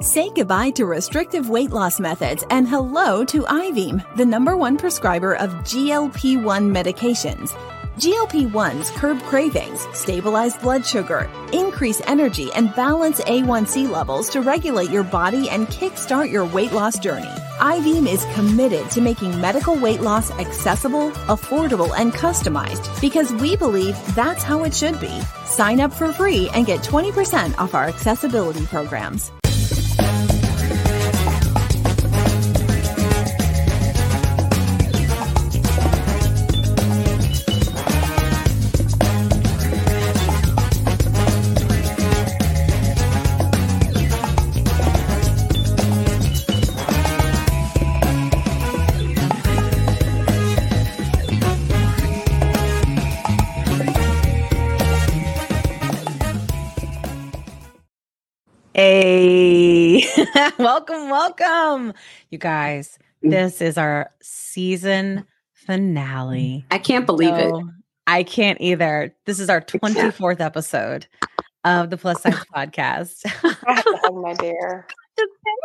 Say goodbye to restrictive weight loss methods and hello to Ivim, the number one prescriber of GLP 1 medications. GLP 1s curb cravings, stabilize blood sugar, increase energy, and balance A1C levels to regulate your body and kickstart your weight loss journey. Ivim is committed to making medical weight loss accessible, affordable, and customized because we believe that's how it should be. Sign up for free and get 20% off our accessibility programs. welcome, welcome. You guys, mm. this is our season finale. Mm. I can't believe it. I can't either. This is our 24th episode of the Plus Size Podcast. I have to hug my bear.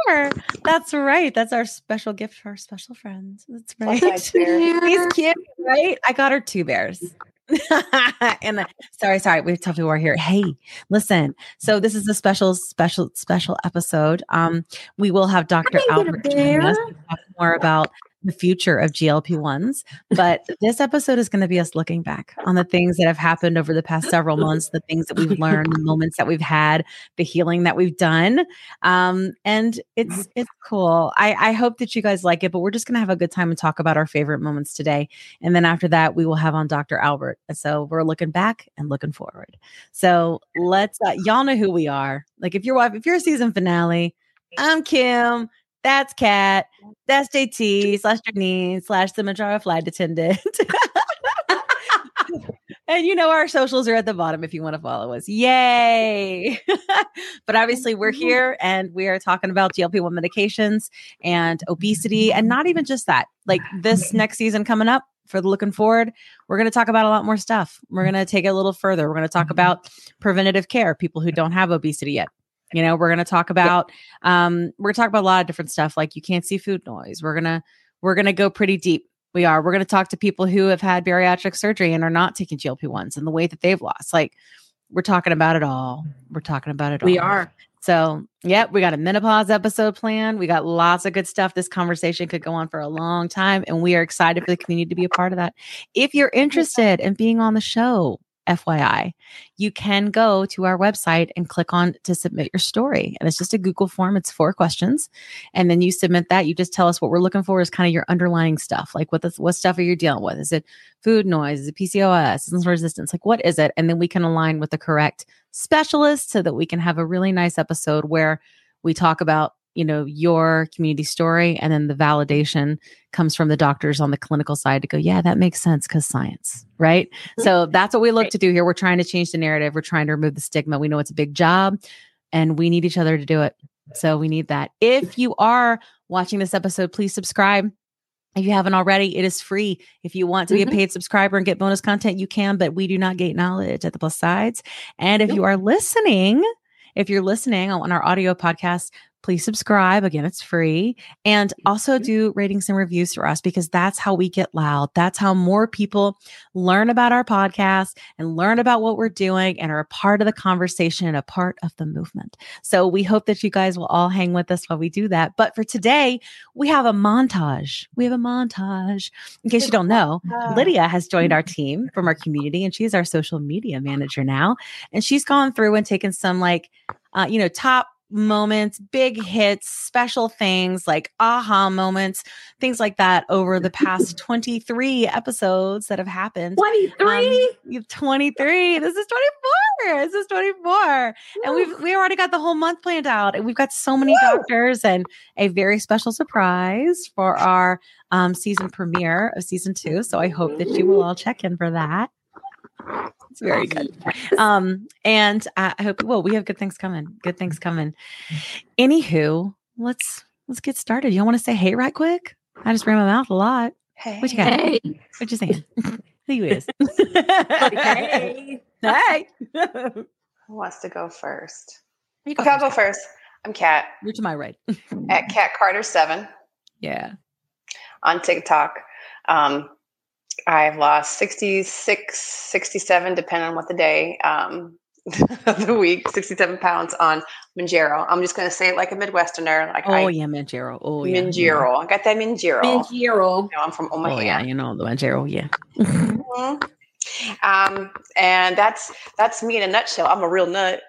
Bear. That's right. That's our special gift for our special friends. That's right. Plus-size. He's cute, right? I got her two bears. and uh, sorry, sorry, we have tough people are here. Hey, listen. So this is a special, special, special episode. Um, we will have Dr. didn't get a Albert join us to talk more about the future of GLP ones. But this episode is going to be us looking back on the things that have happened over the past several months, the things that we've learned, the moments that we've had, the healing that we've done. Um, and it's it's cool. I, I hope that you guys like it, but we're just gonna have a good time and talk about our favorite moments today. And then after that, we will have on Dr. Albert. So we're looking back and looking forward. So let's uh, y'all know who we are. Like if you're if you're a season finale, I'm Kim. That's Kat. That's JT slash Jernine slash the Mounjaro flight attendant. and you know our socials are at the bottom if you want to follow us. Yay! but obviously we're here and we are talking about GLP-1 medications and obesity and not even just that. Like this next season coming up for the looking forward, we're going to talk about a lot more stuff. We're going to take it a little further. We're going to talk mm-hmm. about preventative care, people who don't have obesity yet. You know, we're going to talk about um we're to talk about a lot of different stuff like you can't see food noise. We're going to we're to go pretty deep. We are. We're going to talk to people who have had bariatric surgery and are not taking GLP-1s and the weight that they've lost. Like we're talking about it all. We're talking about it all. We are. So, yep, we got a menopause episode planned. We got lots of good stuff. This conversation could go on for a long time, and we are excited for the community to be a part of that. If you're interested in being on the show, FYI, you can go to our website and click on to submit your story. And it's just a Google form. It's four questions. And then you submit that. You just tell us what we're looking for is kind of your underlying stuff. Like what the, what stuff are you dealing with? Is it food noise? Is it PCOS? Insulin resistance? Like what is it? And then we can align with the correct specialist so that we can have a really nice episode where we talk about you know your community story and then the validation comes from the doctors on the clinical side to go yeah that makes sense because science right? So mm-hmm. that's what we look to do here. We're trying to change the narrative. We're trying to remove the stigma. We know it's a big job and we need each other to do it. So we need that. If you are watching this episode please subscribe. If you haven't already, it is free. If you want to be a mm-hmm. paid subscriber and get bonus content, you can, but we do not gate knowledge at the plus sides. And if you are listening, if you're listening on our audio podcast, please subscribe. Again, it's free. And also do ratings and reviews for us because that's how we get loud. That's how more people learn about our podcast and learn about what we're doing and are a part of the conversation and a part of the movement. So we hope that you guys will all hang with us while we do that. But for today, we have a montage. We have a montage. In case you don't know, Lydia has joined our team from our community and she's our social media manager now. And she's gone through and taken some like, uh, you know, top moments, big hits, special things like aha moments, things like that over the past 23 episodes that have happened. 23. Um, you- 23. This is 24. This is 24. And we've we already got the whole month planned out. And we've got so many doctors and a very special surprise for our um, season premiere of season two. So I hope that you will all check in for that. It's very good. Um, and I I hope well, we have good things coming. Good things coming. Anywho, let's let's get started. Y'all want to say hey right quick? I just ran my mouth a lot. Hey. What you got? Hey. What you saying? Who is? Hey. hey. Who wants to go first? You go Okay, I'll go first. first. I'm Kat You're to my right. at Kat Carter Seven yeah. on TikTok. Um, I've lost 66, 67, depending on what the day um, of the week, 67 pounds on Manjaro. I'm just going to say it like a Midwesterner. Like Oh I, yeah, Manjaro. Oh yeah. Manjaro. I got that Manjaro. Manjiro. You know, I'm from Omaha. Oh Omaha. yeah, you know the Manjaro. Yeah. Mhm. Um, and that's that's me in a nutshell. I'm a real nut.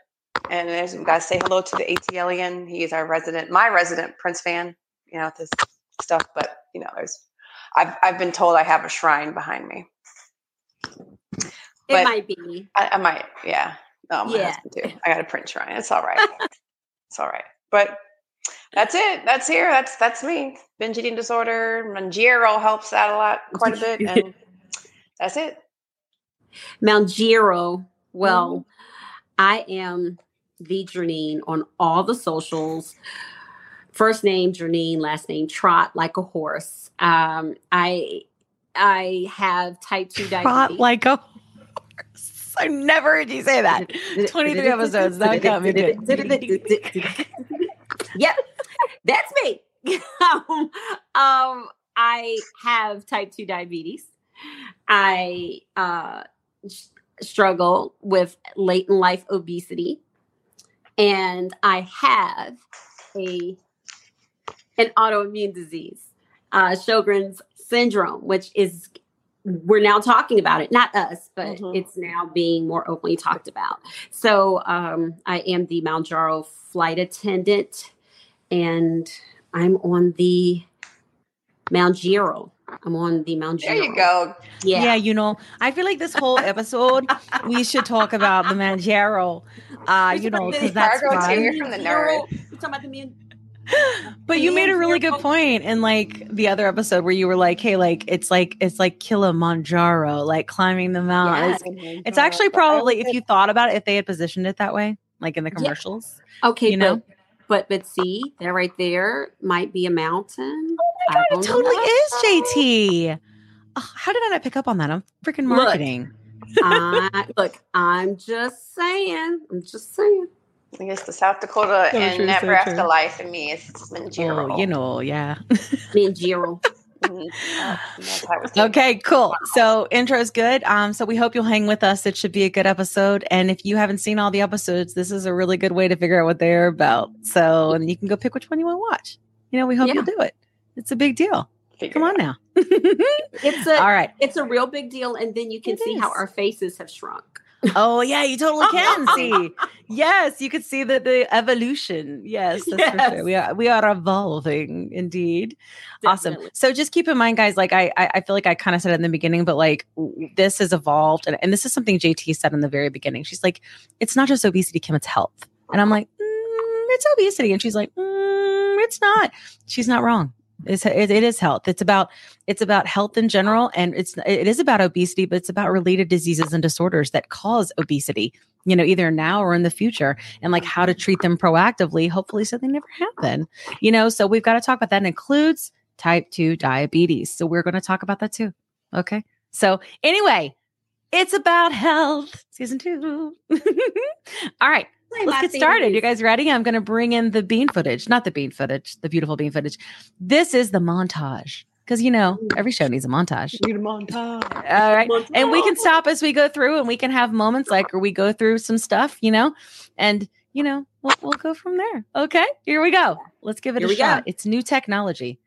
And there's we gotta say hello to the ATLian. He is our resident, my resident Prince fan, you know, this stuff. But you know, there's I've I've been told I have a shrine behind me. It But- might be. I, I might, yeah. No, my Yeah. husband too. I got a Prince shrine. It's all right. it's all right. But that's it. That's here. That's that's me. Binge eating disorder. Manjiro helps out a lot, quite a bit. And that's it. Mount Giro. Well, Mm-hmm. I am the Jernine on all the socials. First name Jernine, last name Trot like a horse. Um, I I have type two diabetes. Trot like a horse. I never heard you say that. 23 episodes. That got me good. yep, that's me. um, um, I have type 2 diabetes. I uh, s- struggle with late in life obesity. And I have a an autoimmune disease, uh, Sjogren's syndrome, which is we're now talking about it, not us, but Mhm. it's now being more openly talked about. So um, I am the Mount Jaro flight attendant, and I'm on the Mount Giro. I'm on the Mount There you go. Yeah. Yeah. you know, I feel like this whole episode we should talk about the Mount Manjaro. Uh, you know, because that's Cargo fun. too. You're from the nerd. We're talking about the man. But you made a really good point in like the other episode where you were like, "Hey, like it's like it's like Kilimanjaro, like climbing the mountain." It's, actually probably if you thought about it, if they had positioned it that way, like in the Yeah. commercials. Okay, You know? but, but but see, that right there might be a mountain. Oh my god, it totally know. is JT. Oh, how did I not pick up on that? I'm freaking Look. marketing. I, look, I'm just saying. I'm just saying. I guess the South Dakota So and true, so Nebraska true. life in me is Manjiro. Oh, you know, yeah. Manjiro. That's how it's done. Okay, cool. So intro is good. Um, so we hope you'll hang with us. It should be a good episode. And if you haven't seen all the episodes, this is a really good way to figure out what they're about. So and you can go pick which one you want to watch. You know, we hope Yeah. you'll do it. It's a big deal. Figure Come on now. It's a all right. it's a real big deal, and then you can It see how our faces have shrunk. Oh yeah, you totally can see. Yes, you could see the the evolution. Yes, that's for Yes. sure. We are we are evolving indeed. Awesome. So just keep in mind, guys. Like I, I I feel like I kind of said it in the beginning, but like this has evolved, and, and this is something JT said in the very beginning. She's like, it's not just obesity, Kim. It's health, and I'm like, mm, it's obesity, and she's like, mm, it's not. She's not wrong. It's, it, is health. It's about it's about health in general, and it's it is about obesity, but it's about related diseases and disorders that cause obesity. You know, either now or in the future, and like how to treat them proactively, hopefully, so they never happen. You know, so we've got to talk about that. And includes type 2 diabetes. So we're going to talk about that too. Okay. So anyway, it's about health, season two. All right. Let's get started. You guys ready? I'm going to bring in the bean footage, not the bean footage, the beautiful bean footage. This is the montage because, you know, every show needs a montage. Need a montage. All right. And we can stop as we go through and we can have moments like where we go through some stuff, you know, and, you know, we'll, we'll go from there. Okay. Here we go. Let's give it Here a we go. shot. It's new technology.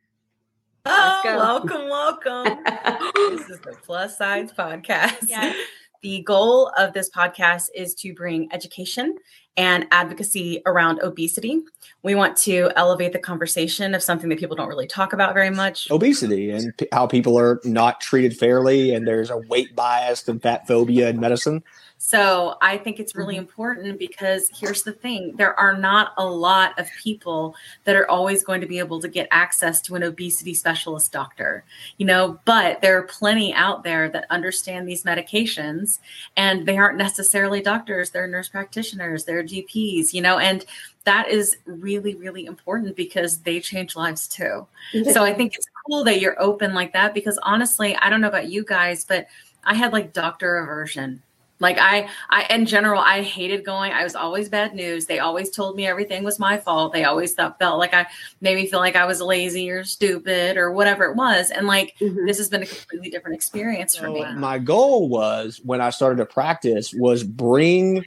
Oh, welcome, welcome. this is the Plus Size Podcast. Yes. The goal of this podcast is to bring education and advocacy around obesity. We want to elevate the conversation of something that people don't really talk about very much. obesity and p- how people are not treated fairly and there's a weight bias and fat phobia in medicine So I think it's really mm-hmm. important because here's the thing there are not a lot of people that are always going to be able to get access to an obesity specialist doctor, you know, but there are plenty out there that understand these medications and they aren't necessarily doctors, they're nurse practitioners, they're GPs, you know, and that is really, really important because they change lives too. So I think it's cool that you're open like that because honestly, I don't know about you guys, but I had like doctor aversion Like I, I in general, I hated going. I was always bad news. They always told me everything was my fault. They always thought, felt like I made me feel like I was lazy or stupid or whatever it was. And like Mhm. this has been a completely different experience for me. my goal was when I started to practice was bring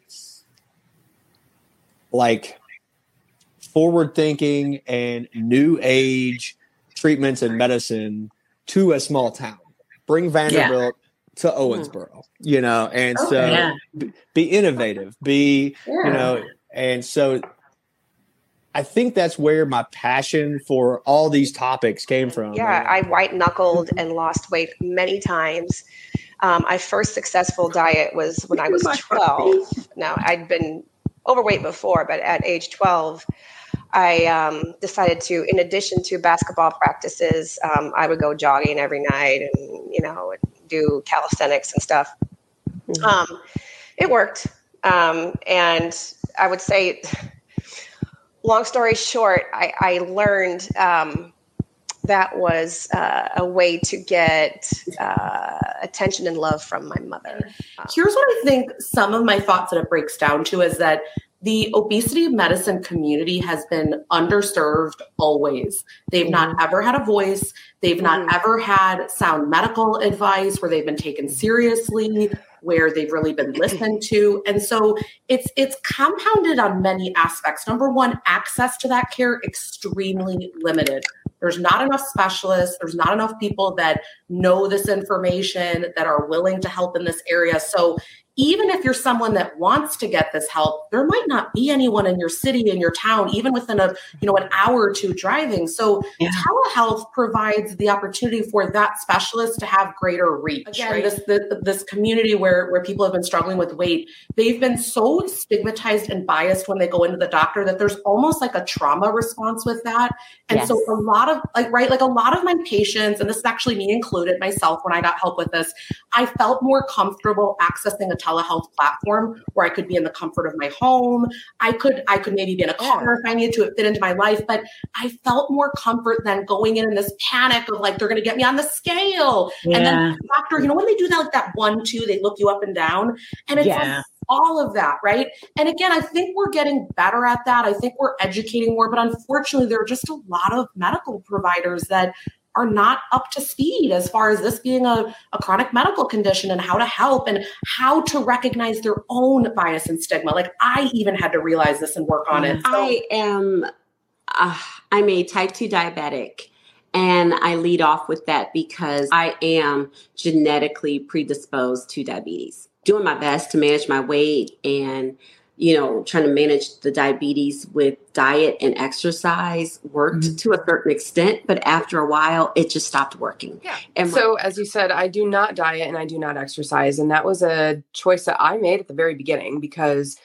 like forward thinking and new age treatments and medicine to a small town. Bring Vanderbilt to Owensboro, you know, and Oh, so yeah. b- be innovative, be Yeah. you know, and so I think that's where my passion for all these topics came from. Yeah, I white knuckled and lost weight many times. Um, my first successful diet was when I was 12. Now, I'd been overweight before, but at age 12, I um, decided to, in addition to basketball practices, um, I would go jogging every night and, you know, do calisthenics and stuff. Um, it worked. Um, and I would say, long story short, I, I learned um, that was uh, a way to get uh, attention and love from my mother. Here's what I think some of my thoughts that it breaks down to is that the obesity medicine community has been underserved always. They've not ever had a voice. They've not Mhm. ever had sound medical advice where they've been taken seriously, where they've really been listened to. And so it's it's compounded on many aspects. Number one, access to that care extremely limited. There's not enough specialists, there's not enough people that know this information that are willing to help in this area. So even if you're someone that wants to get this help, there might not be anyone in your city, in your town, even within a you know an hour or two driving. So Yeah. telehealth provides the opportunity for that specialist to have greater reach. Again, right. this the, this community where where people have been struggling with weight, they've been so stigmatized and biased when they go into the doctor that there's almost like a trauma response with that. And so a lot of like right, like a lot of my patients, and this is actually me included myself when I got help with this, I felt more comfortable accessing a telehealth platform where I could be in the comfort of my home. I could I could maybe be in a car if I needed to fit into my life, but I felt more comfort than going in in this panic of like they're going to get me on the scale. And then the doctor, you know, when they do that like that one two, they look you up and down, and it's like all of that, right? And again, I think we're getting better at that. I think we're educating more, but unfortunately, there are just a lot of medical providers that are not up to speed as far as this being a, a chronic medical condition and how to help and how to recognize their own bias and stigma. Like I even had to realize this and work on it. So- I am, uh, I'm a type 2 diabetic. And I lead off with that because I am genetically predisposed to diabetes. Doing my best to manage my weight and, you know, trying to manage the diabetes with diet and exercise worked to a certain extent, but after a while, it just stopped working. Yeah. And so as you said, I do not diet and I do not exercise. And that was a choice that I made at the very beginning because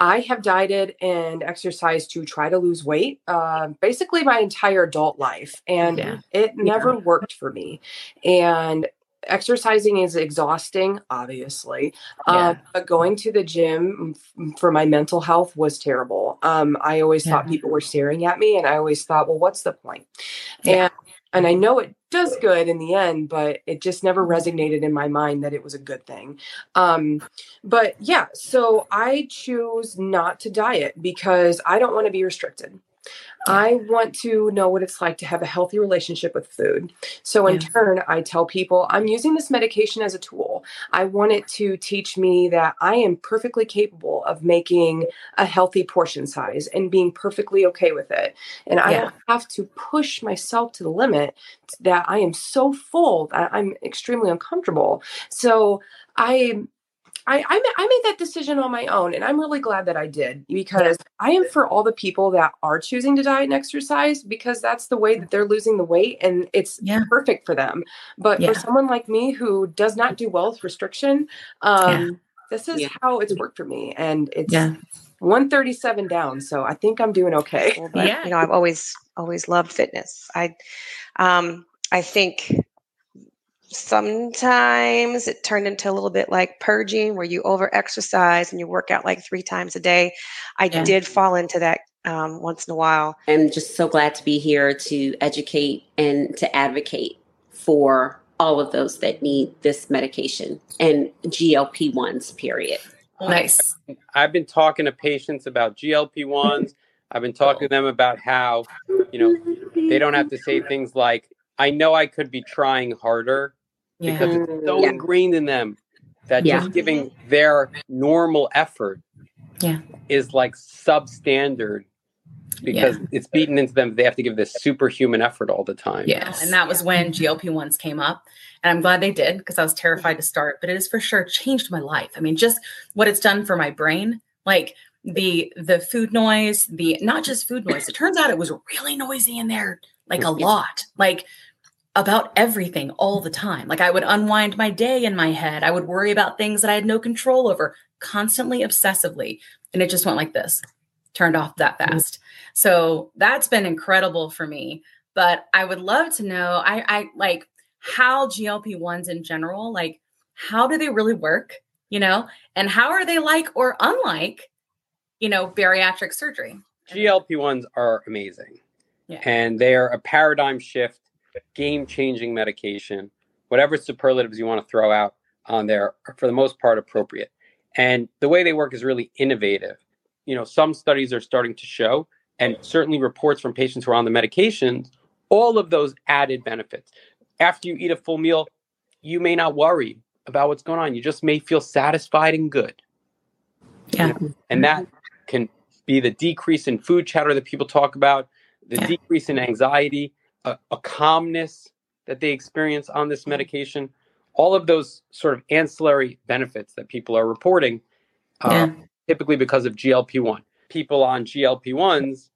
I have dieted and exercised to try to lose weight uh, basically my entire adult life. And Yeah. it never worked for me. And exercising is exhausting obviously uh, but going to the gym f- for my mental health was terrible. Um, i always thought people were staring at me and i always thought well what's the point? Yeah. and and i know it does good in the end but it just never resonated in my mind that it was a good thing. Um, but yeah so i choose not to diet because i don't want to be restricted I want to know what it's like to have a healthy relationship with food. So, in Yeah. turn, I tell people I'm using this medication as a tool. I want it to teach me that I am perfectly capable of making a healthy portion size and being perfectly okay with it. And I don't have to push myself to the limit that I am so full that I'm extremely uncomfortable. So, I I, I, I made that decision on my own, and I'm really glad that I did because I am for all the people that are choosing to diet and exercise because that's the way that they're losing the weight and it's Yeah. perfect for them. But Yeah. for someone like me who does not do well with restriction, um, this is Yeah. how it's worked for me, and it's Yeah. 137 down. So I think I'm doing okay. Well, but, Yeah. You know, I've always always loved fitness. I um I think sometimes it turned into a little bit like purging where you over exercise and you work out like three times a day. I Yeah. did fall into that um, once in a while. I'm just so glad to be here to educate and to advocate for all of those that need this medication and GLP ones. Period. Nice. I've been talking to patients about GLP ones. I've been talking to them about how, you know, they don't have to say things like, I know I could be trying harder Yeah. because it's mm. so Yeah. ingrained in them that Yeah. just giving their normal effort Yeah. is like substandard because it's beaten into them. They have to give this superhuman effort all the time. Yeah. And that was when GLP 1s came up. And I'm glad they did because I was terrified to start, but it has for sure changed my life. I mean, just what it's done for my brain, like the the food noise, the not just food noise. It turns out it was really noisy in there, like a lot. Like about everything all the time. Like I would unwind my day in my head. I would worry about things that I had no control over constantly, obsessively. And it just went like this, turned off that mm. fast. So that's been incredible for me. But I would love to know, I, I like how GLP 1s in general, like how do they really work? You know, and how are they like or unlike, you know, bariatric surgery? GLP ones are amazing. Yeah. And they are a paradigm shift, game changing medication. Whatever superlatives you want to throw out on there are for the most part appropriate. And the way they work is really innovative. You know, some studies are starting to show, and certainly reports from patients who are on the medications, all of those added benefits. After you eat a full meal, you may not worry about what's going on. You just may feel satisfied and good. Yeah. And that can be the decrease in food chatter that people talk about, the Yeah. decrease in anxiety, a, a calmness that they experience on this medication, all of those sort of ancillary benefits that people are reporting, uh, Yeah. typically because of GLP 1. People on GLP 1s,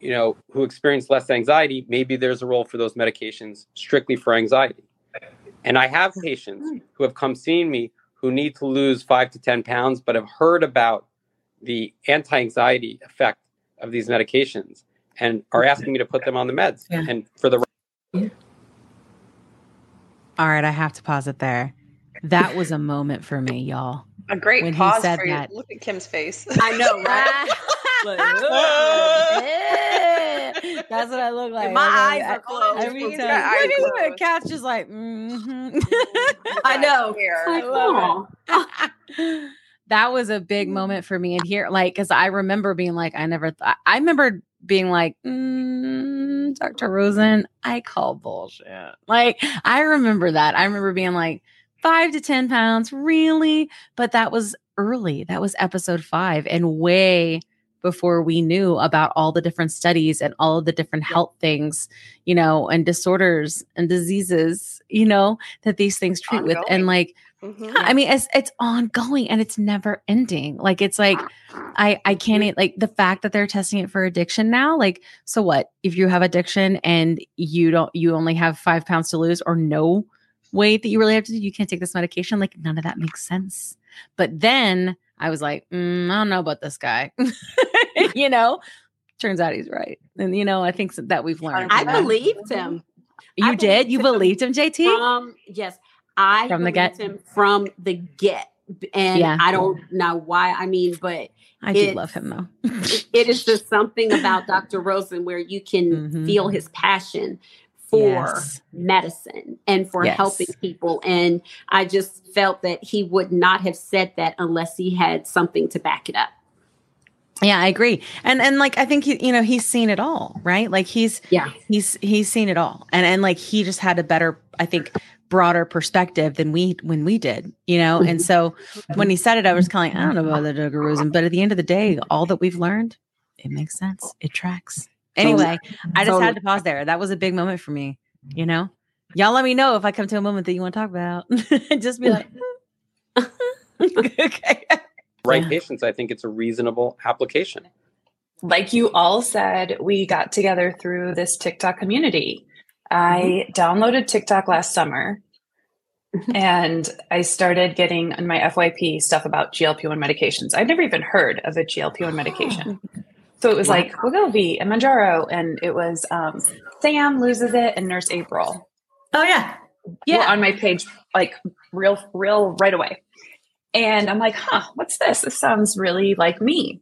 you know, who experience less anxiety, maybe there's a role for those medications strictly for anxiety. And I have patients who have come seeing me who need to lose five to 10 pounds, but have heard about the anti anxiety effect of these medications and are asking me to put them on the meds. Yeah. And for the All right, I have to pause it there. That was a moment for me, y'all. A great When he pause said for you. that. Look at Kim's face. I know, right? That's what I look like. My Like, eyes are closed. Every He's time. got eyes closed. the cat's just like, mm-hmm. I know. Here. Like, love oh. that was a big moment for me. And here, like, because I remember being like, I never thought, I remember being like, mm, Dr. Rosen, I call bullshit. Like, I remember that. I remember being like, five to 10 pounds, really? But that was early. That was episode five and way before we knew about all the different studies and all of the different health things, you know, and disorders and diseases, you know, that these things treat with. And like, Mhm. I mean, it's it's ongoing and it's never ending. Like it's like I I can't e- like the fact that they're testing it for addiction now. Like, so what if you have addiction and you don't you only have five pounds to lose or no weight that you really have to do? You can't take this medication. Like none of that makes sense. But then I was like, mm, I don't know about this guy. you know, turns out he's right, and you know I think that we've learned. I you know? believed him. you I did. You believed him believed him, JT. From yes, I From the get? him from the get, and Yeah. I don't know why. I mean, but I do love him though. it- it is just something about Dr. Rosen where you can Mhm. feel his passion for Yes. medicine and for Yes. helping people. And I just felt that he would not have said that unless he had something to back it up. Yeah, I agree. And and like I think he, you know, he's seen it all, right? Like he's Yeah. he's he's seen it all. And and like he just had a better, I think, broader perspective than we when we did, you know? Mm-hmm. And so when he said it, I was mm-hmm. kind of like, I don't know about the Dr. Rosen, but at the end of the day, all that we've learned, it makes sense. It tracks. Anyway, I just had to pause there. That was a big moment for me, mm-hmm. you know? Y'all let me know if I come to a moment that you want to talk about. just be like, okay. right Yeah. patients, I think it's a reasonable application. like you all said, we got together through this TikTok community. I downloaded TikTok last summer and I started getting on my FYP stuff about GLP 1 medications. I'd never even heard of a GLP 1 medication. So it was like Wegovy and Manjaro, and it was um, Sam loses it and Nurse April. Oh yeah. were on my page like real real right away and i'm like huh what's this this sounds really like me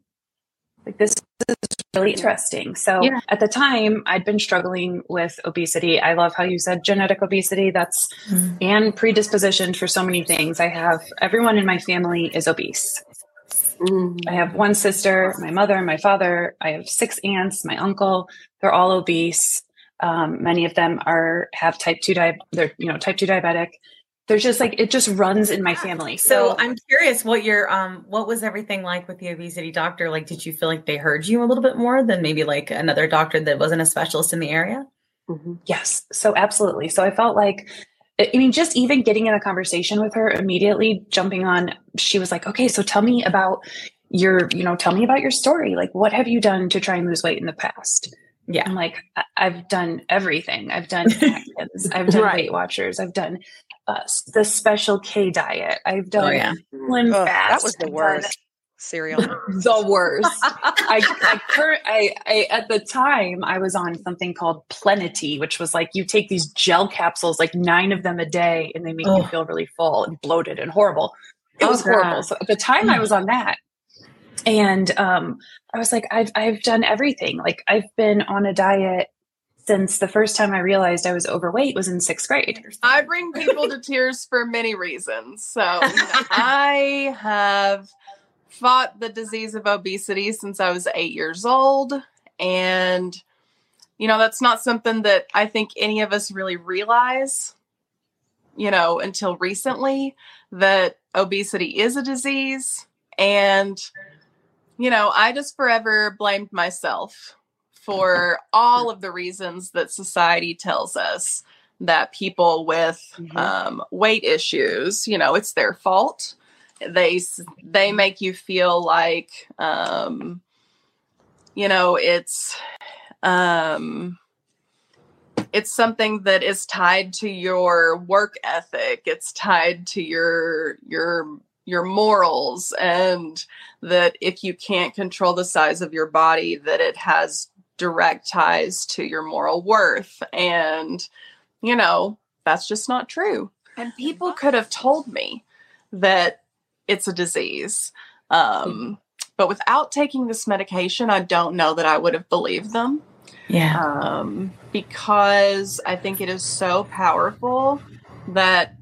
like this is really interesting. So Yeah. at the time, I'd been struggling with obesity. I love how you said genetic obesity. That's and predispositioned for so many things. I have everyone in my family is obese. I have one sister, my mother, my father. I have six aunts, my uncle. They're all obese. Um, many of them are have type two di- They're you know type two diabetic. There's just like it just runs in my family. So So, I'm curious what your um what was everything like with the obesity doctor? Like did you feel like they heard you a little bit more than maybe like another doctor that wasn't a specialist in the area? Yes, so absolutely. So I felt like, I mean, just even getting in a conversation with her immediately, jumping on, she was like, okay, so tell me about your, you know, tell me about your story. Like, what have you done to try and lose weight in the past? Yeah. I'm like, I- I've done everything. I've done Atkins, I've done Right. Weight Watchers, I've done uh, the Special K diet, I've done Oh, yeah. Slim Ugh, Fast, that was the I've worst cereal. the worst. I, I, cur- I, I, at the time, I was on something called Plenity, which was like you take these gel capsules, like nine of them a day, and they make you feel really full and bloated and horrible. It Oh, was horrible. So at the time, I was on that, and um, I was like, I've, I've done everything. Like I've been on a diet since the first time I realized I was overweight was in sixth grade. I bring people to tears for many reasons. So I have fought the disease of obesity since I was eight years old. And, you know, that's not something that I think any of us really realize, you know, until recently that obesity is a disease. And, you know, I just forever blamed myself for all of the reasons that society tells us that people with um, weight issues, you know, it's their fault. They they make you feel like, um, you know, it's um, it's something that is tied to your work ethic. It's tied to your your your morals, and that if you can't control the size of your body, that it has direct ties to your moral worth and you know, that's just not true. And people could have told me that it's a disease. Um, but without taking this medication, I don't know that I would have believed them. Yeah. Um, because I think it is so powerful that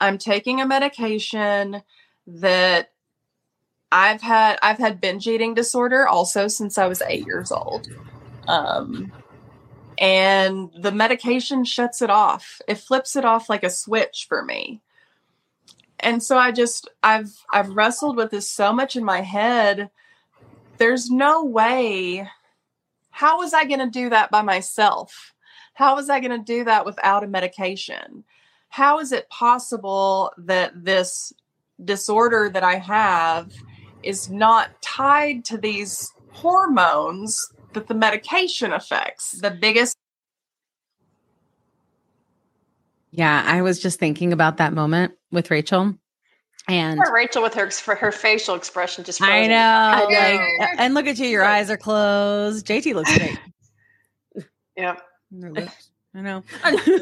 I'm taking a medication that I've had I've had binge eating disorder also since I was 8 years old. Um, and the medication shuts it off. It flips it off like a switch for me. And so I just I've I've wrestled with this so much in my head. There's no way how was I going to do that by myself? How was I going to do that without a medication? How is it possible that this disorder that I have is not tied to these hormones that the medication affects? The biggest Yeah, I was just thinking about that moment with Rachel. And Poor Rachel with her for her facial expression just I frozen. know, know. like, and look at you, your eyes are closed. JT looks great. Yeah. I know.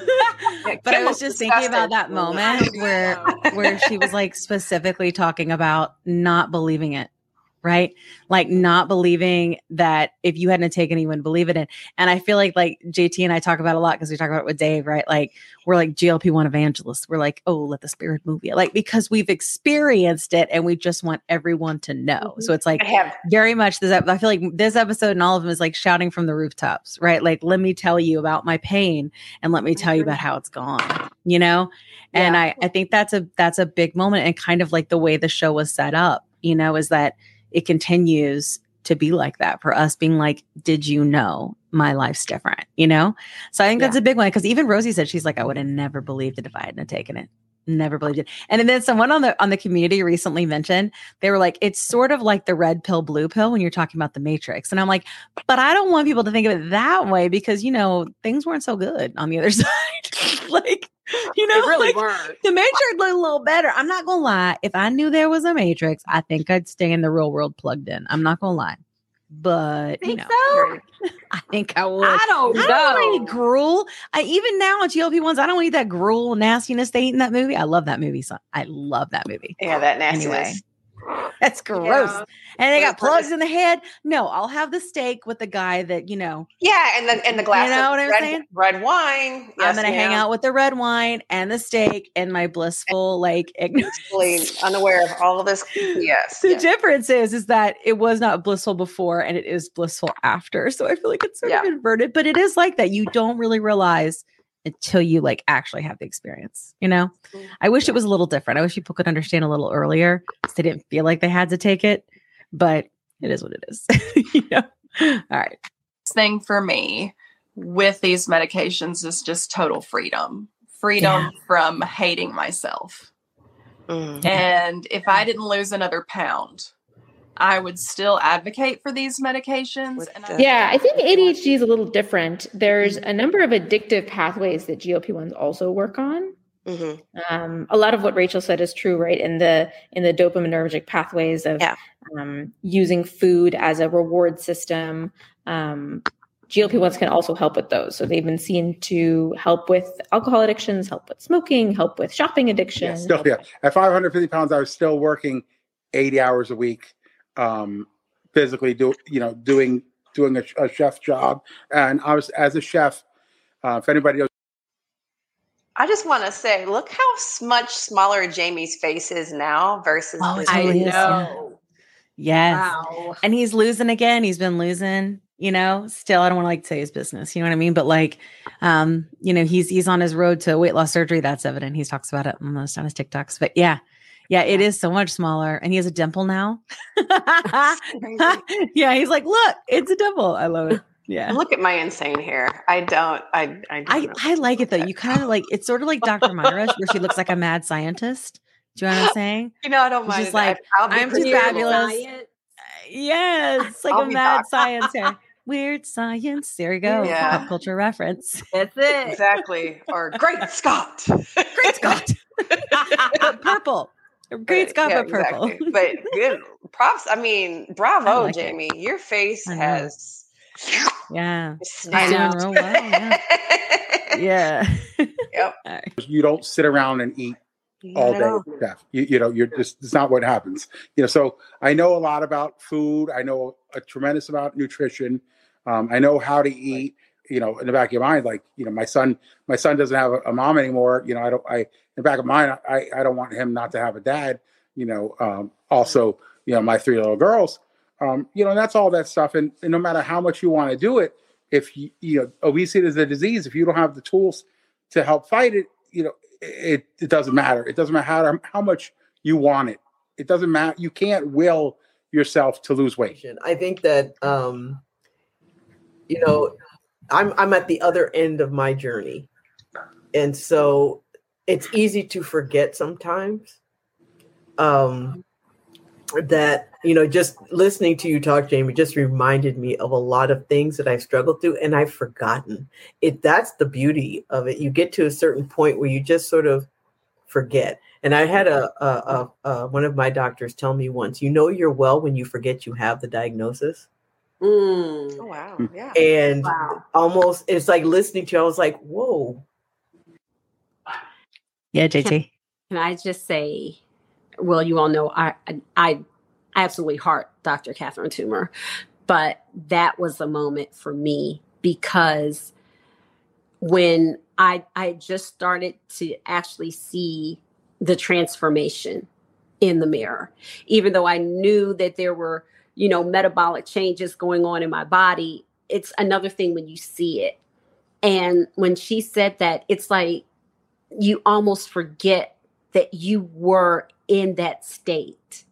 But I was just thinking about that moment where where she was like specifically talking about not believing it right? Like not believing that if you hadn't taken it you wouldn't believe it. In and i feel like like jt and i talk about a lot because we talk about it with dave right? Like we're like glp-1 evangelists. We're like oh let the spirit move you. Like because we've experienced it and we just want everyone to know. Mm-hmm. So it's like I have. very much this i feel like this episode and all of them is like shouting from the rooftops right? Like let me tell you about my pain and let me tell you mm-hmm. about how it's gone you know? And i i think that's a that's a big moment and kind of like the way the show was set up you know is that it continues to be like that for us being like did you know my life's different? You know? So i think that's a big one because even rosie said she's like i would have never believed it if i hadn't taken it. Never believed it. And then someone on the on the community recently mentioned they were like it's sort of like the red pill blue pill when you're talking about the matrix. And i'm like but i don't want people to think of it that way because you know things weren't so good on the other side. Like you know They really like, weren't. the matrix looked a little better i'm not gonna lie if i knew there was a matrix i think i'd stay in the real world plugged in i'm not gonna lie but you know so? i think i would I don't I don't eat gruel. I even now on GLP ones, I don't eat that gruel nastiness they eat in that movie. I love that movie. So I love that movie. yeah, that nastiness. Anyway. That's gross. Yeah. And they got plugs in the head. No, I'll have the steak with the guy that, you know, Yeah, and then and the glass You know of what I'm red, saying? red wine. I'm going to hang out with the red wine and the steak and my blissful, like, ignorance. Unaware of all of this. Yes. The yes. difference is, is that it was not blissful before and it is blissful after. So I feel like it's sort of inverted, but it is like that. You don't really realize until you like actually have the experience, you know? Mm. I wish it was a little different. I wish people could understand a little earlier because they didn't feel like they had to take it, but it is what it is. you know? All right. thing for me with these medications is just total freedom freedom Yeah. from hating myself Mm. and if i didn't lose another pound i would still advocate for these medications and the- I, Yeah, I think ADHD is a little different. There's a number of addictive pathways that GLP ones also work on. Mhm. Um, a lot of what Rachel said is true, right? In the in the dopaminergic pathways of Yeah. um, using food as a reward system. Um, GLP ones can also help with those. So they've been seen to help with alcohol addictions, help with smoking, help with shopping addiction. Yeah, still, yeah. At 550 pounds, I was still working 80 hours a week, um, physically do you know doing doing a, a chef job, and I was as a chef. Uh, if anybody knows, I just want to say, look how much smaller Jamie's face is now versus. Oh, his- it I totally is, yeah. Yes. Wow. And he's losing again. He's been losing, you know, still, I don't want to like say his business, you know what I mean? But like, um, you know, he's, he's on his road to weight loss surgery. That's evident. He talks about it most on his TikToks, but yeah, yeah, it is so much smaller. And he has a dimple now. yeah. He's like, look, it's a dimple. I love it. Yeah. Look at my insane hair. I don't. I. I. Don't I. I like it though. You kind of like, it's sort of like Dr. Myra, where she looks like a mad scientist. Do you know what I'm saying? You know, I don't It's mind. just it. I- like, I'll be I'm too fabulous. Science. Uh, yes, like I'll a mad back. science here. Weird science. There you go. Yeah. Pop culture reference. That's it. Exactly. Or great Scott. Great Scott. Purple. Great Scott, Yeah, but purple. exactly. But good props. I mean, bravo, like it. Jamie. Your face I has. Yeah. He's snapped. doing real well. Yeah. yeah. Yep. All right. you don't sit around and eat all Not day, all. chef. You, you know, you're just it's not what happens. You know, so I know a lot about food. I know a tremendous about nutrition. Um, I know how to eat. You know, in the back of your mind, like you know, my son, my son doesn't have a, a mom anymore. You know, I don't. I in the back of mine, I I don't want him not to have a dad. You know, um, also, you know, my three little girls. Um, you know, and that's all that stuff. And, and no matter how much you want to do it, if you, you know, obesity is a disease. If you don't have the tools to help fight it, you know, it it doesn't matter. It doesn't matter how, how much you want it. It doesn't matter. You can't will yourself to lose weight. I think that um, you know, I'm I'm at the other end of my journey, and so it's easy to forget sometimes. Um, that you know, just listening to you talk, Jamie, just reminded me of a lot of things that I've struggled through, and I've forgotten. It that's the beauty of it. You get to a certain point where you just sort of forget. And I had a, a, a, a one of my doctors tell me once, you know, you're well when you forget you have the diagnosis. Mm. Oh wow. Yeah. And Wow. almost, it's like listening to. you, I was like, whoa. Yeah, JT. Can I just say, well, you all know I I, I absolutely heart Dr. Catherine Toomer, but that was a moment for me because when I I just started to actually see the transformation in the mirror, even though I knew that there were you know metabolic changes going on in my body. It's another thing when you see it. And when she said that, it's like you almost forget that you were in that state.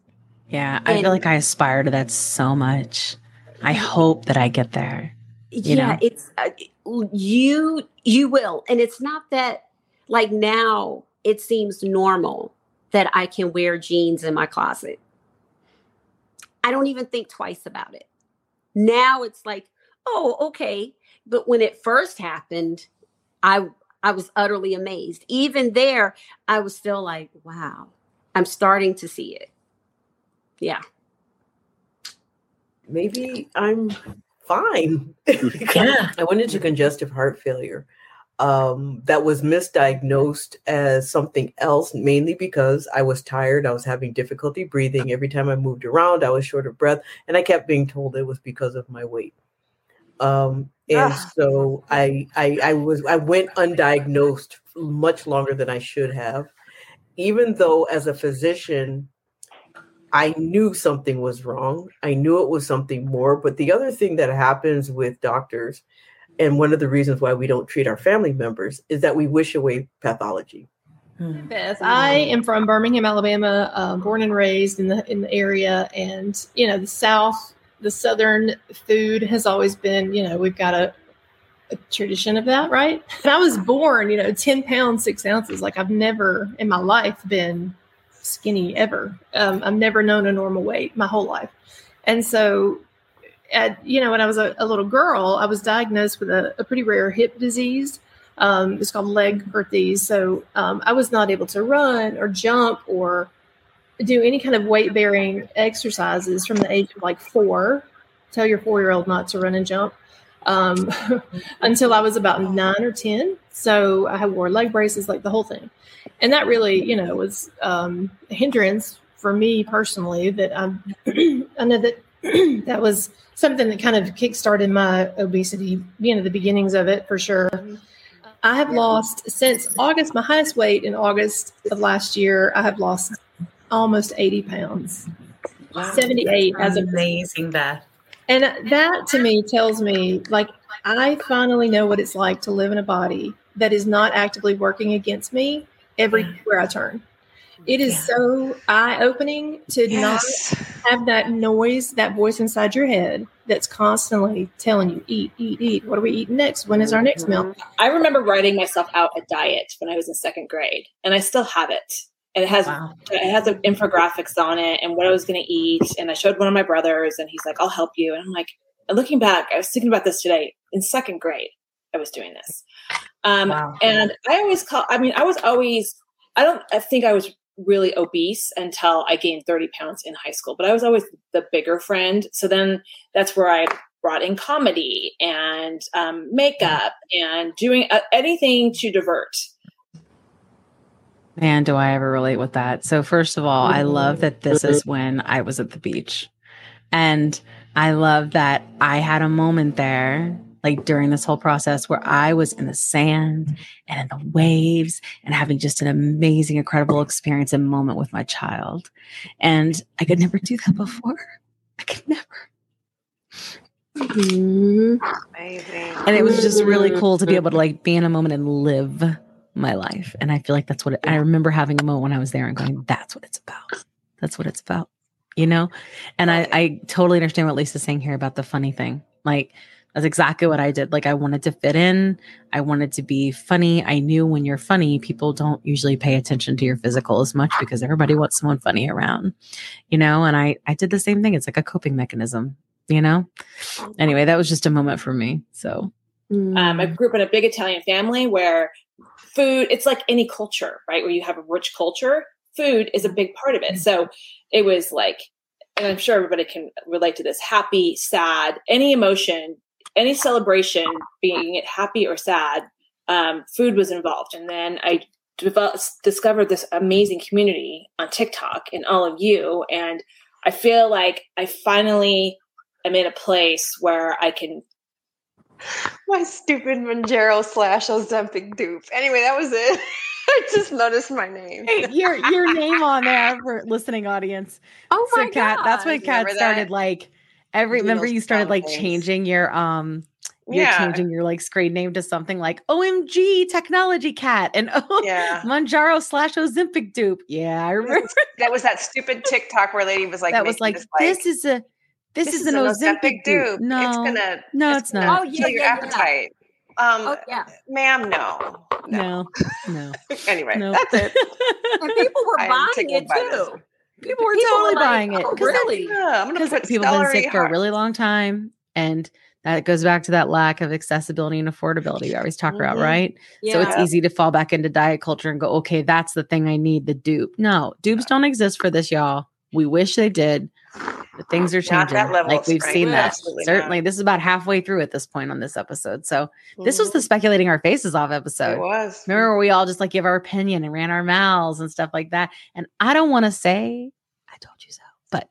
Yeah. I And- feel like I aspire to that so much. I hope that I get there. You yeah, know? it's uh, you you will. And it's not that like now it seems normal that I can wear jeans in my closet. I don't even think twice about it. Now it's like, oh, okay. But when it first happened, I I was utterly amazed. Even there, I was still like, wow, I'm starting to see it. Yeah. maybe I'm fine. Yeah. I went into congestive heart failure um, that was misdiagnosed as something else, mainly because I was tired. I was having difficulty breathing. Every time I moved around, I was short of breath, and I kept being told it was because of my weight. Um, and Ah. so I, I, I was, I went undiagnosed much longer than I should have, even though as a physician, I knew something was wrong. I knew it was something more. But the other thing that happens with doctors, and one of the reasons why we don't treat our family members, is that we wish away pathology. Beth, I am from Birmingham, Alabama, uh, born and raised in the in the area, and you know the South, the Southern food has always been, you know, we've got a, a tradition of that, right? And I was born, you know, ten pounds six ounces. Like I've never in my life been skinny ever. Um, I've never known a normal weight my whole life, and so. At, you know, when I was a, a little girl, I was diagnosed with a, a pretty rare hip disease. Um, it's called Legg-Perthes. So um, I was not able to run or jump or do any kind of weight bearing exercises from the age of like four. Tell your four year old not to run and jump um, until I was about nine or 10. So I wore leg braces, like the whole thing. And that really, you know, was um, a hindrance for me personally that I, I know that that was something that kind of kickstarted my obesity, you know, the beginnings of it for sure. I have lost since August, my highest weight in August of last year, I have lost almost 80 pounds. 78 as of amazing, Beth. And that to me tells me like I finally know what it's like to live in a body that is not actively working against me everywhere I turn. It is so eye opening to Yes. not have that noise, that voice inside your head that's constantly telling you, eat, eat, eat. What are we eating next? When is our next meal? Mm-hmm. I remember writing myself out a diet when I was in second grade, and I still have it. And it has it has infographics on it and what I was going to eat. And I showed one of my brothers, and he's like, "I'll help you." And I'm like, and looking back, I was thinking about this today. In second grade, I was doing this, um, and I always call. I mean, I was always. I don't. I think I was really obese until I gained 30 pounds in high school, but I was always the bigger friend. So then that's where I brought in comedy and um, makeup and doing uh, anything to divert. Man, do I ever relate with that. So, first of all, I love that this is mm-hmm. when I was at the beach. And I love that I had a moment there, like during this whole process, where I was in the sand and in the waves and having just an amazing, incredible experience and moment with my child. And I could never do that before. I could never. Mm-hmm. Amazing. And it was just really cool to be mm-hmm. able to like be in a moment and live my life. And I feel like that's what it, I remember having a moment when I was there and going, that's what it's about. That's what it's about, you know? And I, I totally understand what Lisa's saying here about the funny thing. Like, that's exactly what I did. Like, I wanted to fit in. I wanted to be funny. I knew when you're funny, people don't usually pay attention to your physical as much because everybody wants someone funny around, you know? And I, I did the same thing. It's like a coping mechanism, you know? Anyway, that was just a moment for me. So, Um, I grew up in a big Italian family where food, it's like any culture, right? Where you have a rich culture, food is a big part of it. So it was like, and I'm sure everybody can relate to this happy, sad, any emotion, any celebration, being it happy or sad, um, food was involved. And then I developed, discovered this amazing community on TikTok and all of you. And I feel like I finally am in a place where I can My stupid Mounjaro slash Ozempic dupe. Anyway, that was it. I just noticed my name. Hey, your your name on there for listening audience. Oh so my Kat, that's when Kat started that? like every remember you started like things. changing your um you're Yeah. changing your like screen name to something like OMG technology cat and oh Yeah. Mounjaro slash Ozempic dupe. Yeah, I remember that was that stupid TikTok where lady was like, that was like this, this is a this, this is, is an an Ozempic, Ozempic dupe. dupe. No, It's gonna- no, it's it's gonna not. Oh, kill your appetite. Um, Oh yeah. ma'am, no. No, no. Anyway, No. that's it. And people were buying it by this. too. People were People were totally like, buying it. "Oh, 'cause that- really? Yeah, I'm gonna because put people have been celery sick for a really long time and that goes back to that lack of accessibility and affordability we always talk about Mhm. right so it's easy to fall back into diet culture and go okay that's the thing i need the dupe no dupes don't exist for this y'all we wish they did The things are Not changing. that level like we've strength. seen that. Absolutely Certainly, this is about halfway through at this point on this episode. So this was the mm-hmm. speculating our faces off episode. It was. Remember, where we all just like give our opinion and ran our mouths and stuff like that. And I don't want to say I told you so, but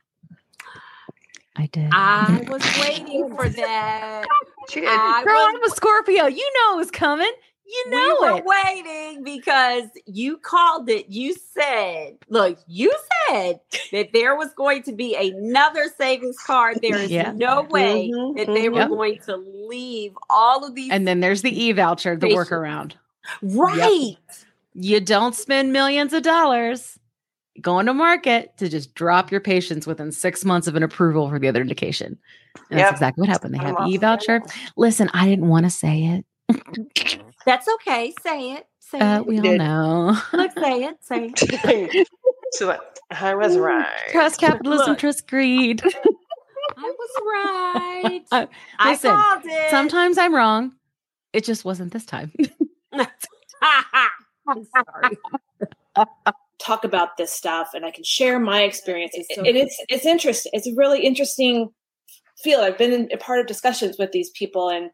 I did. I was waiting for that. I Girl, was- I'm a Scorpio. You know it was coming. You know we were it. waiting because you called it. You said, look, you said that there was going to be another savings card. There is Yeah. no way Mhm, that they were Yep. going to leave all of these. And then there's the e voucher, the Patience. workaround. right. You don't spend millions of dollars going to market to just drop your patients within six months of an approval for the other indication. And Yep. that's exactly what happened. They I'm had the off e voucher. Listen, I didn't want to say it. That's okay. Say it. Say Uh, it. we all know. Look, say it. Say it. so like, I was right. Trust capitalism, Look. trust greed. I was right. Uh, I listen, called it. Sometimes I'm wrong. It just wasn't this time. I'm sorry. talk about this stuff and I can share my experiences. It's so and it's it's interesting. It's a really interesting field. I've been in, a part of discussions with these people, and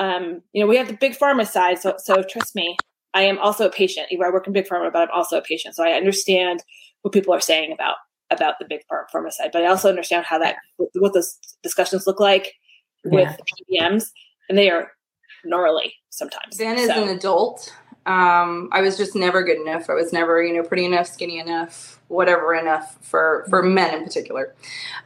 um, you know, we have the big pharma side. So so trust me, I am also a patient. I work in big pharma, but I'm also a patient. So I understand what people are saying about about the big pharma side, but I also understand how that what those discussions look like with PBMs, and they are gnarly sometimes. Then as So- an adult, um, I was just never good enough. I was never, you know, pretty enough, skinny enough, whatever enough for for men in particular.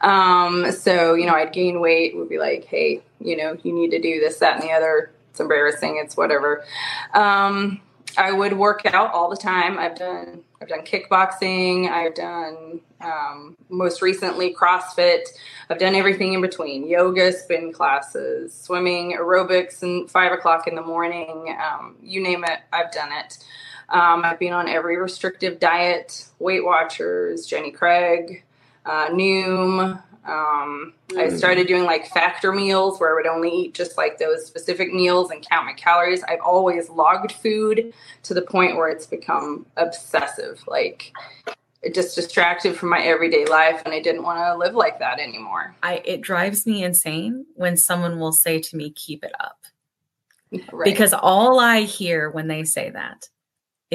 Um, so you know, I'd gain weight. Would be like, hey, you know, you need to do this, that, and the other. It's embarrassing. It's whatever. Um, I would work out all the time. I've done I've done kickboxing. I've done um, most recently CrossFit. I've done everything in between: yoga, spin classes, swimming, aerobics, and five o'clock in the morning. Um, you name it, I've done it. Um, I've been on every restrictive diet: Weight Watchers, Jenny Craig, uh, Noom. Um, I Mm. started doing like factor meals where I would only eat just like those specific meals and count my calories. I've always logged food to the point where it's become obsessive. Like it just distracted from my everyday life, and I didn't want to live like that anymore. I it drives me insane when someone will say to me, "Keep it up," Right. because all I hear when they say that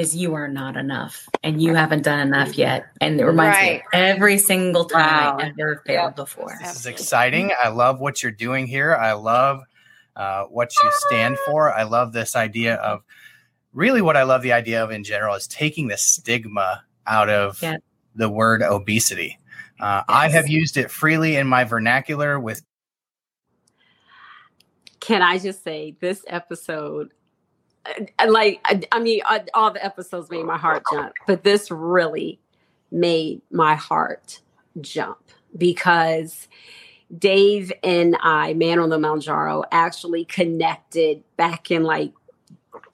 is, "You are not enough, and you haven't done enough yet." And it reminds me of every single time I've ever failed before. This is exciting. I love what you're doing here. I love uh, what you stand for. I love this idea of really what I love the idea of in general is taking the stigma out of Yeah. the word obesity. Uh, I have used it freely in my vernacular with Can I just say this episode? Uh, Like, I, I mean, uh, all the episodes made my heart jump, but this really made my heart jump because Dave and I, Man on the Mounjaro, actually connected back in like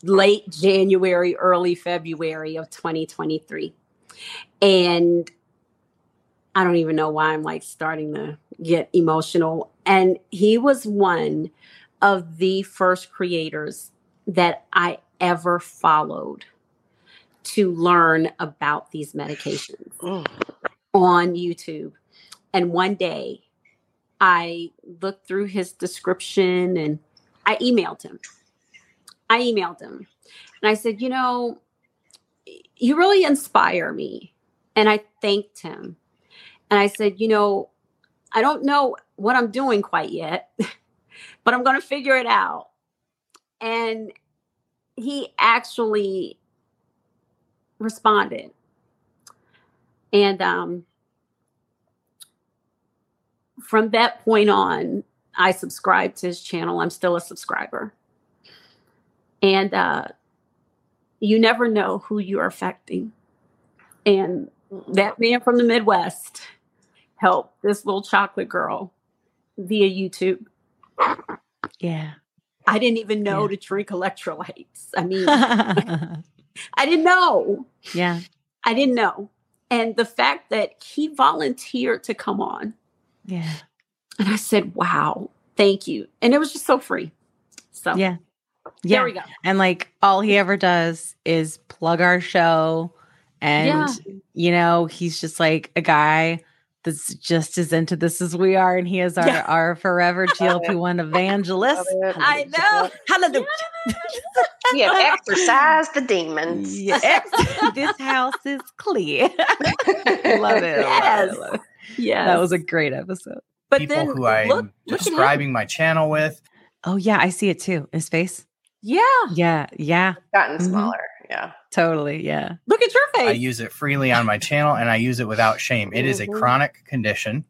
late January, early February of 2023. And I don't even know why I'm like starting to get emotional. And he was one of the first creators that I ever followed to learn about these medications on YouTube. And one day I looked through his description and I emailed him. I emailed him and I said, You know, you really inspire me. And I thanked him. And I said, You know, I don't know what I'm doing quite yet, but I'm going to figure it out. And he actually responded. And um, from that point on, I subscribed to his channel. I'm still a subscriber. And uh, you never know who you're affecting. And that man from the Midwest helped this little chocolate girl via YouTube. Yeah. I didn't even know to drink electrolytes. I mean, I didn't know. Yeah. I didn't know. And the fact that he volunteered to come on, Yeah. and I said, wow, thank you. And it was just so free. So, Yeah. There we go. And like all he ever does is plug our show. And, Yeah. you know, he's just like a guy that's just as into this as we are, and he is our Yeah. our forever GLP one evangelist. I know. Hallelujah. We have exercised the demons. Yeah, ex- this house is clear. love it. I love it, I love it. Yes. That was a great episode. But People then who I'm look- look describing my channel with. Oh yeah, I see it too. His face. Yeah. Yeah, yeah. Gotten Mhm. smaller. Yeah. Totally. Yeah. Look at your face. I use it freely on my channel and I use it without shame. It is a Mhm. chronic condition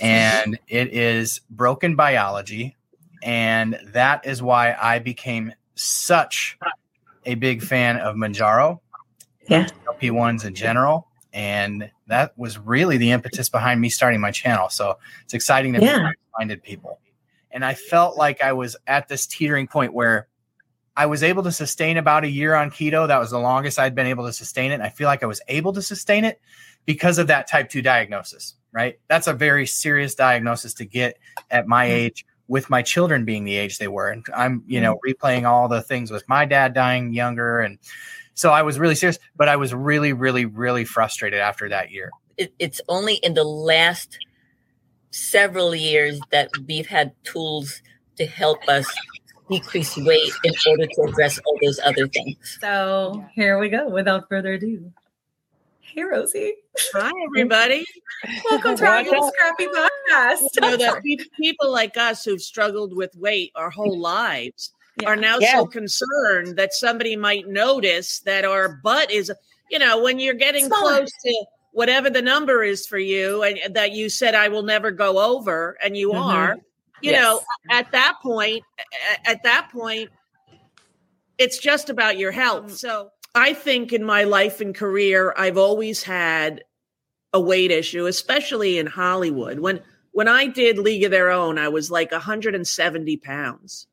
and it is broken biology. And that is why I became such a big fan of Mounjaro, Yeah. LP1s in general. And that was really the impetus behind me starting my channel. So it's exciting to Yeah. meet minded people. And I felt like I was at this teetering point where I was able to sustain about a year on keto. That was the longest I'd been able to sustain it. And I feel like I was able to sustain it because of that type 2 diagnosis, right? That's a very serious diagnosis to get at my mm-hmm. age with my children being the age they were. And I'm, you know, mm-hmm. replaying all the things with my dad dying younger. And so I was really serious, but I was really, really, really frustrated after that year. it's only in the last several years that we've had tools to help us decrease weight in order to address all those other things. So here we go. Without further ado, hey Rosie, Hi, everybody. welcome to our little scrappy podcast. You know that people like us who've struggled with weight our whole lives are now Yeah. so concerned that somebody might notice that our butt is, you know, when you're getting Smaller. close to whatever the number is for you, and that you said I will never go over, and you Mhm. are. You Yes. know, at that point, at that point, it's just about your health. Mm. So I think in my life and career, I've always had a weight issue, especially in Hollywood. When when I did League of Their Own, I was like 170 pounds.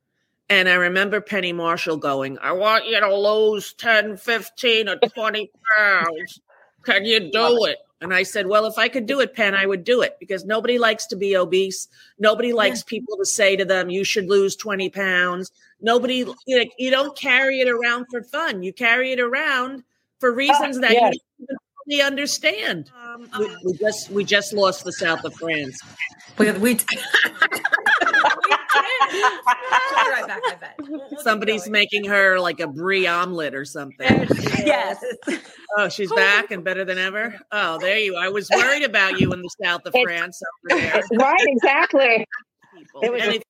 And I remember Penny Marshall going, I want you to lose 10, 15, or 20 pounds. Can you do it? And I said, Well, if I could do it, Penn, I would do it because nobody likes to be obese. Nobody likes people to say to them, You should lose 20 pounds. Nobody, you, know, you don't carry it around for fun. You carry it around for reasons that yes. you don't even fully understand. Um, we, we just we just lost the south of France. We, we, right back, I bet. Somebody's making her like a brie omelet or something. Yes. Oh, she's back and better than ever. Oh, there you. Are. I was worried about you in the south of France over there. Right, exactly. It was and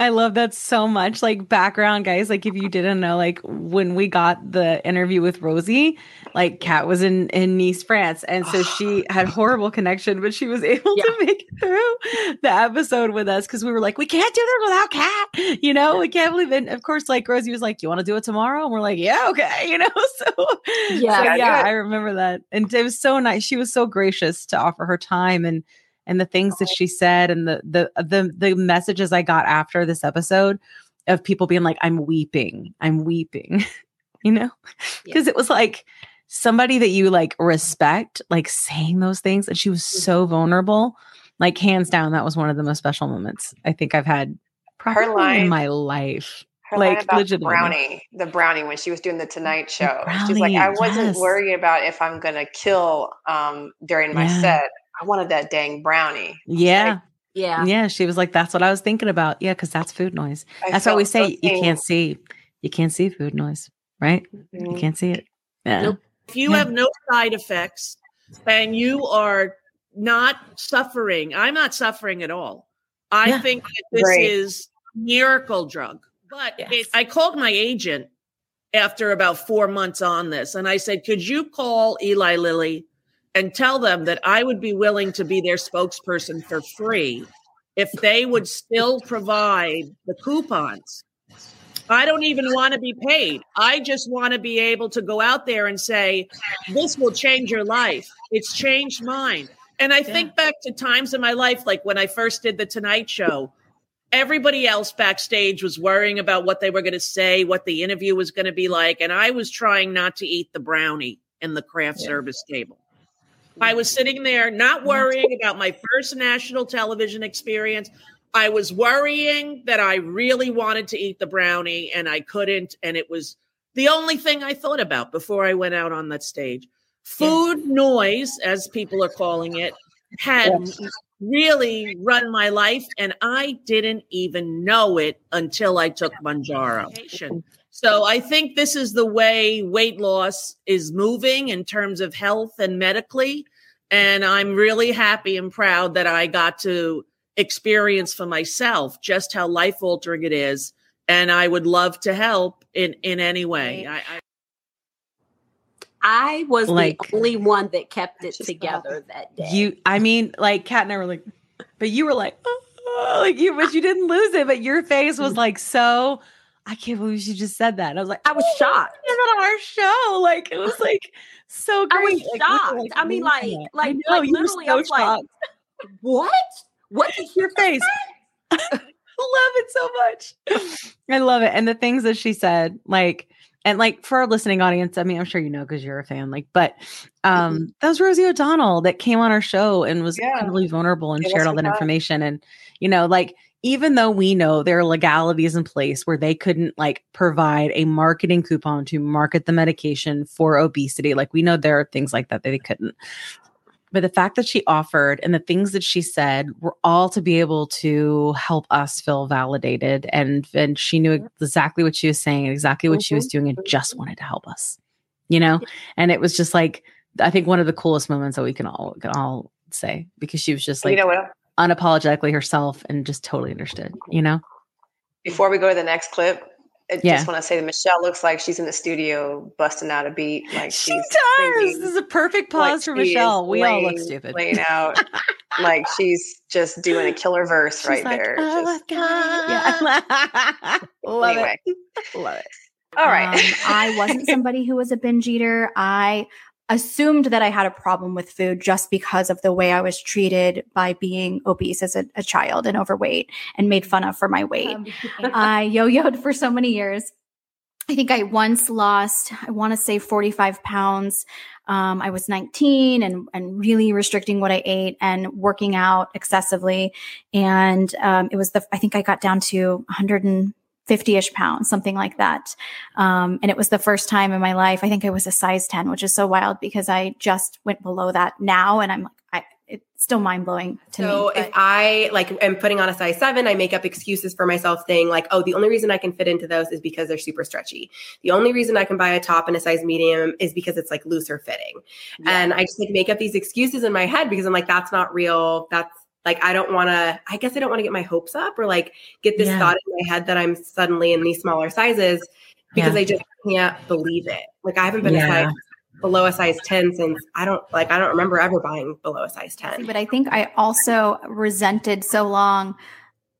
I love that so much. Like background, guys. Like if you didn't know, like when we got the interview with Rosie, like Kat was in in Nice, France, and so she had horrible connection, but she was able to make it through the episode with us because we were like, we can't do this without Kat. You know, we can't believe it. And of course, like Rosie was like, you want to do it tomorrow? And we're like, yeah, okay. You know, so Yeah. so, Yeah, yeah, do it. I remember that, and it was so nice. She was so gracious to offer her time and and the things that she said and the the the the messages I got after this episode of people being like, I'm weeping, I'm weeping, you know, because it was like somebody that you like respect, like saying those things, and she was so vulnerable. Like hands down, that was one of the most special moments I think I've had probably line- in my life. Her line like about legitimately. brownie, the brownie when she was doing the Tonight Show. She's like, I wasn't yes. worried about if I'm gonna kill um, during my Yeah. set. I wanted that dang brownie. Yeah. Yeah. Yeah. She was like, that's what I was thinking about. Yeah, because that's food noise. I That's why we felt so say you seen. can't see, you can't see food noise, right? You Mhm. can't see it. Yeah. Nope. If you Yeah. have no side effects and you are not suffering, I'm not suffering at all. I Yeah. think that this Great. is miracle drug. But it, I called my agent after about four months on this, and I said, "Could you call Eli Lilly and tell them that I would be willing to be their spokesperson for free if they would still provide the coupons?" I don't even want to be paid. I just want to be able to go out there and say, this will change your life. It's changed mine. And I think back to times in my life, like when I first did the Tonight Show, everybody else backstage was worrying about what they were going to say, what the interview was going to be like. And I was trying not to eat the brownie in the craft service table. I was sitting there not worrying about my first national television experience. I was worrying that I really wanted to eat the brownie and I couldn't. And it was the only thing I thought about before I went out on that stage. Food noise, as people are calling it, had really run my life, and I didn't even know it until I took Mounjaro. So I think this is the way weight loss is moving in terms of health and medically. And I'm really happy and proud that I got to experience for myself just how life altering it is. And I would love to help in, in any way. I, I, I was Like- the only one that kept it together that day. You, I mean, like Kat and I were like, but you were like, "Oh," like you, but you didn't lose it. But your face was mm. like so. I can't believe she just said that. And I was like, I was shocked. on our show. Like it was like so great. I was Like, shocked. like, I mean, like, like, I know, like literally, so I was shocked. what? What did your face? love it so much. I love it. And the things that she said, like, and like for our listening audience, I mean, I'm sure you know because you're a fan, like, but um that was Rosie O'Donnell that came on our show and was Yeah. incredibly vulnerable and us shared all that information. And, you know, like, even though we know there are legalities in place where they couldn't like provide a marketing coupon to market the medication for obesity, like we know there are things like that that they couldn't. But the fact that she offered and the things that she said were all to be able to help us feel validated and and she knew exactly what she was saying exactly what she was mm-hmm. doing and just mm-hmm. wanted to help us you know? And it was just like i think one of the coolest moments that we can all can all say because she was just like, You know what? Unapologetically herself and just totally understood you know Before we go to the next clip, I Yeah. just want to say that Michelle looks like she's in the studio busting out a beat. Like she she's does singing, this is a perfect like pause for michelle we all look stupid Laying out like she's just doing a killer verse right like, there. "Oh my Just- yeah love Anyway. it love it All right. Um, I wasn't somebody who was a binge eater. I assumed that I had a problem with food just because of the way I was treated by being obese as a, a child and overweight and made fun of for my weight. I yo yoed for so many years. I think I once lost, I want to say 45 pounds. Um, I was 19 and, and really restricting what I ate and working out excessively. And um, it was the, I think I got down to 150 ish pounds, something like that. Um, and it was the first time in my life, I think I was a size 10, which is so wild because I just went below that now. And I'm like, I, it's still mind blowing to so me. So if I like am putting on a size seven, I make up excuses for myself saying like, oh, the only reason I can fit into those is because they're super stretchy. The only reason I can buy a top in a size medium is because it's like looser fitting. And I just like make up these excuses in my head because I'm like, that's not real. That's like I don't want to. I guess I don't want to get my hopes up or like get this Yeah. thought in my head that I'm suddenly in these smaller sizes because Yeah. I just can't believe it. Like I haven't been Yeah. a size below a size 10 since I don't like I don't remember ever buying below a size 10. But I think I also resented so long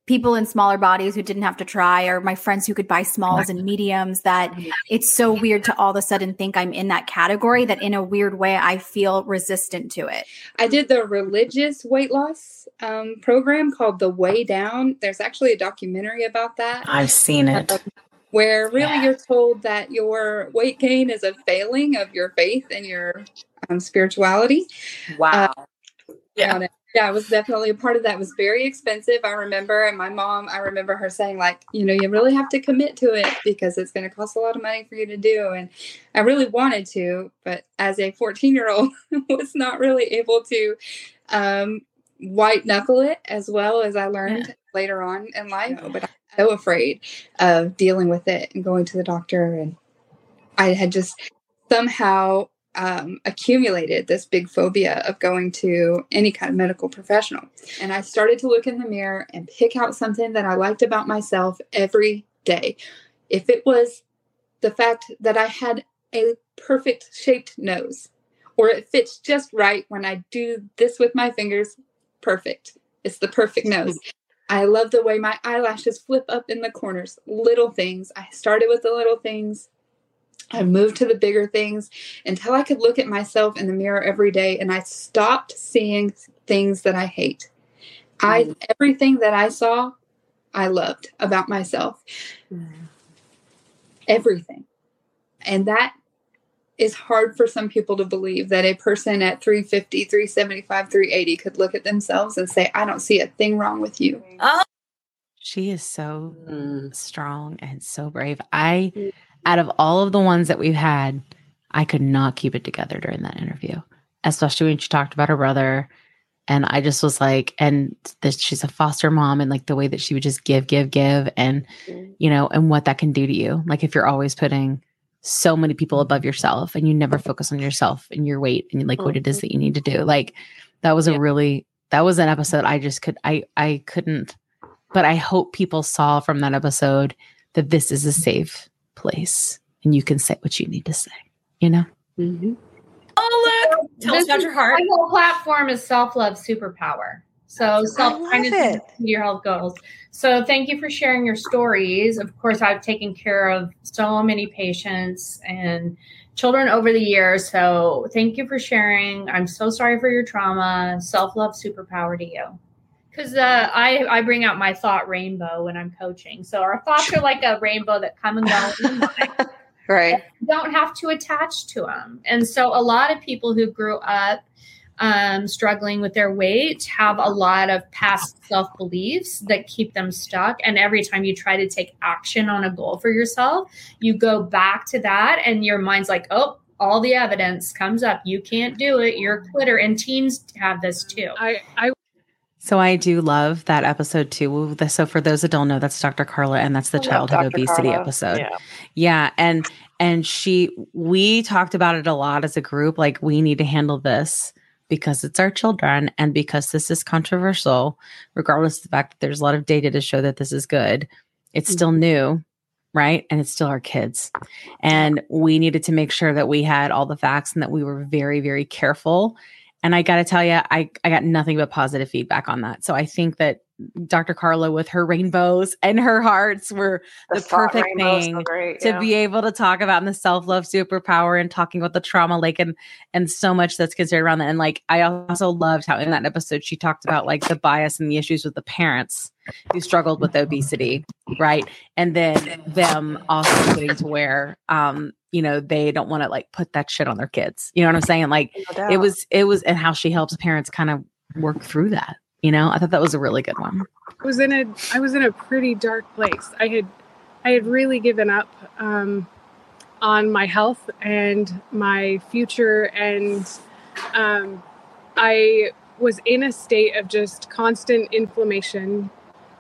people in smaller bodies who didn't have to try, or my friends who could buy smalls and mediums, that it's so weird to all of a sudden think I'm in that category that in a weird way I feel resistant to it. I did the religious weight loss um, program called The Way Down. There's actually a documentary about that. I've seen it. where really you're told that your weight gain is a failing of your faith and your um, spirituality. Wow. yeah. yeah, it was definitely a part of that. It was very expensive. I remember, and my mom, I remember her saying, like, you know, you really have to commit to it because it's going to cost a lot of money for you to do. And I really wanted to, but as a 14 year old, was not really able to um, white knuckle it as well as I learned later on in life. But I'm so afraid of dealing with it and going to the doctor. And I had just somehow um, accumulated this big phobia of going to any kind of medical professional. And I started to look in the mirror and pick out something that I liked about myself every day. If it was the fact that I had a perfect shaped nose, or it fits just right when I do this with my fingers, perfect. It's the perfect nose. I love the way my eyelashes flip up in the corners, little things. I started with the little things. I moved to the bigger things until I could look at myself in the mirror every day and I stopped seeing things that I hate. I mm. everything that I saw, I loved about myself. Mm. Everything. And that is hard for some people to believe that a person at 350, 375, 380 could look at themselves and say, I don't see a thing wrong with you. Oh. She is so mm. strong and so brave. I, out of all of the ones that we've had, I could not keep it together during that interview, especially when she talked about her brother And I just was like, and that she's a foster mom and like the way that she would just give, give, give, and, mm-hmm. you know, and what that can do to you. Like if you're always putting so many people above yourself and you never focus on yourself and your weight and like what it is mm-hmm. that you need to do. Like that was a really, that was an episode I just could, I, I couldn't, but I hope people saw from that episode that this is a safe place and you can say what you need to say, you know? Mm-hmm. Oh, look. Tell us about your heart. My whole platform is self love superpower. So self kindness love your health goals. So thank you for sharing your stories. Of course, I've taken care of so many patients and children over the years. So thank you for sharing. I'm so sorry for your trauma. Self love superpower to you. Because uh, I I bring out my thought rainbow when I'm coaching. So our thoughts are like a rainbow that come and go. in the right. don't have to attach to them. And so a lot of people who grew up um, struggling with their weight have a lot of past self beliefs that keep them stuck. And every time you try to take action on a goal for yourself, you go back to that, and your mind's like, oh, all the evidence comes up. You can't do it. You're a quitter. And teens have this too. I, I So I do love that episode too. So for those that don't know, that's Dr. Carla, and that's the I childhood obesity Carla. episode. Yeah. Yeah, and and she we talked about it a lot as a group. Like we need to handle this because it's our children, and because this is controversial, regardless of the fact that there's a lot of data to show that this is good. It's still mm-hmm. new, right? And it's still our kids, and we needed to make sure that we had all the facts and that we were very very careful and I got to tell you, I, I got nothing but positive feedback on that. So I think that Dr. Carla, with her rainbows and her hearts, were The the, perfect thing great, to yeah. be able to talk about in the self love superpower and talking about the trauma lake and and so much that's considered around that. And like I also loved how in that episode she talked about like the bias and the issues with the parents who struggled with obesity, right? And then them also getting to where um you know they don't want to like put that shit on their kids. You know what I'm saying? Like No it was it was and how she helps parents kind of work through that. You know, I thought that was a really good one. I was in a I was in a pretty dark place. I had I had really given up um, on my health and my future, and um, I was in a state of just constant inflammation,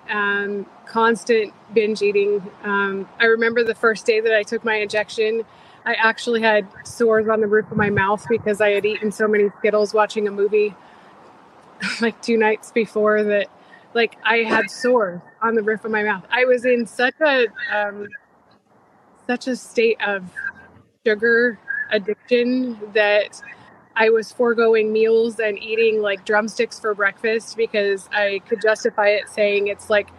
um, constant binge eating. Um, I remember the first day that I took my injection. I actually had sores on the roof of my mouth because I had eaten so many Skittles watching a movie like two nights before that like I had sores on the roof of my mouth. I was in such a um, such a state of sugar addiction that I was foregoing meals and eating like drumsticks for breakfast because I could justify it saying it's like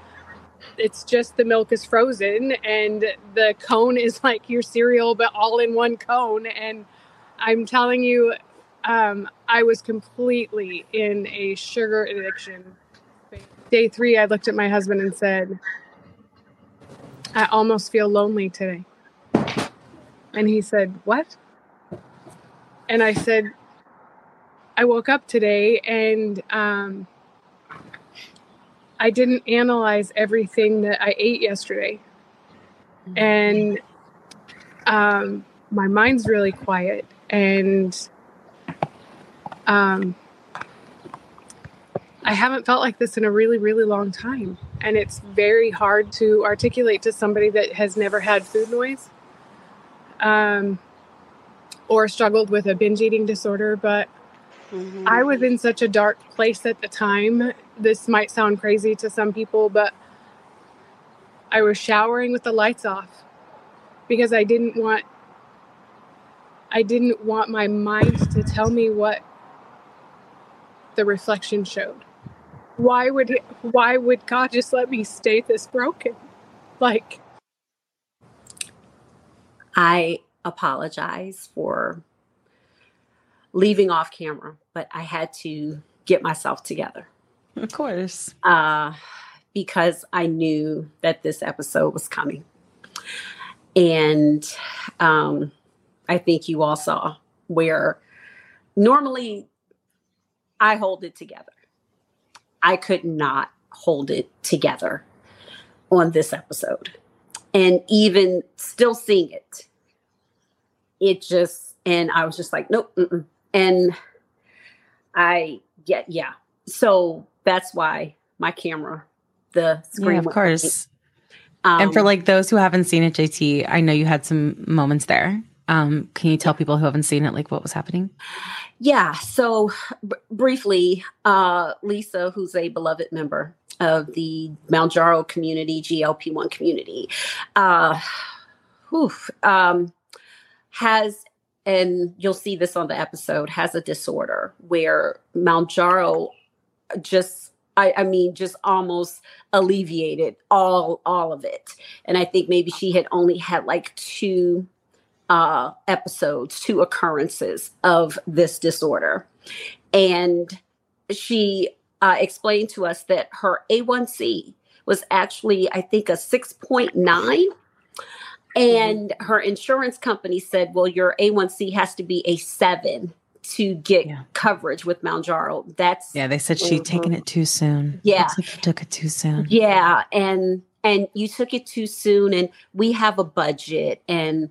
it's just the milk is frozen and the cone is like your cereal but all in one cone and I'm telling you um, I was completely in a sugar addiction day three, I looked at my husband and said, I almost feel lonely today. And he said, What? And I said, I woke up today and um, I didn't analyze everything that I ate yesterday. And um, my mind's really quiet. And um, I haven't felt like this in a really, really long time. And it's very hard to articulate to somebody that has never had food noise um, or struggled with a binge eating disorder. But I was in such a dark place at the time. This might sound crazy to some people, but I was showering with the lights off because I didn't want I didn't want my mind to tell me what the reflection showed. Why would why would God just let me stay this broken? Like I apologize for leaving off camera, but I had to get myself together. Of course. Uh, because I knew that this episode was coming. And um, I think you all saw where normally I hold it together. I could not hold it together on this episode. And even still seeing it, it just, and I was just like, nope. Mm-mm. And I, yeah, yeah. so that's why my camera, the screen, Yeah, of course. blank. and for Um, like those who haven't seen it, JT, I know you had some moments there. Um, can you tell people who haven't seen it like what was happening? Yeah. So b- briefly, uh, Lisa, who's a beloved member of the Mounjaro community, GLP1 community, uh, whew, um, has, and you'll see this on the episode, has a disorder where Mounjaro just, I, I mean, just almost alleviated all all of it. And I think maybe she had only had like two uh, episodes, two occurrences of this disorder. And she uh, explained to us that her A1C was actually, I think, a 6.9. And her insurance company said, well, your A1C has to be a seven to get coverage with Mount. That's Yeah, they said she'd taken it too soon. Yeah. Looks like she took it too soon. yeah, and and you took it too soon, and we have a budget, and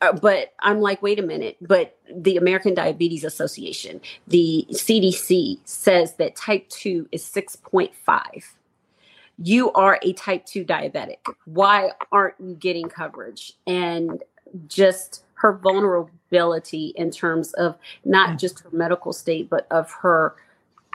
uh, but I'm like, wait a minute, but the American Diabetes Association, the CDC says that type two is six point five. You are a type two diabetic. Why aren't you getting coverage? And just her vulnerability in terms of not just her medical state, but of her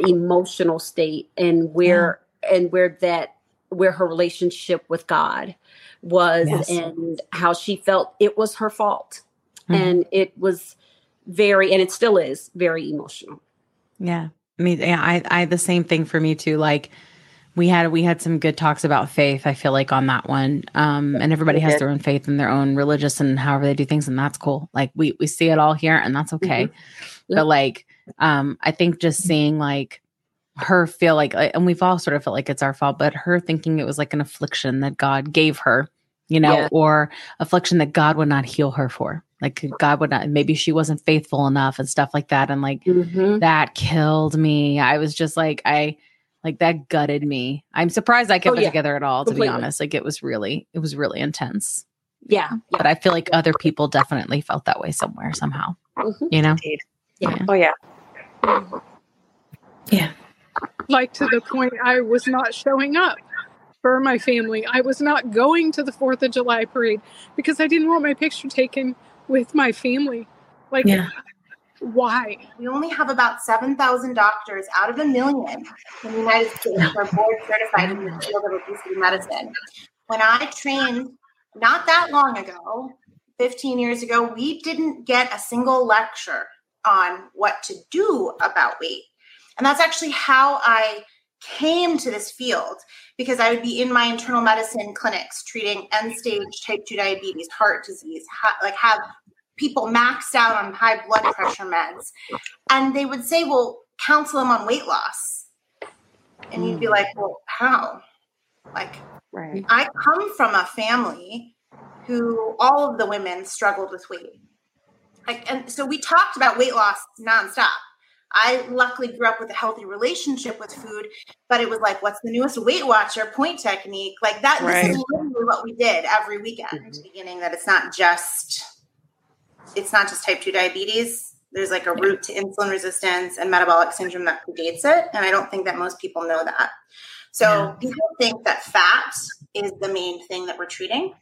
emotional state and where and where that where her relationship with God was Yes. and how she felt it was her fault. Mhm. And it was very and it still is very emotional. Yeah. I mean, yeah, I, I, the same thing for me too. Like we had, we had some good talks about faith. I feel like on that one. Um, and everybody has their own faith and their own religious and however they do things. And that's cool. Like we, we see it all here and that's okay. But like, um, I think just seeing like her feel like, and we've all sort of felt like it's our fault, but her thinking it was like an affliction that God gave her, you know, Yeah. or affliction that God would not heal her for. Like God would not, maybe she wasn't faithful enough and stuff like that. And like Mm-hmm. that killed me. I was just like, I like that gutted me. I'm surprised I kept Oh, it together at all, to be honest. Like it was really, it was really intense. Yeah. But I feel like other people definitely felt that way somewhere, somehow. Mm-hmm. You know? Yeah. Oh yeah. yeah. like to the point I was not showing up for my family. I was not going to the 4th of July parade because I didn't want my picture taken with my family. Like, Yeah. Why? We only have about 7,000 doctors out of a million in the United States who are board certified in the field of obesity medicine. When I trained not that long ago, 15 years ago, we didn't get a single lecture on what to do about weight. And that's actually how I came to this field because I would be in my internal medicine clinics treating end stage type 2 diabetes, heart disease, ha- like have people maxed out on high blood pressure meds. And they would say, well, counsel them on weight loss. And you'd be mm. like, well, how? Like, Right. I come from a family who all of the women struggled with weight. Like, and so we talked about weight loss nonstop. I luckily grew up with a healthy relationship with food, but it was like, what's the newest Weight Watcher point technique? Like that. This Right. is literally what we did every weekend. Mm-hmm. Beginning that it's not just it's not just type two diabetes. There's like a root to insulin resistance and metabolic syndrome that predates it, and I don't think that most people know that. So people think that fat is the main thing that we're treating.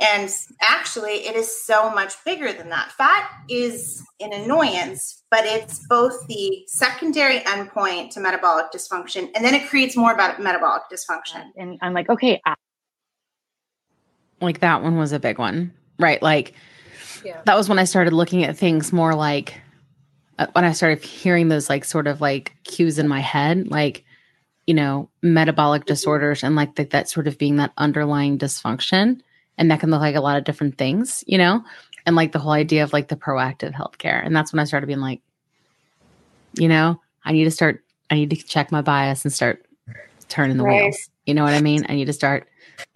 And actually, it is so much bigger than that. Fat is an annoyance, but it's both the secondary endpoint to metabolic dysfunction, and then it creates more about metabolic dysfunction. And I'm like, okay, I- Like that one was a big one. Right. Like Yeah. that was when I started looking at things more like uh, when I started hearing those like sort of like cues in my head, like, you know, metabolic disorders and like that, that sort of being that underlying dysfunction. And that can look like a lot of different things, you know, and like the whole idea of like the proactive healthcare. And that's when I started being like, you know, I need to start, I need to check my bias and start turning the Right. wheels. You know what I mean? I need to start.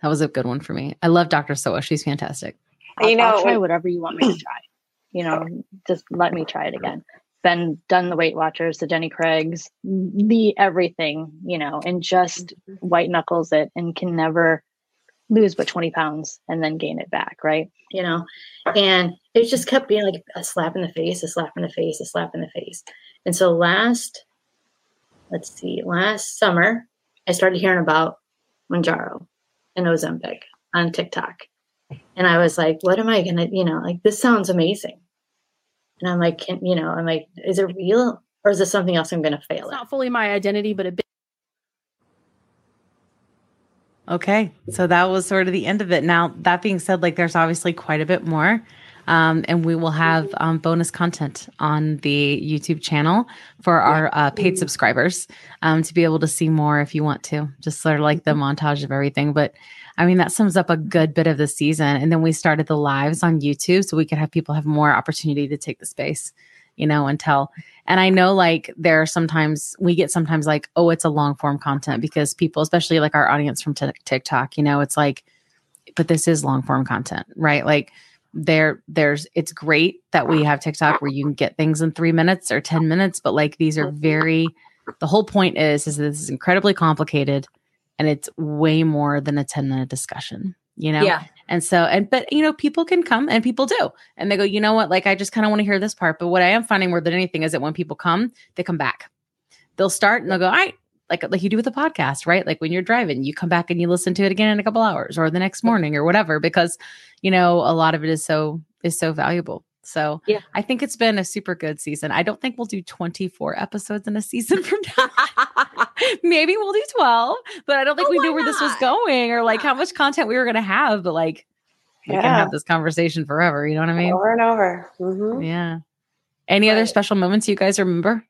That was a good one for me. I love Dr. Soa. She's fantastic. I'll, You know, I'll try whatever you want me to try. You know, oh. just let me try it again. Been done the Weight Watchers, the Jenny Craigs, the everything, you know, and just mm-hmm. white knuckles it and can never lose but 20 pounds and then gain it back, right? You know, and it just kept being like a slap in the face, a slap in the face, a slap in the face. And so last let's see, last summer, I started hearing about Mounjaro and Ozempic on TikTok. And I was like, what am I going to, you know, like this sounds amazing. And I'm like, can, you know, I'm like, is it real or is this something else I'm going to fail It's at? not fully my identity, but a bit. Okay. So that was sort of the end of it. Now, that being said, like there's obviously quite a bit more. Um, and we will have um, bonus content on the YouTube channel for our uh, paid subscribers um, to be able to see more if you want to, just sort of like the montage of everything. But I mean, that sums up a good bit of the season. And then we started the lives on YouTube so we could have people have more opportunity to take the space, you know, and tell. And I know like there are sometimes we get sometimes like, oh, it's a long form content because people, especially like our audience from Tik- TikTok, you know, it's like, but this is long form content, right? Like there, there's, it's great that we have TikTok where you can get things in three minutes or 10 minutes, but like these are very, the whole point is, is this is incredibly complicated and it's way more than a 10 minute discussion, you know? Yeah. And so, and, but, you know, people can come and people do. And they go, you know what? Like, I just kind of want to hear this part. But what I am finding more than anything is that when people come, they come back. They'll start and they'll go, all right, like, like you do with a podcast, right? Like when you're driving, you come back and you listen to it again in a couple hours or the next morning or whatever, because, you know, a lot of it is so, is so valuable. So yeah, I think it's been a super good season. I don't think we'll do 24 episodes in a season from now. Maybe we'll do 12, but I don't think we knew where this was going or like how much content we were going to have. But like, we can have this conversation forever. You know what I mean? Over and over. Mhm. Yeah. Any other special moments you guys remember?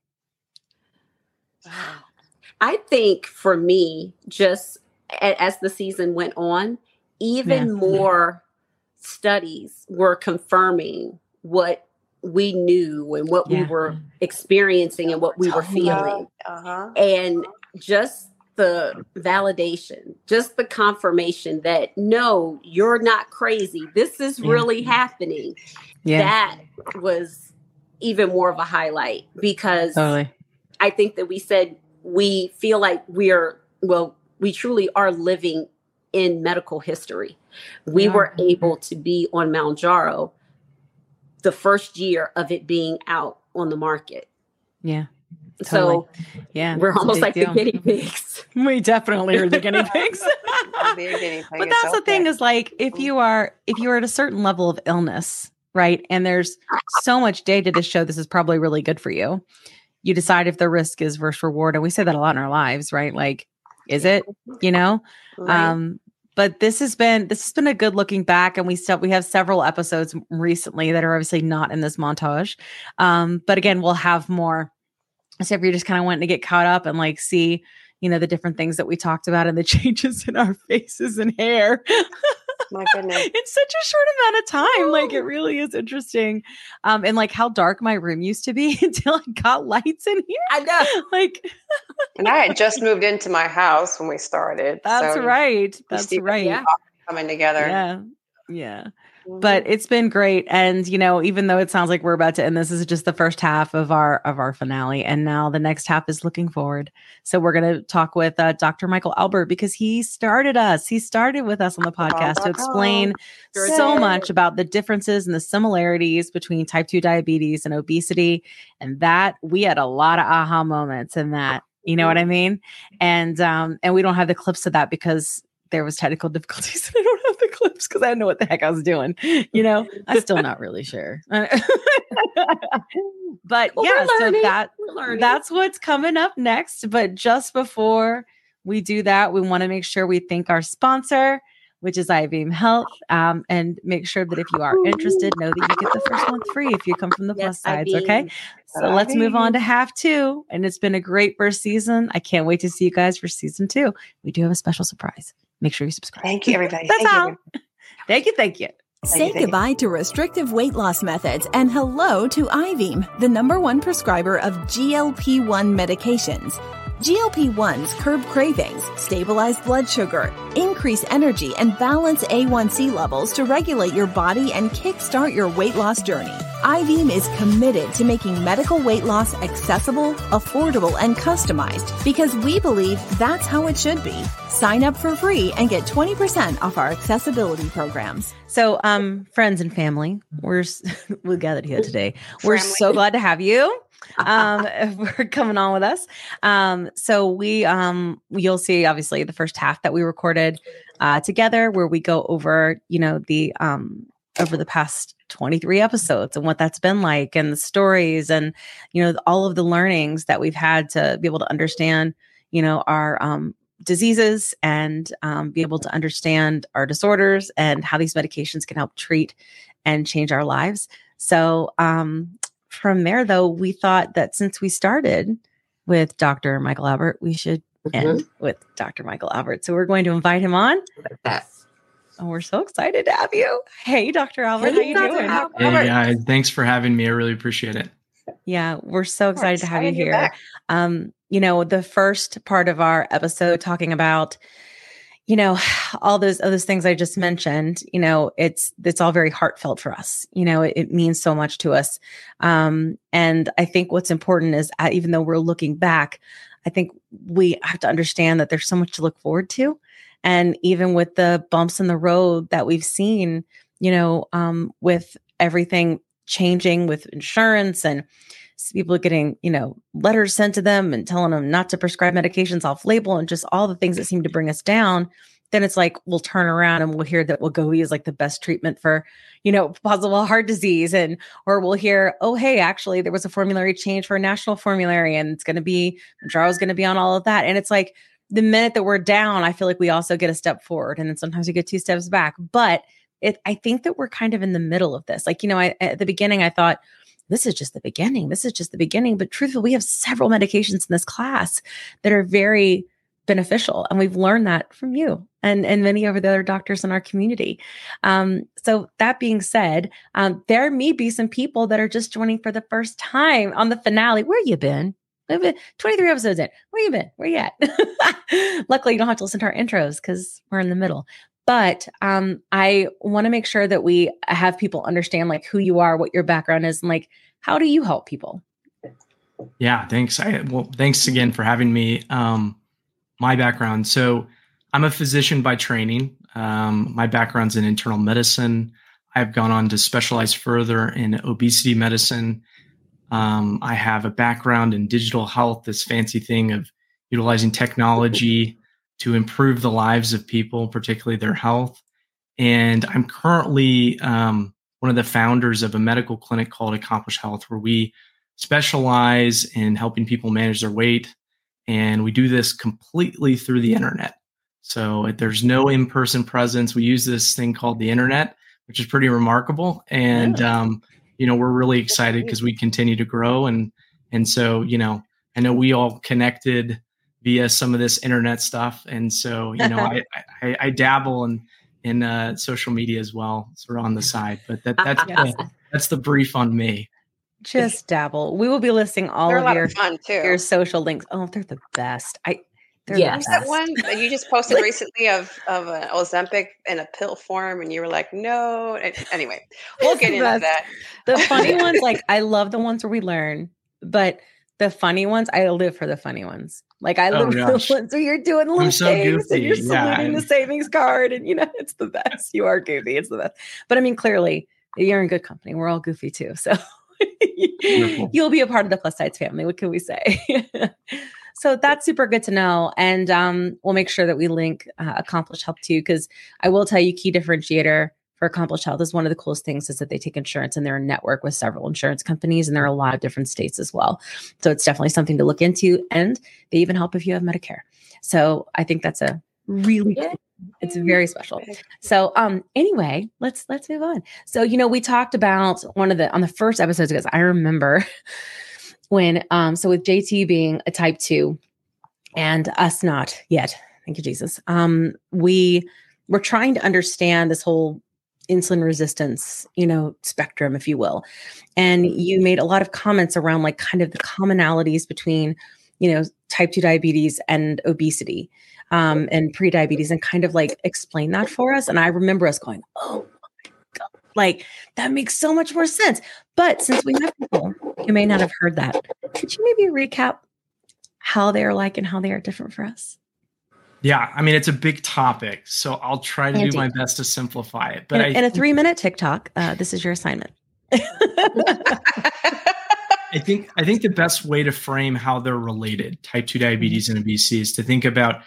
I think for me, just a- as the season went on, even Yeah. more studies were confirming what we knew and what we were experiencing and what we were feeling. Uh-huh. And just the validation, just the confirmation that no, you're not crazy. This is Yeah. really happening. Yeah. That was even more of a highlight because Totally. I think that we said we feel like we're well, we truly are living in medical history. We We were able to be on Mounjaro the first year of it being out on the market. Yeah. So yeah, we're almost like deal. the guinea pigs. We definitely are the guinea pigs. Guinea pig but that's the thing yeah. is like if you are if you are at a certain level of illness right and there's so much data to show this is probably really good for you you decide if the risk is versus reward and we say that a lot in our lives right like is it you know Right. um but this has been this has been a good looking back and we still we have several episodes recently that are obviously not in this montage. Um but again we'll have more. So if you're just kind of wanting to get caught up and like see you know the different things that we talked about and the changes in our faces and hair My goodness. in such a short amount of time like it really is interesting um and like how dark my room used to be until i got lights in here i know like And I had just moved into my house when we started. that's so right that's right it coming together. yeah yeah but it's been great. And you know even though it sounds like we're about to end this, is just the first half of our of our finale. And now the next half is looking forward. So we're going to talk with uh, dr michael albert because he started us. He started with us on the podcast to explain so Yay. much about the differences and the similarities between type 2 diabetes and obesity. And that we had a lot of aha moments in that. You know what i mean? And um and we don't have the clips of that because there was technical difficulties and i don't have the clips because i didn't know what the heck i was doing you know i'm still not really sure but Well, yeah so that that's what's coming up next but just before we do that we want to make sure we thank our sponsor which is Ivim Health. Um, and make sure that if you are interested, know that you get the first month free if you come from the plus sides. Okay. Ivim. So let's move on to half two. And it's been a great first season. I can't wait to see you guys for season two. We do have a special surprise. Make sure you subscribe. Thank you, everybody. That's Thank you. all. Thank you. Thank you. Say goodbye to restrictive weight loss methods and hello to Ivim, the number one prescriber of GLP 1 medications. GLP 1s curb cravings, stabilize blood sugar, increase energy, and balance A1C levels to regulate your body and kickstart your weight loss journey. Ivim is committed to making medical weight loss accessible, affordable, and customized because we believe that's how it should be. Sign up for free and get 20% off our accessibility programs. So, um, friends and family, we're we're gathered here today. We're so glad to have you. Um, for coming on with us. Um, so we, um, you'll see obviously the first half that we recorded uh, together, where we go over, you know, the um, over the past 23 episodes and what that's been like, and the stories, and you know, all of the learnings that we've had to be able to understand, you know, our um, diseases and um, be able to understand our disorders and how these medications can help treat and change our lives. So, um, from there, though, we thought that since we started with Dr. Michael Albert, we should end with Dr. Michael Albert. So, we're going to invite him on. And we're so excited to have you. Hey, Dr. Albert, how you doing? Hey guys, thanks for having me. I really appreciate it. Yeah, we're so excited to have you excited you're here. Um, you know, the first part of our episode talking about, you know, all those those things I just mentioned, you know, it's it's all very heartfelt for us. You know, it, it means so much to us. Um, and I think what's important is uh, even though we're looking back, I think we have to understand that there's so much to look forward to. And even with the bumps in the road that we've seen, you know, um, with everything changing with insurance and people getting, you know, letters sent to them and telling them not to prescribe medications off label and just all the things that seem to bring us down, then it's like we'll turn around and we'll hear that Wegovy is like the best treatment for, you know, possible heart disease. And or we'll hear, oh, hey, actually there was a formulary change for a national formulary and it's gonna be Mounjaro's gonna be on all of that. And it's like the minute that we're down, I feel like we also get a step forward. And then sometimes we get two steps back. But it I think that we're kind of in the middle of this. Like, you know, I at the beginning I thought this is just the beginning. This is just the beginning. But truthfully, we have several medications in this class that are very beneficial. And we've learned that from you and, and many of the other doctors in our community. Um, so that being said, um, there may be some people that are just joining for the first time on the finale. Where you been? We've been 23 episodes in. Where you been? Where you at? Luckily, you don't have to listen to our intros because we're in the middle. But um, I want to make sure that we have people understand like who you are, what your background is, and like how do you help people? Yeah, thanks. I, well, thanks again for having me. Um, my background. So, I'm a physician by training. Um, my background's in internal medicine. I've gone on to specialize further in obesity medicine. Um, I have a background in digital health, this fancy thing of utilizing technology to improve the lives of people, particularly their health. And I'm currently um, one of the founders of a medical clinic called Accomplish Health, where we specialize in helping people manage their weight. And we do this completely through the internet. So there's no in person presence. We use this thing called the internet, which is pretty remarkable. And, um, you know, we're really excited because we continue to grow. And, and so, you know, I know we all connected via some of this internet stuff. And so, you know, I, I, I dabble in, in uh, social media as well, sort of on the side, but that, that's, Yes. the, that's the brief on me. Just dabble. We will be listing all They're of your of fun, too. your social links. Oh, they're the best. I they're Yes. the that one that you just posted recently of of an Ozempic in a pill form, and you were like, "No." Anyway, we'll get into best. that. The funny ones, like I love the ones where we learn, but the funny ones, I live for the funny ones. Like I Oh, live the ones where you're doing little so things and you're goofy. Yeah, saluting the savings card, and you know it's the best. You are goofy. It's the best. But I mean, clearly, you're in good company. We're all goofy too. So you'll be a part of the plus sides family. What can we say? so that's super good to know. And um, we'll make sure that we link uh, Accomplish Health too, because I will tell you, key differentiator for Accomplish Health is one of the coolest things is that they take insurance and they're a network with several insurance companies, and there are a lot of different states as well. So it's definitely something to look into. And they even help if you have Medicare. So I think that's a really cool it's very special so um anyway let's let's move on so you know we talked about one of the on the first episodes because i remember when um so with jt being a type 2 and us not yet thank you jesus um we were trying to understand this whole insulin resistance you know spectrum if you will. And you made a lot of comments around like kind of the commonalities between you know type 2 diabetes and obesity um, and pre-diabetes and kind of like explain that for us. And i remember us going oh my god like that makes so much more sense. But since we have people who may not have heard that could you maybe recap how they are like and how they are different for us Yeah, I mean it's a big topic, so I'll try to do my best to simplify it. But in, I a- in a three minute tiktok uh, this is your assignment I think I think the best way to frame how they're related, type 2 diabetes and obesity, is to think about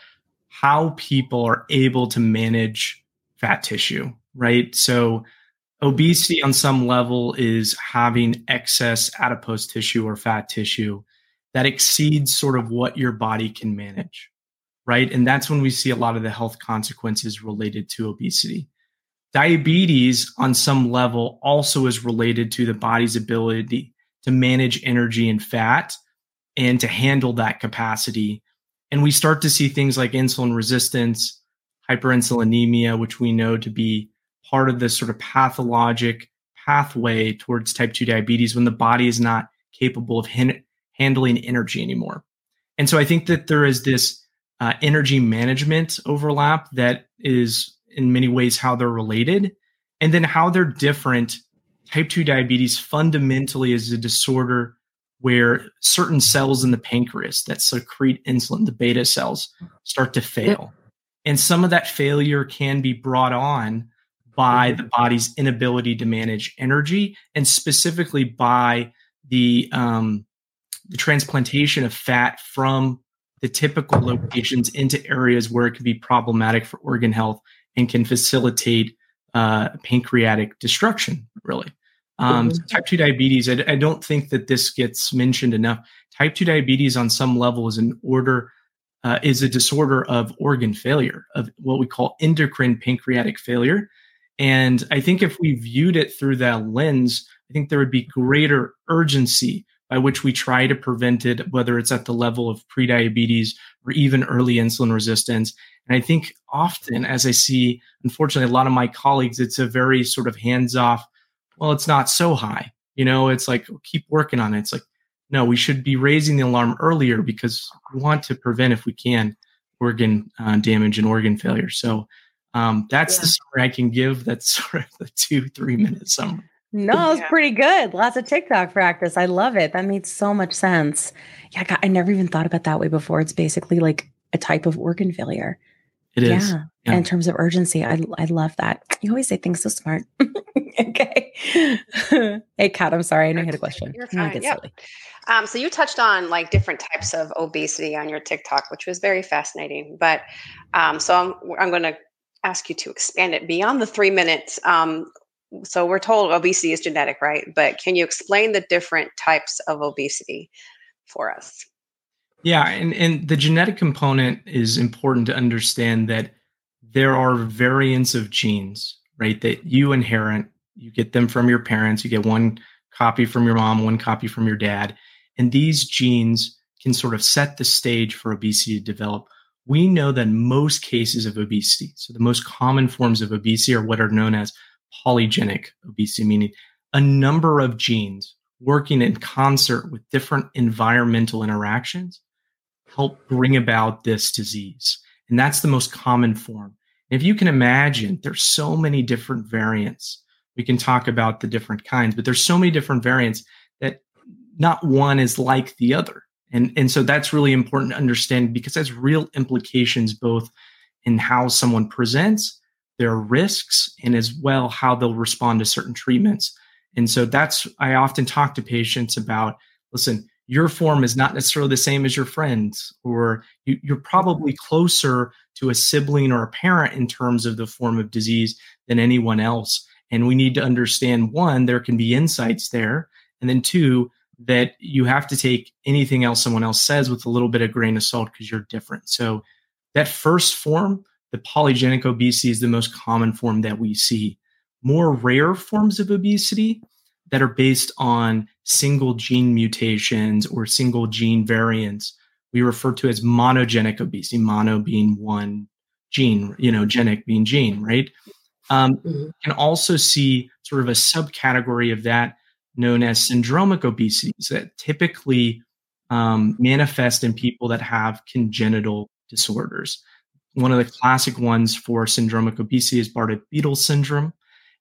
how people are able to manage fat tissue, right? So obesity on some level is having excess adipose tissue or fat tissue that exceeds sort of what your body can manage, right? And that's when we see a lot of the health consequences related to obesity. Diabetes, on some level, also is related to the body's ability to manage energy and fat and to handle that capacity. And we start to see things like insulin resistance, hyperinsulinemia, which we know to be part of this sort of pathologic pathway towards type 2 diabetes when the body is not capable of hin- handling energy anymore. And so I think that there is this uh, energy management overlap that is in many ways how they're related and then how they're different. Type 2 diabetes fundamentally is a disorder where certain cells in the pancreas that secrete insulin the beta cells start to fail. And some of that failure can be brought on by the body's inability to manage energy and specifically by the um, the transplantation of fat from the typical locations into areas where it can be problematic for organ health and can facilitate uh, pancreatic destruction, really. Um, mm-hmm. Type 2 diabetes, I, I, don't think that this gets mentioned enough. Type 2 diabetes, on some level, is an order, uh, is a disorder of organ failure, of what we call endocrine pancreatic failure. And I think if we viewed it through that lens, I think there would be greater urgency by which we try to prevent it, whether it's at the level of prediabetes or even early insulin resistance. And I think often, as I see, unfortunately, a lot of my colleagues, it's a very sort of hands off, well, it's not so high. You know, it's like, keep working on it. It's like, no, we should be raising the alarm earlier because we want to prevent, if we can, organ uh, damage and organ failure. So um, that's yeah. the summary I can give. That's sort of the two, three minute summary. No, it's yeah. pretty good. Lots of TikTok practice. I love it. That made so much sense. Yeah, God, I never even thought about that way before. It's basically like a type of organ failure. It is. Yeah. yeah. In terms of urgency, I I love that. You always say things so smart. okay. hey, Kat, I'm sorry. I know you had a question. You're fine. Yep. Um, so you touched on like different types of obesity on your TikTok, which was very fascinating. But um, so I'm I'm going to ask you to expand it beyond the three minutes. Um, so we're told obesity is genetic, right? But can you explain the different types of obesity for us? Yeah, and, and the genetic component is important to understand that there are variants of genes, right? That you inherit. You get them from your parents. You get one copy from your mom, one copy from your dad. And these genes can sort of set the stage for obesity to develop. We know that most cases of obesity, so the most common forms of obesity are what are known as polygenic obesity, meaning a number of genes working in concert with different environmental interactions help bring about this disease. And that's the most common form. if you can imagine, there's so many different variants. We can talk about the different kinds, but there's so many different variants that not one is like the other. And, and so that's really important to understand because that's real implications both in how someone presents their risks and as well how they'll respond to certain treatments. And so that's, I often talk to patients about listen, your form is not necessarily the same as your friends, or you, you're probably mm-hmm. closer to a sibling or a parent in terms of the form of disease than anyone else. And we need to understand one, there can be insights there. And then two, that you have to take anything else someone else says with a little bit of grain of salt because you're different. So that first form, the polygenic obesity is the most common form that we see. More rare forms of obesity that are based on single gene mutations or single gene variants, we refer to as monogenic obesity, mono being one gene, you know, genic being gene, right? Um, mm-hmm. Can also see sort of a subcategory of that known as syndromic obesities that typically um, manifest in people that have congenital disorders. One of the classic ones for syndromic obesity is Bardet-Biedl syndrome.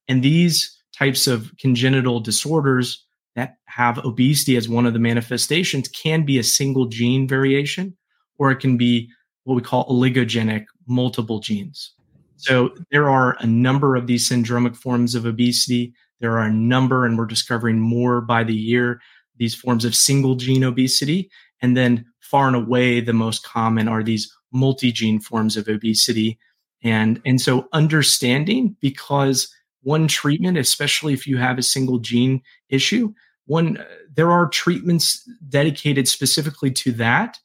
And these types of congenital disorders that have obesity as one of the manifestations can be a single gene variation, or it can be what we call oligogenic, multiple genes. So there are a number of these syndromic forms of obesity. There are a number, and we're discovering more by the year, these forms of single gene obesity. And then far and away, the most common are these multi gene forms of obesity. And, and so understanding because one treatment, especially if you have a single gene issue, one, uh, there are treatments dedicated specifically to that.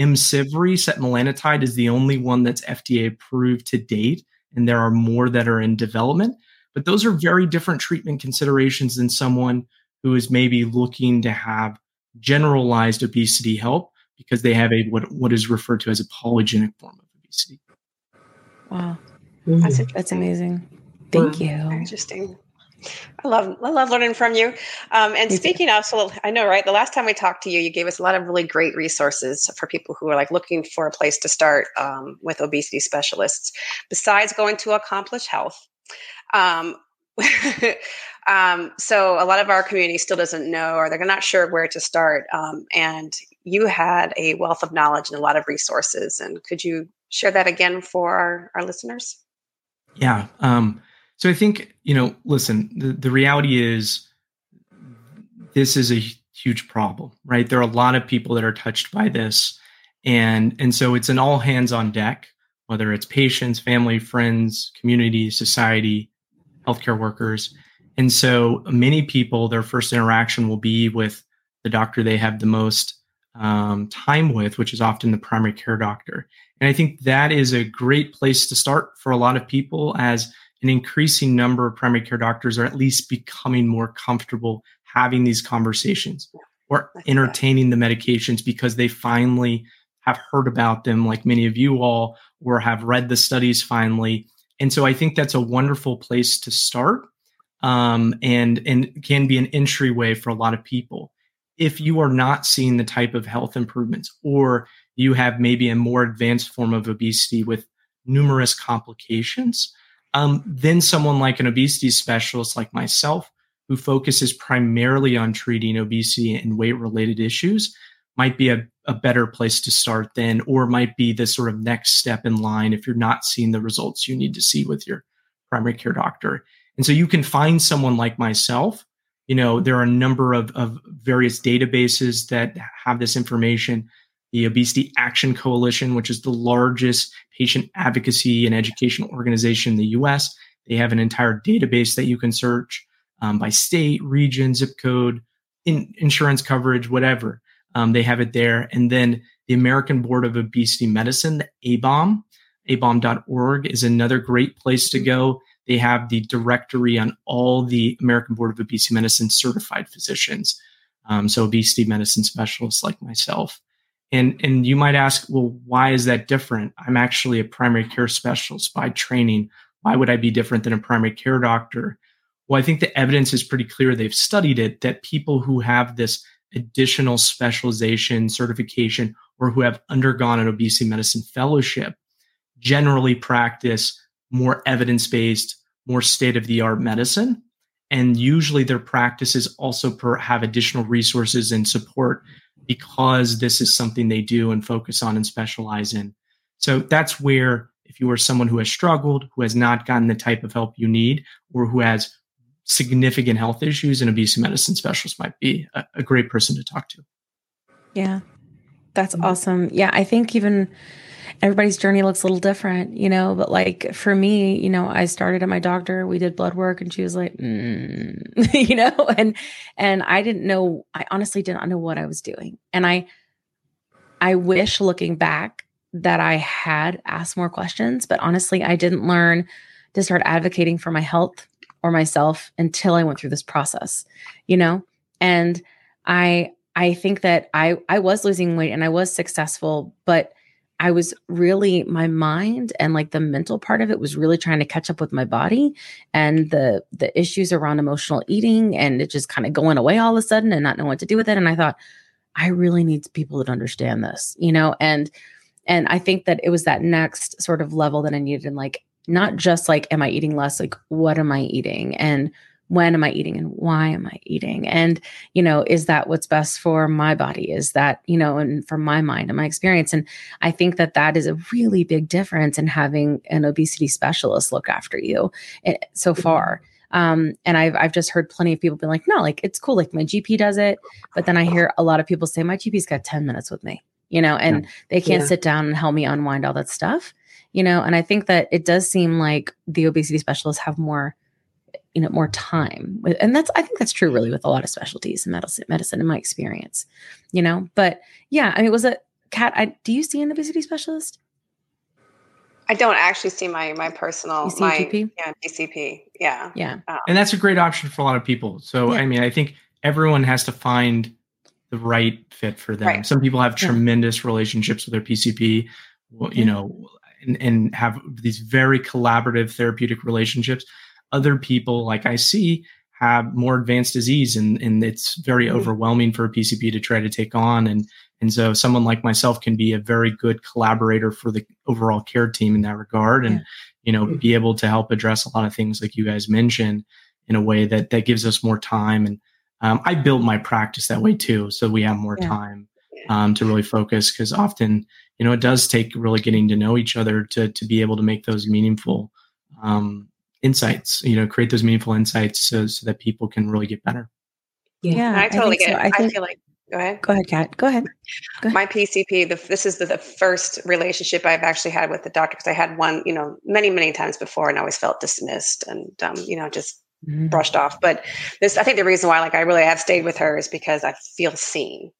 Imcivree, setmelanotide, is the only one that's FDA approved to date, and there are more that are in development. But those are very different treatment considerations than someone who is maybe looking to have generalized obesity help because they have a what, what is referred to as a polygenic form of obesity. Wow. That's That's amazing. Thank you. Interesting. I love I love learning from you. Um, and Me too. speaking of, so I know, right? The last time we talked to you, you gave us a lot of really great resources for people who are like looking for a place to start um, with obesity specialists. Besides going to Accomplish Health, um, um, so a lot of our community still doesn't know, or they're not sure where to start. Um, and you had a wealth of knowledge and a lot of resources. And could you share that again for our, our listeners? Yeah. Um, so I think, you know, listen, the, the reality is this is a huge problem, right? There are a lot of people that are touched by this. And, and so it's an all hands on deck, whether it's patients, family, friends, community, society, healthcare workers. And so many people, their first interaction will be with the doctor they have the most um, time with, which is often the primary care doctor. And I think that is a great place to start for a lot of people as an increasing number of primary care doctors are at least becoming more comfortable having these conversations or entertaining the medications because they finally have heard about them, like many of you all, or have read the studies finally. And so I think that's a wonderful place to start um, and, and can be an entryway for a lot of people. If you are not seeing the type of health improvements or you have maybe a more advanced form of obesity with numerous complications, um, then someone like an obesity specialist like myself, who focuses primarily on treating obesity and weight related issues, might be a, a better place to start then, or might be the sort of next step in line if you're not seeing the results you need to see with your primary care doctor. And so you can find someone like myself. You know, there are a number of, of various databases that have this information the Obesity Action Coalition, which is the largest patient advocacy and education organization in the US. They have an entire database that you can search um, by state, region, zip code, in, insurance coverage, whatever. Um, they have it there. And then the American Board of Obesity Medicine, the ABOM, abom.org is another great place to go. They have the directory on all the American Board of Obesity Medicine certified physicians. Um, so obesity medicine specialists like myself. And, and you might ask, well, why is that different? I'm actually a primary care specialist by training. Why would I be different than a primary care doctor? Well, I think the evidence is pretty clear. They've studied it that people who have this additional specialization, certification, or who have undergone an obesity medicine fellowship generally practice more evidence based, more state of the art medicine. And usually their practices also per- have additional resources and support because this is something they do and focus on and specialize in. So that's where, if you are someone who has struggled, who has not gotten the type of help you need, or who has significant health issues, an obesity medicine specialist might be a, a great person to talk to. Yeah. That's mm-hmm. awesome. Yeah, I think even everybody's journey looks a little different, you know, but like for me, you know, I started at my doctor, we did blood work and she was like, mm, you know, and and I didn't know I honestly did not know what I was doing. And I I wish looking back that I had asked more questions, but honestly, I didn't learn to start advocating for my health or myself until I went through this process, you know? And I I think that I I was losing weight and I was successful, but I was really my mind and like the mental part of it was really trying to catch up with my body and the the issues around emotional eating and it just kind of going away all of a sudden and not knowing what to do with it. And I thought I really need people that understand this, you know, and and I think that it was that next sort of level that I needed and like not just like am I eating less? Like what am I eating? And when am I eating and why am I eating? And, you know, is that what's best for my body? Is that, you know, and for my mind and my experience? And I think that that is a really big difference in having an obesity specialist look after you eh, so far. Um, and I've I've just heard plenty of people be like, no, like it's cool, like my GP does it. But then I hear a lot of people say, my GP's got 10 minutes with me, you know, and they can't Yeah. sit down and help me unwind all that stuff, you know. And I think that it does seem like the obesity specialists have more, you know, more time. And that's I think that's true really with a lot of specialties in medicine, medicine in my experience, you know. But yeah, I mean, was it Kat I, do you see an obesity specialist? I don't actually see my my personal You my yeah PCP. Yeah. Yeah. Um, and that's a great option for a lot of people. So, I mean, I think everyone has to find the right fit for them. Right. Some people have Yeah. tremendous relationships with their PCP, well, you Yeah. know, and, and have these very collaborative therapeutic relationships. Other people, like I see, have more advanced disease, and and it's very Mhm. overwhelming for a PCP to try to take on. And and so, someone like myself can be a very good collaborator for the overall care team in that regard, and you know, be able to help address a lot of things like you guys mentioned in a way that that gives us more time. And um, I built my practice that way too, so we have more Yeah. time um, to really focus. Because often, you know, it does take really getting to know each other to to be able to make those meaningful um, insights. You know, create those meaningful insights so so that people can really get better. Yeah, I totally think get so. it. I, think- feel like go ahead. Go ahead, Kat. Go ahead. My PCP, the, this is the, the first relationship I've actually had with the doctor because I had one, you know, many, many times before and I always felt dismissed and, um, you know, just Mm-hmm. brushed off. But this, I think the reason why, like, I really have stayed with her is because I feel seen.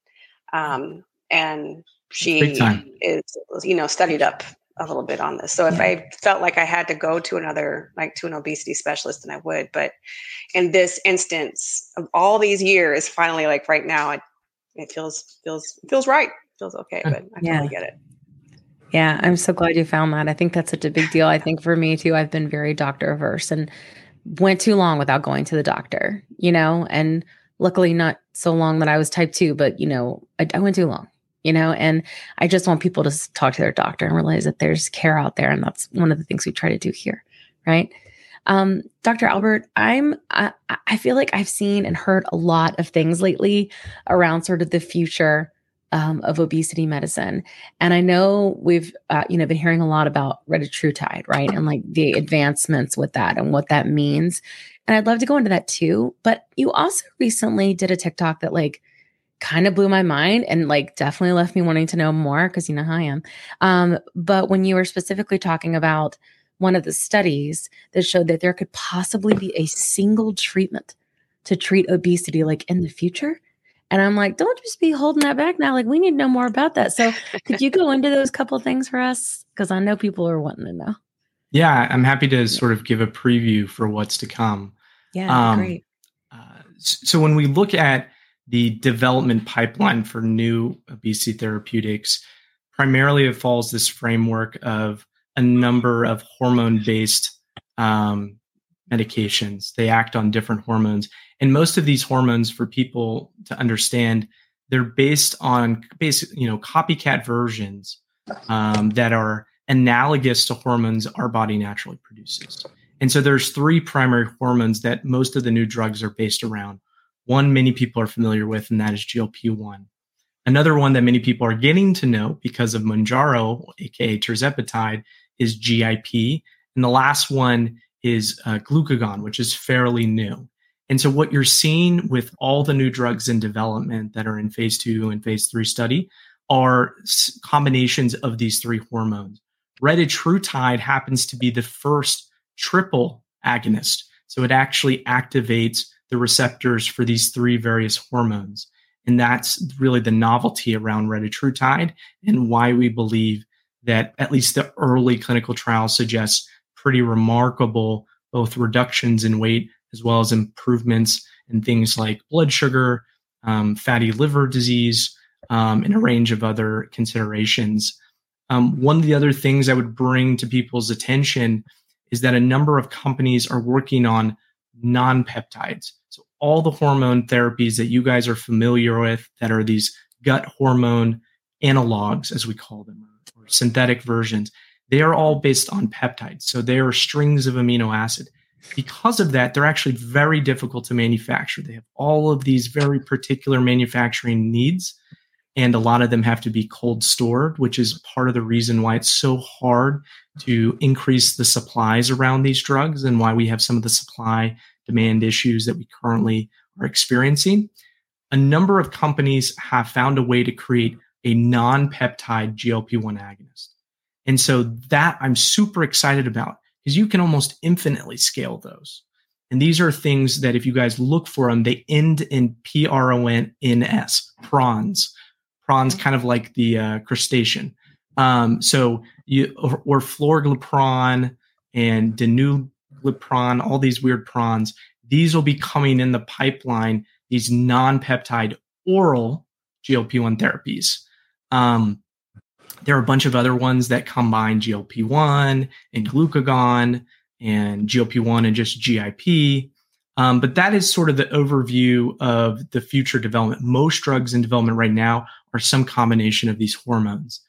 Um, and she is, you know, studied up a little bit on this. So if I felt like I had to go to another, like to an obesity specialist, then I would. But in this instance of all these years, finally, like right now, it, it feels feels feels right. Feels okay. Uh, but I Yeah. totally get it. Yeah, I'm so glad you found that. I think that's such a big deal. I think for me too, I've been very doctor averse and went too long without going to the doctor, you know, and luckily not so long that I was type two, but you know, I, I went too long, you know, and I just want people to talk to their doctor and realize that there's care out there. And that's one of the things we try to do here. Right. Um, Dr. Albert, I'm, I, I feel like I've seen and heard a lot of things lately around sort of the future um, of obesity medicine. And I know we've, uh, you know, been hearing a lot about retatrutide, right? And like the advancements with that and what that means. And I'd love to go into that too. But you also recently did a TikTok that like kind of blew my mind and like definitely left me wanting to know more because you know how I am. Um, but when you were specifically talking about one of the studies that showed that there could possibly be a single treatment to treat obesity like in the future. And I'm like, don't just be holding that back now. Like, we need to know more about that. So, could you go into those couple things for us? Because I know people are wanting to know. Yeah, I'm happy to sort of give a preview for what's to come. Yeah, Um, great. S- So when we look at the development pipeline for new obesity therapeutics, primarily it follows this framework of a number of hormone-based um, medications. They act on different hormones, and most of these hormones, for people to understand, they're based on basic, you know, copycat versions um, that are analogous to hormones our body naturally produces. And so there's three primary hormones that most of the new drugs are based around. One many people are familiar with, and that is GLP-1. Another one that many people are getting to know because of Mounjaro, aka tirzepatide, is GIP. And the last one is uh, glucagon, which is fairly new. And so what you're seeing with all the new drugs in development that are in phase two and phase three study are combinations of these three hormones. Retatrutide happens to be the first triple agonist. So it actually activates the receptors for these three various hormones. And that's really the novelty around retatrutide and why we believe that at least the early clinical trials suggest pretty remarkable both reductions in weight as well as improvements in things like blood sugar, um, fatty liver disease, um, and a range of other considerations. Um, one of the other things I would bring to people's attention is that a number of companies are working on non peptides. All the hormone therapies that you guys are familiar with that are these gut hormone analogs, as we call them, or synthetic versions, they are all based on peptides. So, they are strings of amino acid. Because of that, they're actually very difficult to manufacture. They have all of these very particular manufacturing needs and a lot of them have to be cold stored, which is part of the reason why it's so hard to increase the supplies around these drugs and why we have some of the supply demand issues that we currently are experiencing, a number of companies have found a way to create a non peptide GLP 1 agonist. And so that I'm super excited about because you can almost infinitely scale those. And these are things that if you guys look for them, they end in P R O N N S, prawns. Prawns, kind of like the uh, crustacean. Um, so you or, orforglipron and danuglipron, all these weird prawns. These will be coming in the pipeline. These non-peptide oral GLP-1 therapies. Um, there are a bunch of other ones that combine GLP-1 and glucagon and GLP-1 and just GIP. Um, but that is sort of the overview of the future development. Most drugs in development right now are some combination of these hormones.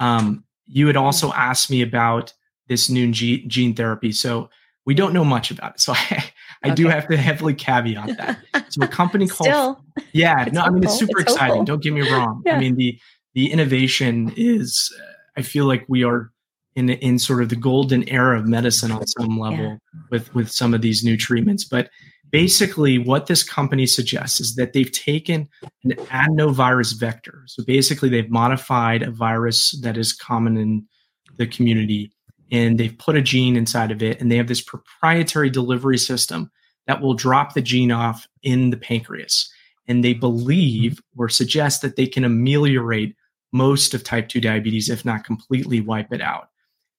Um, you had also asked me about this new gene therapy. So we don't know much about it. So I, I okay. do have to heavily caveat that. So a company called Still, Yeah, no, I mean it's super it's exciting. hopeful. Don't get me wrong. Yeah. I mean the the innovation is uh, I feel like we are in in sort of the golden era of medicine on some level with with some of these new treatments. But basically what this company suggests is that they've taken an adenovirus vector. So basically they've modified a virus that is common in the community and they've put a gene inside of it and they have this proprietary delivery system that will drop the gene off in the pancreas. And they believe or suggest that they can ameliorate most of type 2 diabetes if not completely wipe it out.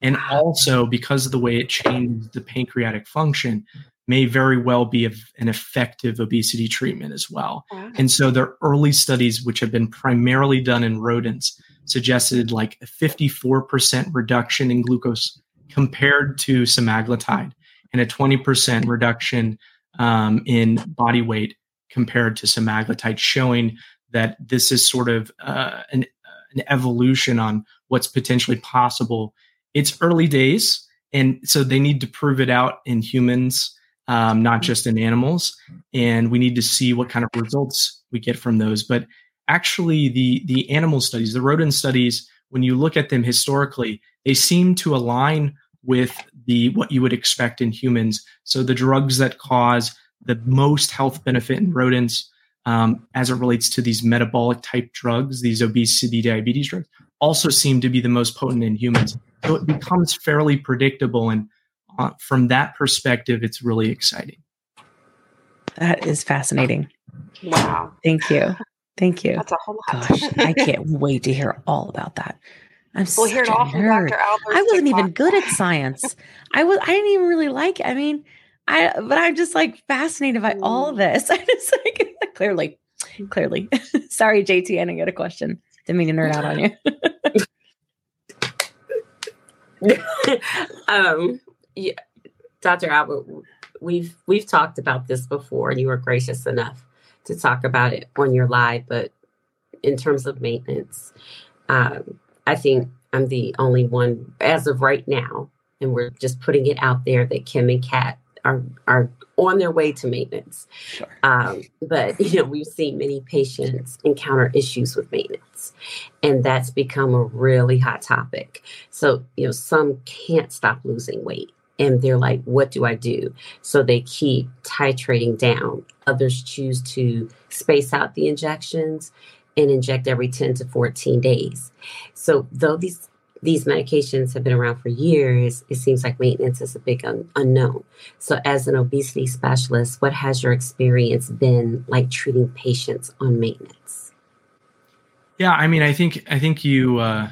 And also because of the way it changes the pancreatic function may very well be a, an effective obesity treatment as well. And so their early studies which have been primarily done in rodents suggested like a 54% reduction in glucose compared to semaglutide and a 20% reduction um, in body weight compared to semaglutide, showing that this is sort of uh, an, an evolution on what's potentially possible. It's early days, and so they need to prove it out in humans, um, not just in animals. And we need to see what kind of results we get from those. But actually, the the animal studies, the rodent studies, when you look at them historically, they seem to align with the what you would expect in humans. So the drugs that cause the most health benefit in rodents, um, as it relates to these metabolic type drugs, these obesity diabetes drugs, also seem to be the most potent in humans. So it becomes fairly predictable, and uh, from that perspective, it's really exciting. That is fascinating. Wow. Thank you. Thank you. That's a whole lot. Gosh, I can't wait to hear all about that. I'm We'll hear it all from. Dr. Albert's I wasn't even good at science. I was. I didn't even really like. I mean, I. But I'm just like fascinated by all Mm. this. I just like clearly, clearly. Sorry, JT. I didn't get a question. Didn't mean to nerd out on you. um, yeah, Dr. Albert, we've we've talked about this before, and you were gracious enough to talk about it on your live. But in terms of maintenance, um, I think I'm the only one as of right now, and we're just putting it out there that Kim and Kat are are on their way to maintenance. Um, but you know, we've seen many patients encounter issues with maintenance, and that's become a really hot topic. So you know, some can't stop losing weight, and they're like, "What do I do?" So they keep titrating down. Others choose to space out the injections and inject every 10 to 14 days. So though these these medications have been around for years, it seems like maintenance is a big un- unknown. So as an obesity specialist, what has your experience been like treating patients on maintenance? Yeah, I mean, I think I think you uh,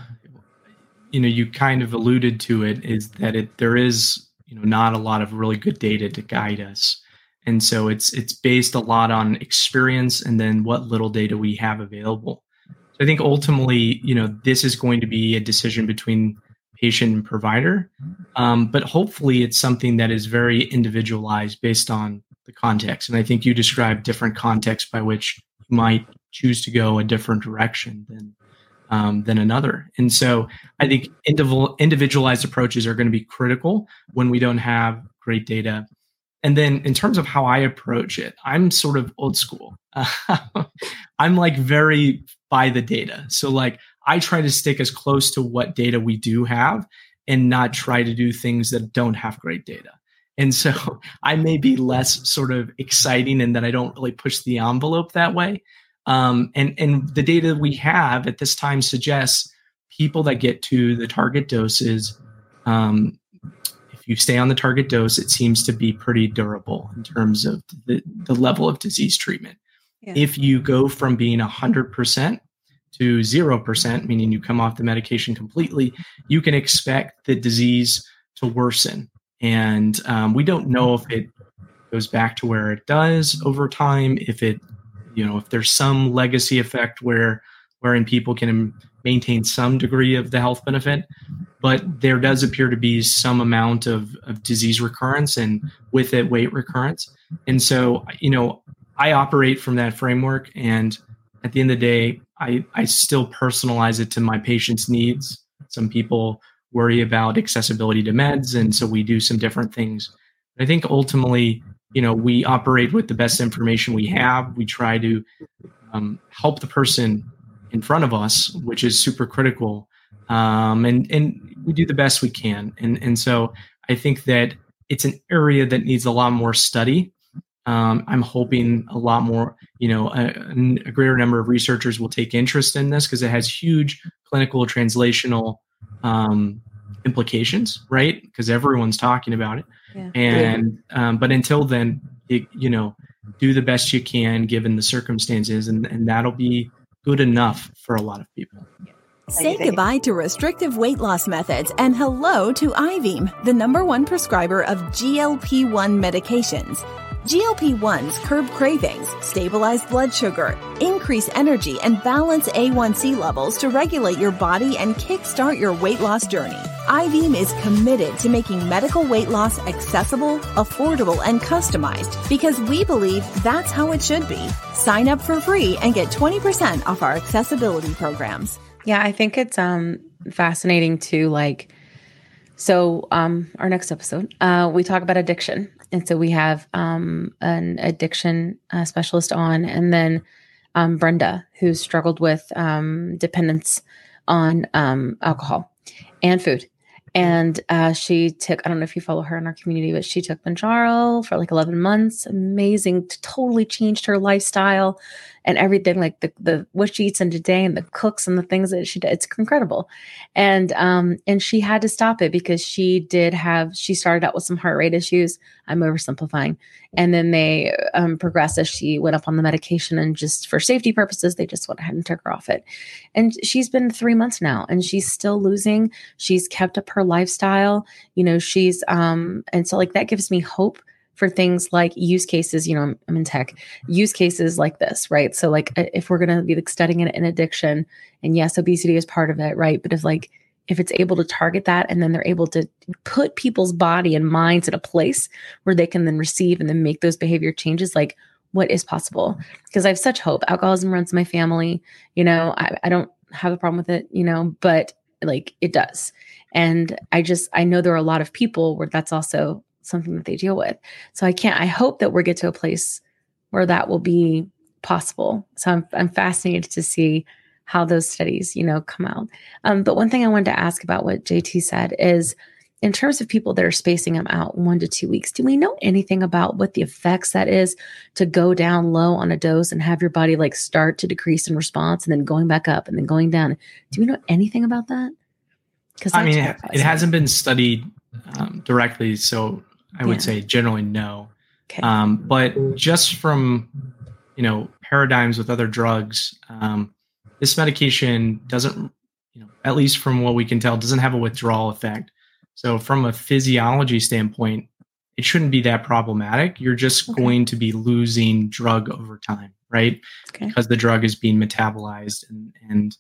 you know you kind of alluded to it is that it there is you know not a lot of really good data to guide us, and so it's it's based a lot on experience and then what little data we have available. So I think ultimately, you know, this is going to be a decision between patient and provider, um, but hopefully it's something that is very individualized based on the context. And I think you described different contexts by which you might choose to go a different direction than um, than another. And so I think individual, individualized approaches are going to be critical when we don't have great data. And then in terms of how I approach it, I'm sort of old school. I'm like very by the data. So like I try to stick as close to what data we do have and not try to do things that don't have great data. And so I may be less sort of exciting in that I don't really push the envelope that way. Um, and and the data we have at this time suggests people that get to the target doses, um, if you stay on the target dose, it seems to be pretty durable in terms of the, the level of disease treatment. Yeah. If you go from being 100% to 0%, meaning you come off the medication completely, you can expect the disease to worsen. And um, we don't know if it goes back to where it does over time, if it, you know, if there's some legacy effect where wherein people can maintain some degree of the health benefit, but there does appear to be some amount of, of disease recurrence and with it weight recurrence. And so, you know, I operate from that framework and at the end of the day, I, I still personalize it to my patient's needs. Some people worry about accessibility to meds, and so we do some different things. I think ultimately, you know, we operate with the best information we have. We try to um, help the person in front of us, which is super critical, um, and and we do the best we can. And and so I think that it's an area that needs a lot more study. Um, I'm hoping a lot more, you know, a, a greater number of researchers will take interest in this because it has huge clinical translational um, implications, right? Because everyone's talking about it. Yeah. And um, but until then, it, you know, do the best you can given the circumstances, and and that'll be good enough for a lot of people. Say goodbye to restrictive weight loss methods and hello to Ivim, the number one prescriber of GLP 1 medications. GLP 1s curb cravings, stabilize blood sugar, increase energy, and balance A1C levels to regulate your body and kickstart your weight loss journey. Ivim is committed to making medical weight loss accessible, affordable, and customized because we believe that's how it should be. Sign up for free and get 20% off our accessibility programs. Yeah, I think it's um fascinating to like so um our next episode uh we talk about addiction. And so we have um an addiction uh, specialist on and then um Brenda who struggled with um dependence on um alcohol and food. And uh, she took, I don't know if you follow her in our community, but she took Mounjaro for like 11 months. Amazing. Totally changed her lifestyle and everything like the, the what she eats in today and the cooks and the things that she does. It's incredible. And, um, and she had to stop it because she did have, she started out with some heart rate issues. I'm oversimplifying. And then they um, progressed as she went up on the medication and just for safety purposes, they just went ahead and took her off it. And she's been three months now and she's still losing. She's kept up her lifestyle. You know, she's, um, and so like that gives me hope for things like use cases you know I'm, I'm, in tech use cases like this right? So like if we're going to be like studying an, an addiction and yes obesity is part of it right? But if like if it's able to target that and then they're able to put people's body and minds in a place where they can then receive and then make those behavior changes like what is possible? Because i have such hope. Alcoholism runs my family you know I, I don't have a problem with it you know but like it does. And i just i know there are a lot of people where that's also something that they deal with. So I can't, I hope that we get to a place where that will be possible. So I'm, I'm fascinated to see how those studies, you know, come out. Um, but one thing I wanted to ask about what JT said is in terms of people that are spacing them out one to two weeks, do we know anything about what the effects that is to go down low on a dose and have your body like start to decrease in response and then going back up and then going down? Do we know anything about that? Because I mean, it, it hasn't been studied um, directly, so I would say generally no. Um, but just from you know paradigms with other drugs, um, this medication doesn't, you know, at least from what we can tell, doesn't have a withdrawal effect. So from a physiology standpoint, it shouldn't be that problematic. You're just going to be losing drug over time, right? Because the drug is being metabolized and and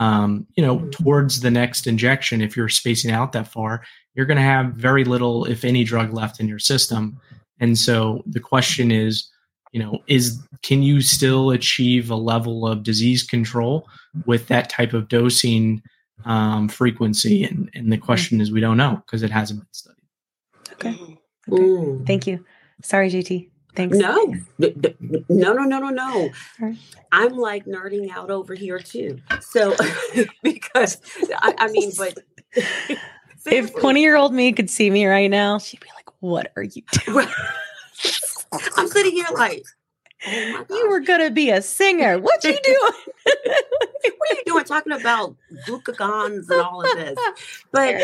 um, you know towards the next injection, if you're spacing out that far, you're going to have very little, if any, drug left in your system. And so the question is, you know, is can you still achieve a level of disease control with that type of dosing um, frequency? And, and the question is, we don't know because it hasn't been studied. Okay. okay. Thank you. Sorry, JT. Thanks. No, th- th- no, no, no, no, no. I'm like nerding out over here too. So, because I, I mean, but if 20 year old me could see me right now, she'd be like, What are you doing? I'm sitting here like, oh you were gonna be a singer. What you doing? what are you doing talking about glucagons and all of this? But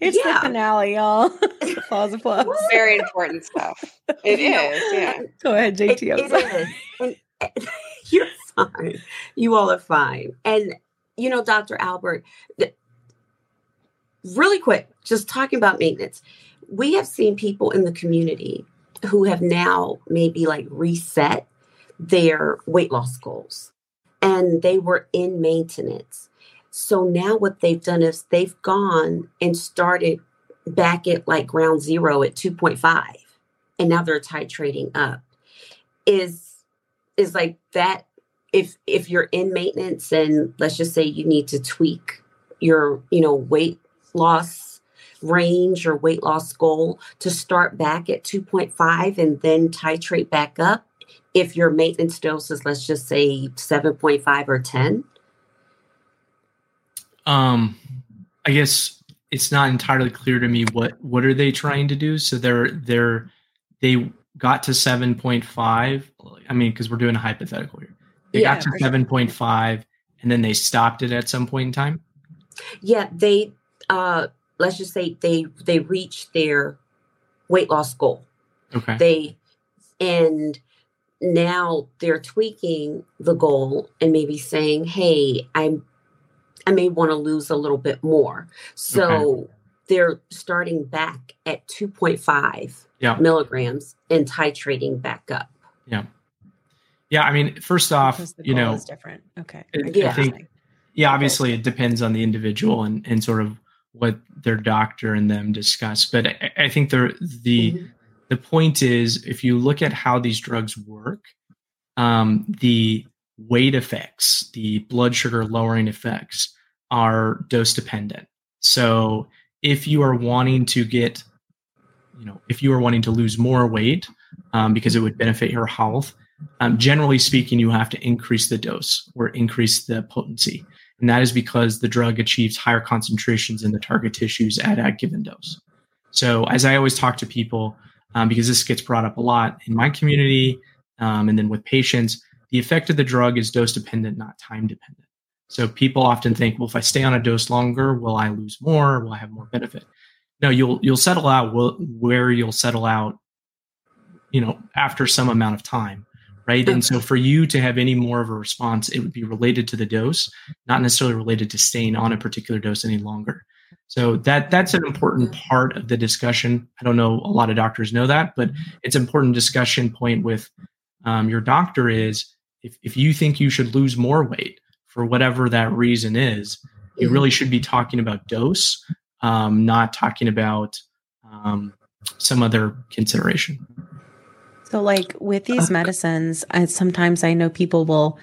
it's Yeah. the finale, y'all. applause, applause. Very important stuff. It You know, yeah. Go ahead, JT. It- I'm sorry. And- and you're fine. You all are fine. And you know, Dr. Albert, th- really quick, just talking about maintenance. We have seen people in the community who have now maybe like reset their weight loss goals and they were in maintenance. So now what they've done is they've gone and started back at like ground zero at 2.5 and now they're titrating up. Is is like that if if you're in maintenance and let's just say you need to tweak your, you know, weight loss range or weight loss goal to start back at 2.5 and then titrate back up if your maintenance dose is let's just say 7.5 or 10 Um, I guess it's not entirely clear to me what what are they trying to do. So they're they're they got to seven point five. I mean, because we're doing a hypothetical here. They Yeah, got to for sure. seven point five, and then they stopped it at some point in time. yeah they uh let's just say they they reach their weight loss goal Okay. they and now they're tweaking the goal and maybe saying hey i'm i may want to lose a little bit more so they're starting back at 2.5 Yeah. milligrams and titrating back up Yeah. Yeah. I mean, first off, you know, is different. Okay. it- Yeah. I think, yeah, obviously it depends on the individual and, and sort of what their doctor and them discuss. But I, I think the the the point is, if you look at how these drugs work, um, the weight effects, the blood sugar lowering effects, are dose dependent. So if you are wanting to get, you know, if you are wanting to lose more weight um, because it would benefit your health, um, generally speaking, you have to increase the dose or increase the potency. And that is because the drug achieves higher concentrations in the target tissues at a given dose. So, as I always talk to people, um, because this gets brought up a lot in my community um, and then with patients, the effect of the drug is dose dependent, not time dependent. So, people often think, well, if I stay on a dose longer, will I lose more? Will I have more benefit? No, you'll you'll settle out wh- where you'll settle out, you know, after some amount of time right? And so for you to have any more of a response, it would be related to the dose, not necessarily related to staying on a particular dose any longer. So that that's an important part of the discussion. I don't know a lot of doctors know that, but it's an important discussion point with um, your doctor is if, if you think you should lose more weight for whatever that reason is, you really should be talking about dose, um, not talking about um, some other consideration. So, like with these medicines, I, sometimes I know people will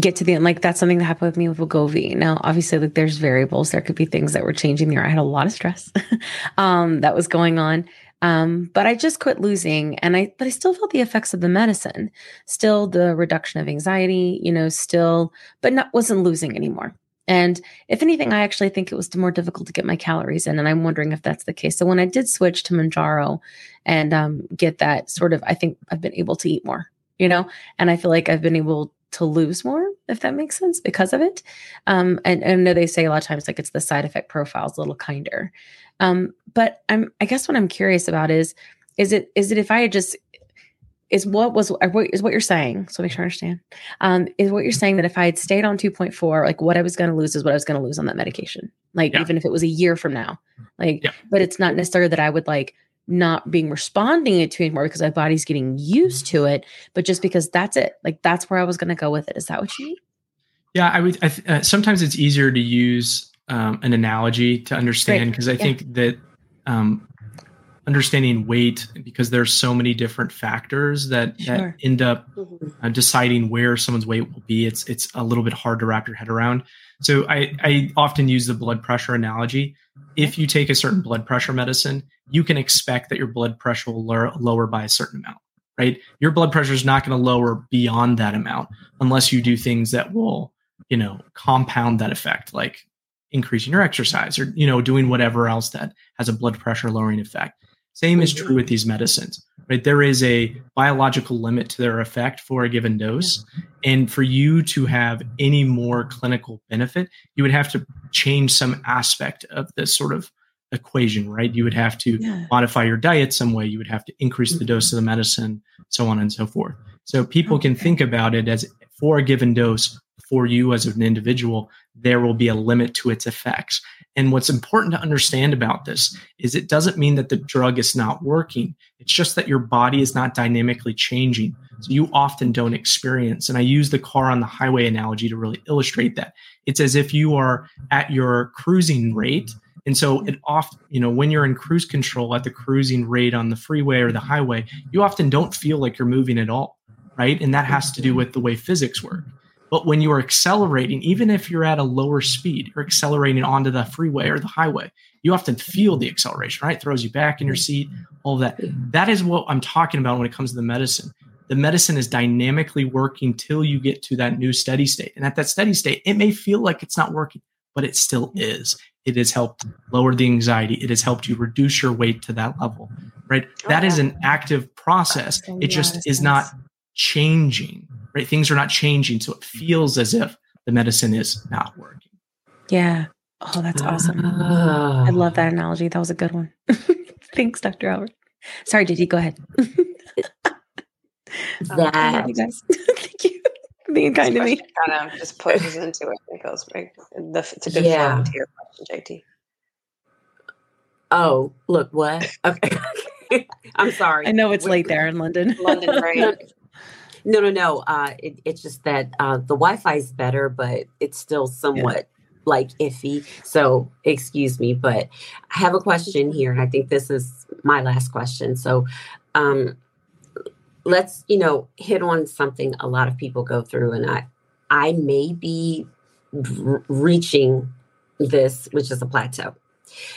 get to the end. Like that's something that happened with me with Wegovy. Now, obviously, like there's variables. There could be things that were changing there. I had a lot of stress um, that was going on, um, but I just quit losing, and I but I still felt the effects of the medicine. Still, the reduction of anxiety. You know, still, but not wasn't losing anymore. And if anything, I actually think it was more difficult to get my calories in. And I'm wondering if that's the case. So when I did switch to Mounjaro and um, get that sort of, I think I've been able to eat more, you know, and I feel like I've been able to lose more, if that makes sense, because of it. Um, and, I know they say a lot of times like it's the side effect profile is a little kinder. Um, but I'm, I guess what I'm curious about is, is it, is it if I had just is what was or what is what you're saying so make sure i understand um is what you're saying that if i had stayed on 2.4 like what i was going to lose is what i was going to lose on that medication like Yeah. even if it was a year from now like but it's not necessarily that i would like not being responding it to anymore because my body's getting used to it but just because that's it like that's where i was going to go with it is that what you mean Yeah, I would. I th- uh, sometimes it's easier to use um, an analogy to understand because I Yeah. think that um, understanding weight because there's so many different factors that, Sure. that end up uh, deciding where someone's weight will be. It's it's a little bit hard to wrap your head around. So I I often use the blood pressure analogy. If you take a certain blood pressure medicine, you can expect that your blood pressure will lower, lower by a certain amount. Right, your blood pressure is not going to lower beyond that amount unless you do things that will you know compound that effect like increasing your exercise or you know doing whatever else that has a blood pressure lowering effect same is true with these medicines right? There is a biological limit to their effect for a given dose. And for you to have any more clinical benefit you would have to change some aspect of this sort of equation right? You would have to Yeah. modify your diet some way. You would have to increase the dose of the medicine so on and so forth. So people can think about it as for a given dose for you as an individual, there will be a limit to its effects. And what's important to understand about this is it doesn't mean that the drug is not working. It's just that your body is not dynamically changing. So you often don't experience. And I use the car on the highway analogy to really illustrate that. It's as if you are at your cruising rate. And so it often, you know, when you're in cruise control at the cruising rate on the freeway or the highway, you often don't feel like you're moving at all right? And that has to do with the way physics work. But when you are accelerating, even if you're at a lower speed, you're accelerating onto the freeway or the highway, you often feel the acceleration, right? It throws you back in your seat, all that. That is what I'm talking about when it comes to the medicine. The medicine is dynamically working till you get to that new steady state. And at that steady state, it may feel like it's not working, but it still is. It has helped lower the anxiety. It has helped you reduce your weight to that level, right? That is an active process. It just is not changing, mm-hmm. right? Things are not changing. So it mm-hmm. feels as if the medicine is not working. Yeah. Oh, that's awesome. I love that ah. analogy. That was a good one. Thanks, Dr. Albert. Sorry, Didi, go ahead. Um, I love you guys. Thank you for being kind to me. Kind of just pushes into it. It goes right. The, it's a good Yeah. flow to your question, JT. Oh, look, what? Okay. I'm sorry. I know it's late there in London. London No, no, no. no. Uh, it, it's just that uh, the Wi-Fi is better, but it's still somewhat like iffy. So excuse me, but I have a question here, and I think this is my last question. So um, let's you know hit on something a lot of people go through, and I I may be r- reaching this, which is a plateau.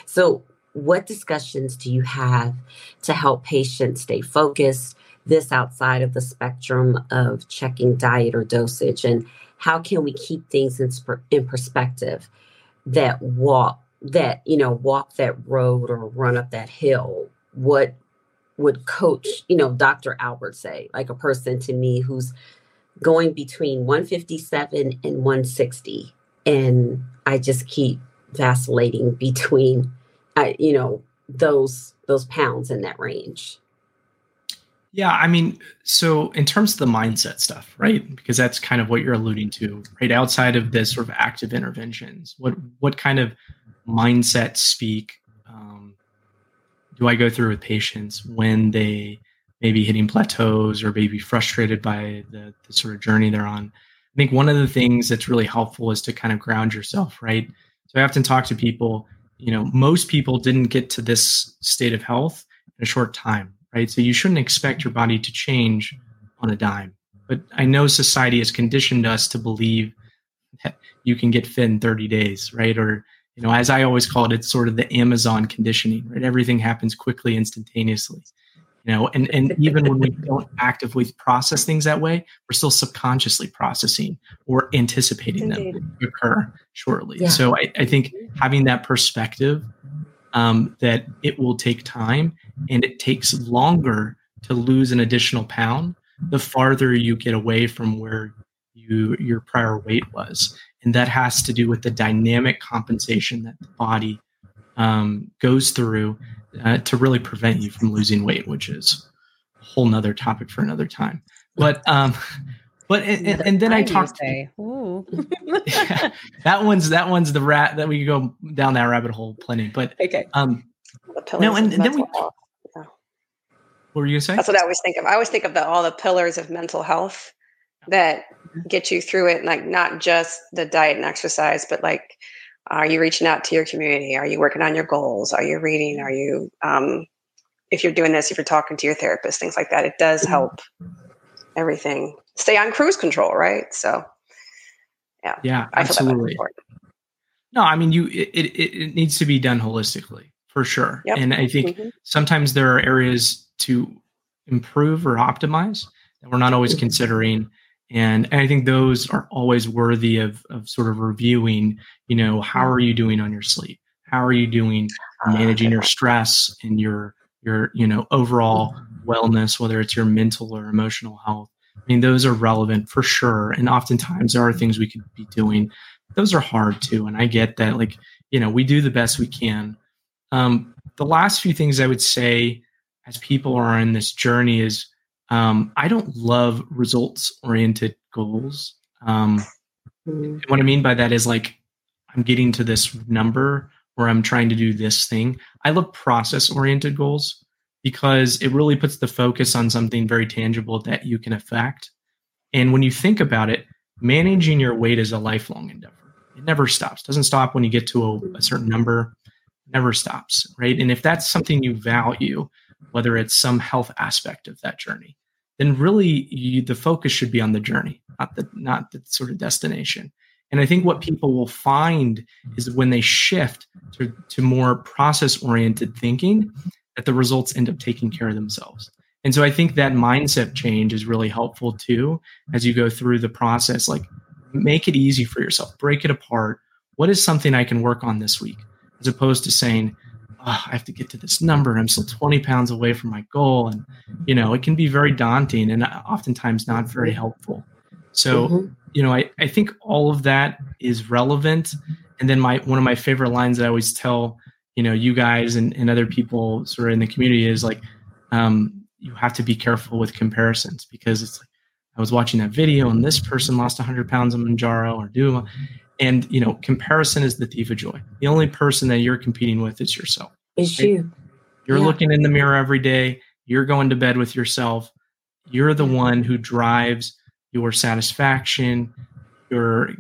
So, what discussions do you have to help patients stay focused? This outside of the spectrum of checking diet or dosage, and how can we keep things in, in perspective? That walk, that you know, walk that road or run up that hill. What would coach, you know, Dr. Albert say? Like a person to me who's going between 157 and 160, and I just keep vacillating between you know those those pounds in that range Yeah, I mean, so in terms of the mindset stuff, right? Because that's kind of what you're alluding to, right? Outside of this sort of active interventions, what what kind of mindset speak um, do I go through with patients when they may be hitting plateaus or maybe frustrated by the, the sort of journey they're on? I think one of the things that's really helpful is to kind of ground yourself, right? So I often talk to people, you know, most people didn't get to this state of health in a short time, right? So you shouldn't expect your body to change on a dime. But I know society has conditioned us to believe that you can get fit in 30 days, right? Or, you know, as I always call it, it's sort of the Amazon conditioning, right? Everything happens quickly, instantaneously. You know, and, and even when we don't actively process things that way, we're still subconsciously processing or anticipating them to occur shortly. Yeah. So I, I think having that perspective um, that it will take time and it takes longer to lose an additional pound the farther you get away from where you your prior weight was. And that has to do with the dynamic compensation that the body um, goes through uh, to really prevent you from losing weight which is a whole nother topic for another time. But um but and, then i I talked say, ooh. that one's that one's the rat that we could go down that rabbit hole plenty but okay um The no pillars and, of and then we health. what were you gonna That's what I always think of. I always think of the, all the pillars of mental health that get you through it, like not just the diet and exercise, but like, are you reaching out to your community? Are you working on your goals? Are you reading? Are you, um, if you're doing this, if you're talking to your therapist, things like that, it does help everything stay on cruise control, right? So, yeah, yeah I absolutely no i mean you it, it, it needs to be done holistically for sure Yep. and i think Mhm. sometimes there are areas to improve or optimize that we're not always mm-hmm. considering And, and I think those are always worthy of, of sort of reviewing, you know, how are you doing on your sleep? How are you doing ah, managing your stress and your, your, you know, overall mm-hmm. wellness, whether it's your mental or emotional health? I mean, those are relevant for sure. And oftentimes there are things we could be doing. Those are hard too. And I get that, like, you know, we do the best we can. Um, the last few things I would say as people are in this journey is um, I don't love results oriented goals. Um, What I mean by that is like I'm getting to this number or I'm trying to do this thing. I love process oriented goals because it really puts the focus on something very tangible that you can affect. And when you think about it, managing your weight is a lifelong endeavor. It never stops. It doesn't stop when you get to a, a certain number. It never stops, right? And if that's something you value, whether it's some health aspect of that journey, then really you, the focus should be on the journey, not the not the sort of destination. And I think what people will find is when they shift to, to more process oriented thinking, that the results end up taking care of themselves. And so I think that mindset change is really helpful too as you go through the process. Like, make it easy for yourself, break it apart. What is something I can work on this week? As opposed to saying, oh, I have to get to this number and I'm still 20 pounds away from my goal. And, you know, it can be very daunting and oftentimes not very helpful. So, mm-hmm. you know, I, I think all of that is relevant. And then my one of my favorite lines that I always tell, you know, you guys and, and other people sort of in the community is like, um, you have to be careful with comparisons because it's like I was watching that video and this person lost 100 pounds on Mounjaro or do and you know comparison is the thief of joy. The only person that you're competing with is yourself. Is right? you. You're yeah. looking in the mirror every day. You're going to bed with yourself. You're the one who drives your satisfaction, your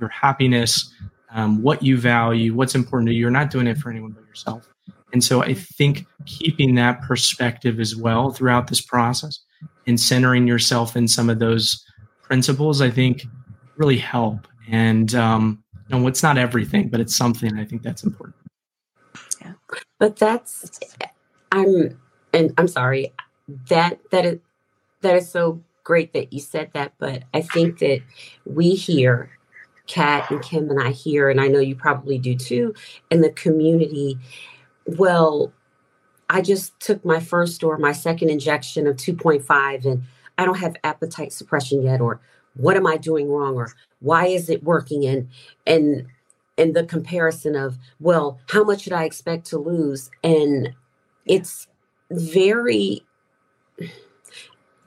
your happiness, um, what you value, what's important to you. You're not doing it for anyone but yourself. And so I think keeping that perspective as well throughout this process and centering yourself in some of those principles, I think really help. And um, you know, it's not everything, but it's something I think that's important. Yeah. But that's I'm and I'm sorry. That that is that is so great that you said that, but I think that we hear Kat and Kim and I hear, and I know you probably do too, in the community. Well, I just took my first or my second injection of 2.5 and I don't have appetite suppression yet or what am I doing wrong or why is it working? And and and the comparison of well how much should I expect to lose? And it's very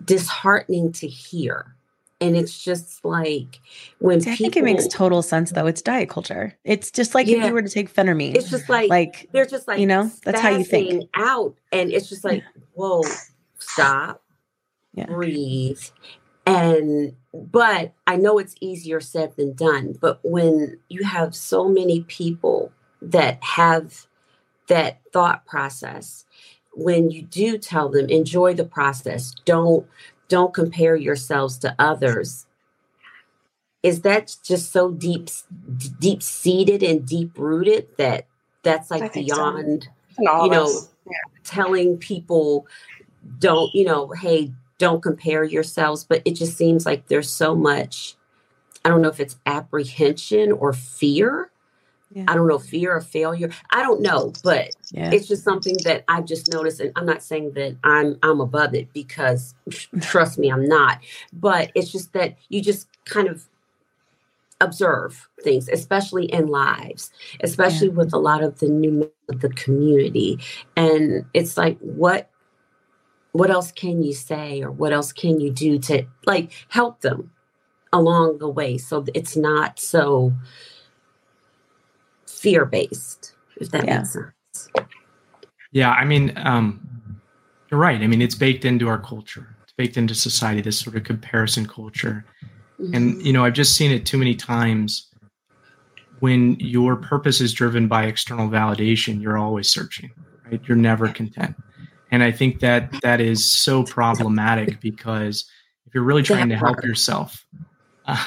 disheartening to hear and it's just like when See, people, I think it makes total sense though. It's diet culture. It's just like Yeah. if you were to take phentermine. it's just like like they're just like you know, that's how you think. out and it's just like whoa stop breathe and but i know it's easier said than done but when you have so many people that have that thought process when you do tell them enjoy the process don't don't compare yourselves to others is that just so deep deep seated and deep rooted that that's like think so. beyond you know. Yeah. telling people don't you know hey don't compare yourselves but it just seems like there's so much i don't know if it's apprehension or fear i don't know fear of failure. I don't know but Yeah. it's just something that i've just noticed and i'm not saying that i'm i'm above it because trust me i'm not but it's just that you just kind of observe things especially in lives especially with a lot of the new of the community and it's like what what else can you say or what else can you do to like help them along the way so it's not so fear based if that makes sense Yeah, I mean, um, you're right. I mean, it's baked into our culture. It's baked into society. This sort of comparison culture, and you know, I've just seen it too many times. When your purpose is driven by external validation, you're always searching. Right? You're never content, and I think that that is so problematic because if you're really trying That to help part. yourself, uh,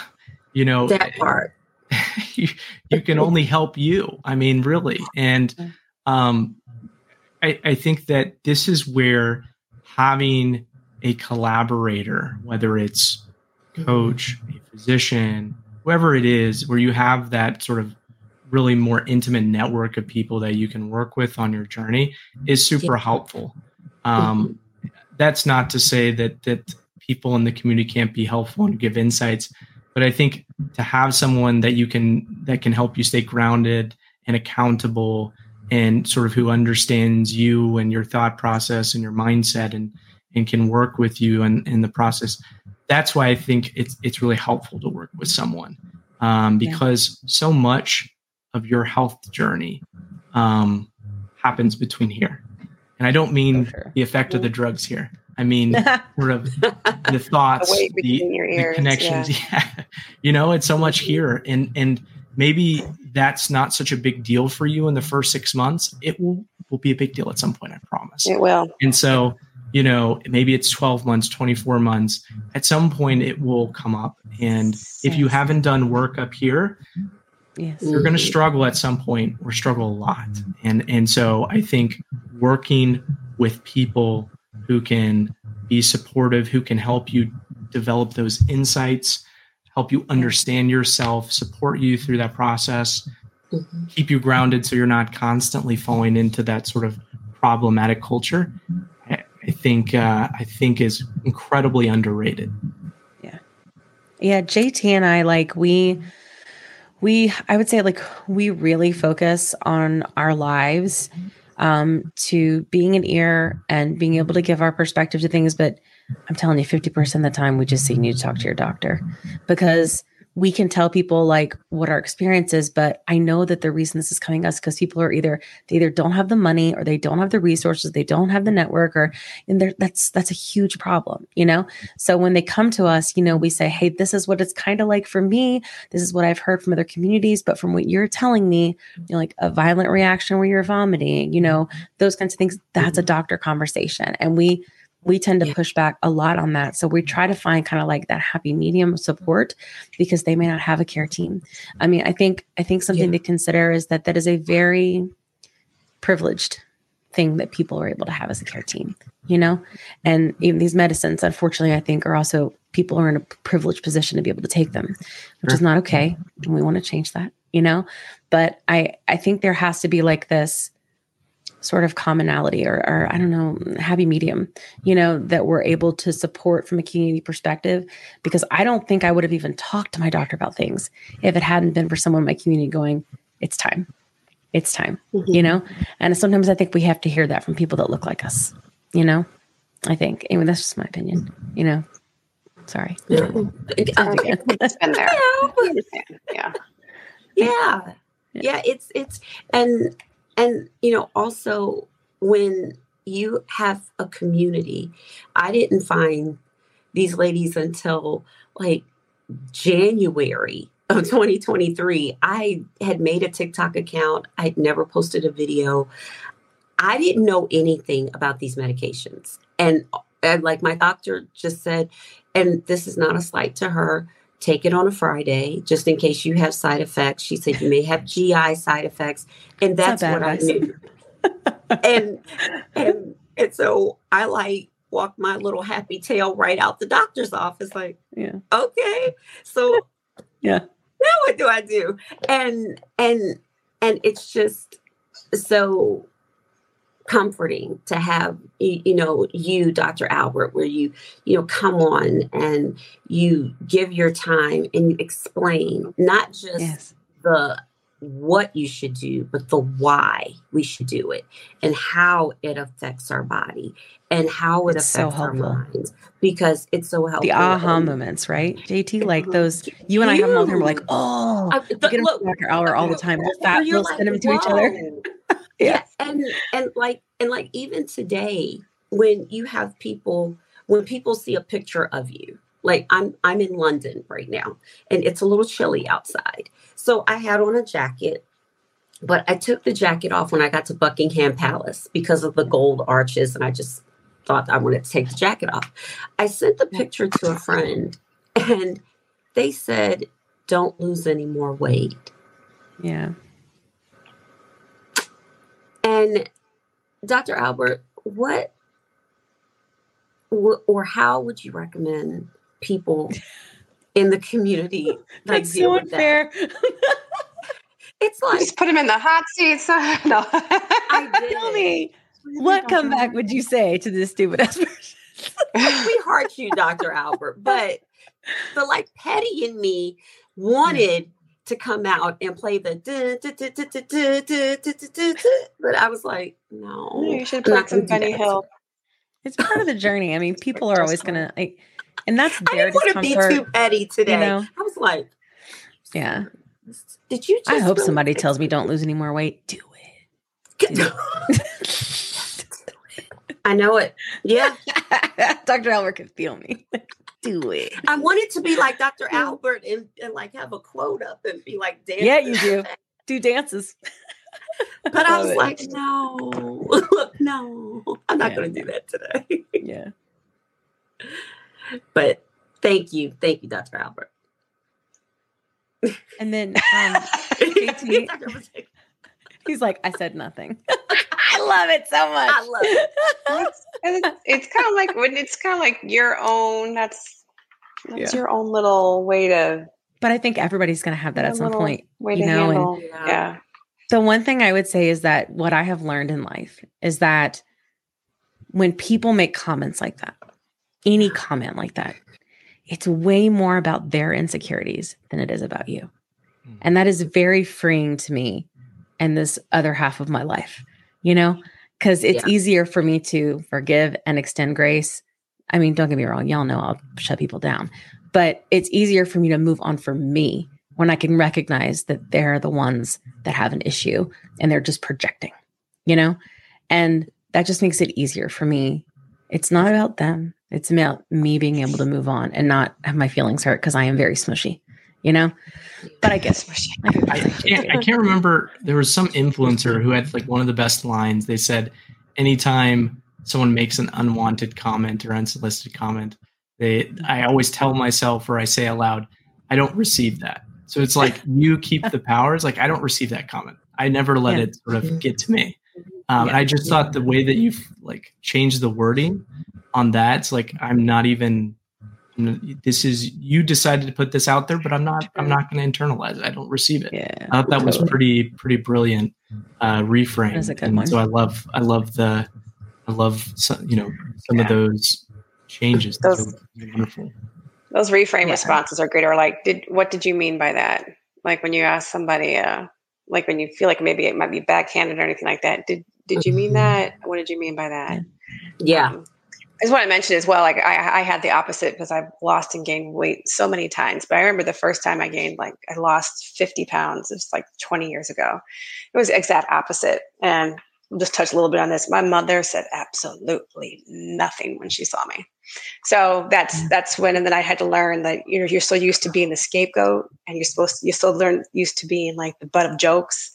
you know, that part you, you can only help you. I mean, really. And um, I, I think that this is where having a collaborator, whether it's coach, a physician, whoever it is, where you have that sort of really more intimate network of people that you can work with on your journey is super helpful. Um, that's not to say that that people in the community can't be helpful and give insights, but I think to have someone that you can that can help you stay grounded and accountable and sort of who understands you and your thought process and your mindset and and can work with you in, in the process. That's why I think it's it's really helpful to work with someone um, because yeah. so much of your health journey um, happens between here. And I don't mean sure. the effect of the drugs here. I mean sort of the thoughts, the, the, connections. Yeah. yeah. You know, it's so much here. And and maybe that's not such a big deal for you in the first six months. It will will be a big deal at some point, I promise. It will. And so, you know, maybe it's 12 months, 24 months. At some point it will come up. And if you haven't done work up here, Yes. You're going to struggle at some point or struggle a lot. And and so I think working with people who can be supportive, who can help you develop those insights, help you understand yourself, support you through that process, mm-hmm. keep you grounded so you're not constantly falling into that sort of problematic culture. I, I think uh, I think is incredibly underrated. Yeah. Yeah, JT and I like we we i would say like we really focus on our lives um to being an ear and being able to give our perspective to things. But i'm telling you 50% of the time we just see you need to talk to your doctor. Because we can tell people like what our experience is but i know that the reason this is coming us because people are either they either don't have the money or they don't have the resources they don't have the network or and that's that's a huge problem you know? So when they come to us you know we say hey this is what it's kind of like for me. This is what i've heard from other communities but from what you're telling me you know like a violent reaction where you're vomiting you know mm-hmm. those kinds of things that's a mm-hmm. doctor conversation. And we we tend to push back a lot on that. So we mm-hmm. try to find kind of like that happy medium of support because they may not have a care team. I mean, I think I think something yeah. to consider is that that is a very privileged thing that people are able to have as a care team, you know? And even these medicines, unfortunately, I think are also people are in a privileged position to be able to take them, which is not okay. And we want to change that, you know? But I I think there has to be like this sort of commonality or, or I don't know, happy medium, you know, that we're able to support from a community perspective. Because I don't think I would have even talked to my doctor about things if it hadn't been for someone in my community going, it's time. It's time, mm-hmm. you know? And sometimes I think we have to hear that from people that look like us, you know? I think. Anyway, that's just my opinion, you know? Sorry. Yeah. it's been there. Yeah. yeah. Yeah. It's, it's, and, and you know also when you have a community i didn't find these ladies until like january of 2023 i had made a tiktok account. I'd never posted a video. I didn't know anything about these medications. And, and like my doctor just said and this is not a slight to her take it on a Friday just in case you have side effects. She said you may have GI side effects, and that's what I knew. and and and so I like walked my little happy tail right out the doctor's office, like, yeah, okay, so yeah, now what do I do? And and and it's just so comforting to have you know you dr albert where you you know come on and you give your time and you explain not just yes. the what you should do but the why we should do it and how it affects our body and how it it's affects so our minds because it's so helpful. the aha and, moments right? Jt like those you and i have them all the time we're like oh uh, I, the, get look, dr hour all the time. We'll, fat, we'll like, send them to Whoa. each other yeah. and and like and like even today when you have people when people see a picture of you like i'm i'm in london right now and it's a little chilly outside. So i had on a jacket but i took the jacket off when i got to buckingham palace because of the gold arches and i just thought i wanted to take the jacket off. I sent the picture to a friend and they said don't lose any more weight. Yeah and Dr. Albert, what or how would you recommend people in the community like That's deal so with that. unfair. It's like just put them in the hot seat. So, no. I did. Tell me, what comeback would you say to this stupid ass person? we heart you, Dr. Albert, but the like petty in me wanted to come out and play the but I was like, no, you should play some Benny Hill. It's part of the journey. I mean, people are always gonna like, and that's their I didn't want to be too petty today. I was like, yeah. Did you? I hope somebody tells me don't lose any more weight. Do it. Do it. I know it. Yeah, Dr. Albert can feel me. Do it. I wanted to be like Dr. Albert and, and like have a quote up and be like, damn. Yeah, you do. Do dances. But I Love was it. like, no, no, I'm not Yeah. going to do that today. Yeah. But thank you. Thank you, Dr. Albert. And then um JT, he's like, I said nothing. I love it so much. I love it. it's, it's, it's kind of like when it's kind of like your own. That's that's Yeah. your own little way to But I think everybody's gonna have that at some point. way you to know, handle. and yeah. the one thing I would say is that what I have learned in life is that when people make comments like that, any comment like that, it's way more about their insecurities than it is about you. Hmm. And that is very freeing to me and this other half of my life, you know, because it's Yeah. easier for me to forgive and extend grace. I mean, don't get me wrong, y'all know I'll shut people down, but it's easier for me to move on for me when I can recognize that they're the ones that have an issue and they're just projecting, you know? And that just makes it easier for me. It's not about them, it's about me being able to move on and not have my feelings hurt because I am very smushy, you know? But I guess I can I can't, I can't remember. There was some influencer who had like one of the best lines. They said, anytime someone makes an unwanted comment or unsolicited comment, they I always tell myself or I say aloud, I don't receive that. So it's like you keep the powers. Like I don't receive that comment. I never let Yeah. it sort of get to me. Um, And I just thought the way that you've like changed the wording on that, it's like I'm not even. This is you decided to put this out there, but I'm not. I'm not going to internalize it. I don't receive it. Yeah, I thought that was pretty pretty brilliant uh, reframe. That's a good and one. So I love I love the I love some, you know some of those changes. Those Those- wonderful. Those reframe Yeah. responses are great. Or like, did what did you mean by that? Like when you ask somebody, uh, like when you feel like maybe it might be backhanded or anything like that. Did did you mean that? What did you mean by that? Yeah. Um, I just want to mention as well. Like I, I had the opposite because I've lost and gained weight so many times. But I remember the first time I gained, like I lost fifty pounds. It was like twenty years ago. It was exact opposite. And I'll just touch a little bit on this. My mother said absolutely nothing when she saw me. So that's mm. that's when, and then I had to learn that you know you're so used to being the scapegoat, and you're supposed to, you still learn used to being like the butt of jokes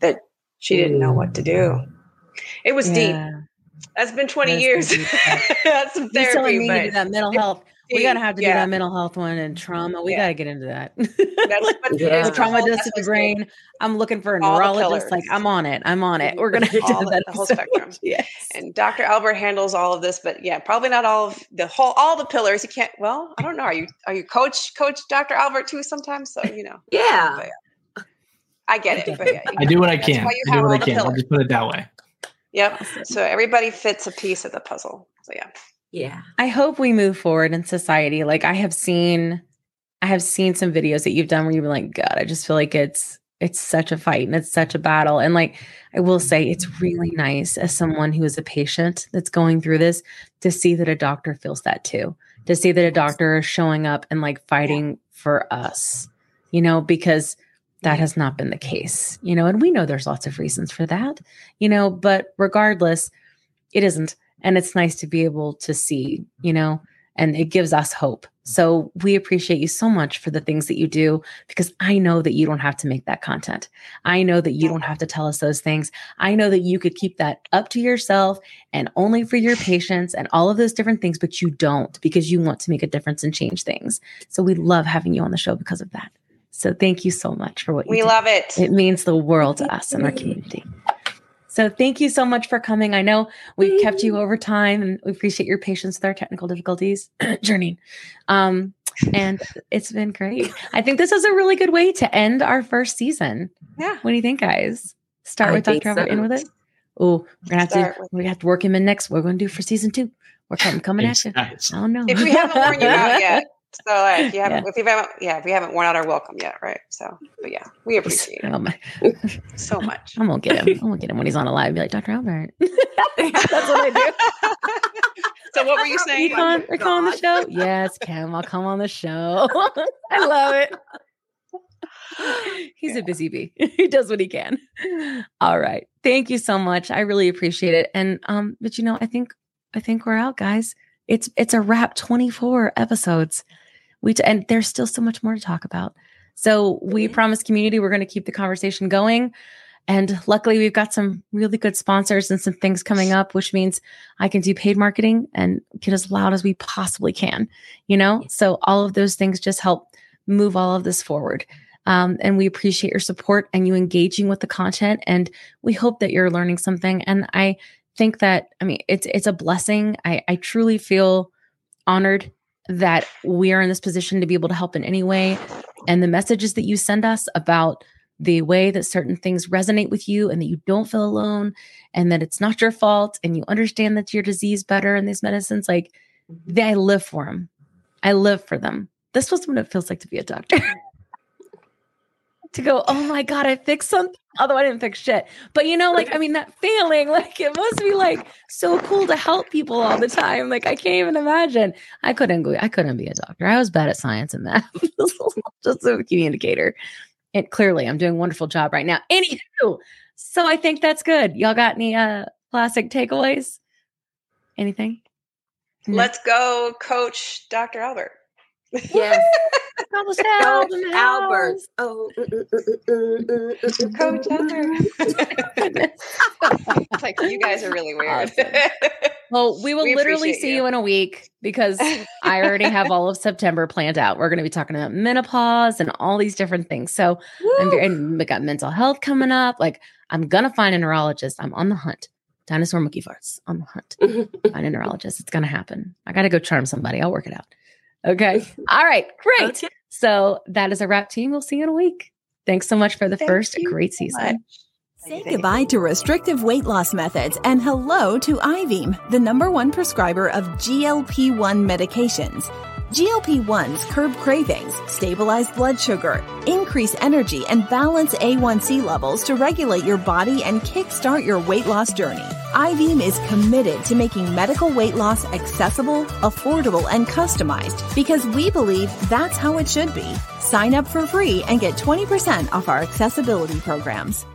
that she didn't know what to do. Mm. It was deep. Yeah. That's been 20 That's years. some. That's some You still therapy. need to but do that mental health. We gotta have to do Yeah. that mental health one and trauma. We Yeah. gotta get into that. That's what Yeah. what trauma whole- does to the what's brain. I'm looking for a neurologist. Like. I'm on it. I'm on it. Mm-hmm. We're gonna do all the, that the whole spectrum. Yes. And Dr. Albert handles all of this, but yeah, probably not all of the whole all the pillars. You can't. Well, I don't know. Are you are you coach coach Dr. Albert too sometimes? So you know. Yeah. Yeah. I get it. But yeah, I do what I can. I do what I can. I'll just put it that way. Yep. So everybody fits a piece of the puzzle. So yeah. Yeah. I hope we move forward in society. Like I have seen, I have seen some videos that you've done where you've been like, God, I just feel like it's it's such a fight and it's such a battle. And like I will say, it's really nice as someone who is a patient that's going through this to see that a doctor feels that too. To see that a doctor is showing up and like fighting for us, you know, because that has not been the case, you know, and we know there's lots of reasons for that, you know, but regardless, it isn't and it's nice to be able to see you know and it gives us hope. So we appreciate you so much for the things that you do because i know that you don't have to make that content. I know that you don't have to tell us those things. I know that you could keep that up to yourself and only for your patients and all of those different things but you don't because you want to make a difference and change things. So we love having you on the show because of that so thank you so much for what you We do. love it. It means the world to us and our community. So thank you so much for coming. I know we've kept you over time and we appreciate your patience with our technical difficulties. Journey. Um, and it's been great. I think this is a really good way to end our first season. Yeah. What do you think, guys? Start I with think Dr. Albert so. in with it. Oh, we're gonna have Start to we have to work him in next. What we're gonna do for season two. We're coming coming at you. Nice. Oh no. If we haven't worn you out yet. So if you haven't Yeah. if you haven't yeah, if we haven't worn out our welcome yet, right? So but yeah, we appreciate Oh, it so much. I'm gonna get him. I'm gonna get him when he's on a live. Be like, Dr. Albert. That's what I do. So what were you saying? you are you calling the show? Yes, Kim. I'll come on the show. I love it. He's a busy bee. he does what he can. All right. Thank you so much. I really appreciate it. And um, but you know, I think I think we're out, guys. It's it's a wrap 24 episodes. We t- and there's still so much more to talk about. So we promise community we're going to keep the conversation going. And luckily, we've got some really good sponsors and some things coming up, which means I can do paid marketing and get as loud as we possibly can, you know? So, all of those things just help move all of this forward. Um, and we appreciate your support and you engaging with the content. And we hope that you're learning something. And I think that, I mean, it's, it's a blessing. I, I truly feel honored that we are in this position to be able to help in any way. And the messages that you send us about the way that certain things resonate with you and that you don't feel alone and that it's not your fault and you understand that your disease better in these medicines like mm-hmm. they I live for them. I live for them. This was what it feels like to be a doctor. to go, oh my God, I fixed something. Although I didn't fix shit. But you know, like, I mean, that feeling, like it must be like so cool to help people all the time. Like I can't even imagine. I couldn't I couldn't be a doctor. I was bad at science and math. Just a communicator. And clearly I'm doing a wonderful job right now. Anywho, so I think that's good. Y'all got any uh classic takeaways? Anything? Let's go, Coach Dr. Albert. Yes. Coach Coach Albert. Oh, mm, mm, mm, mm, mm, mm, Coach Albert. it's like you guys are really weird. Well, we will We literally see you. you in a week because I already have all of September planned out. We're going to be talking about menopause and all these different things. So, I'm very, and we got mental health coming up. Like, I'm going to find a neurologist. I'm on the hunt. Dinosaur monkey farts on the hunt. find a neurologist. It's going to happen. I got to go charm somebody. I'll work it out. Okay. All right. Great. So, that is a wrap, team. We'll see you in a week. Thanks so much for the first great season. Say goodbye to restrictive weight loss methods and hello to Ivim, the number one prescriber of GLP 1 medications. GLP 1s curb cravings, stabilize blood sugar, increase energy, and balance A1C levels to regulate your body and kickstart your weight loss journey. Ivim is committed to making medical weight loss accessible, affordable, and customized because we believe that's how it should be. Sign up for free and get 20% off our accessibility programs.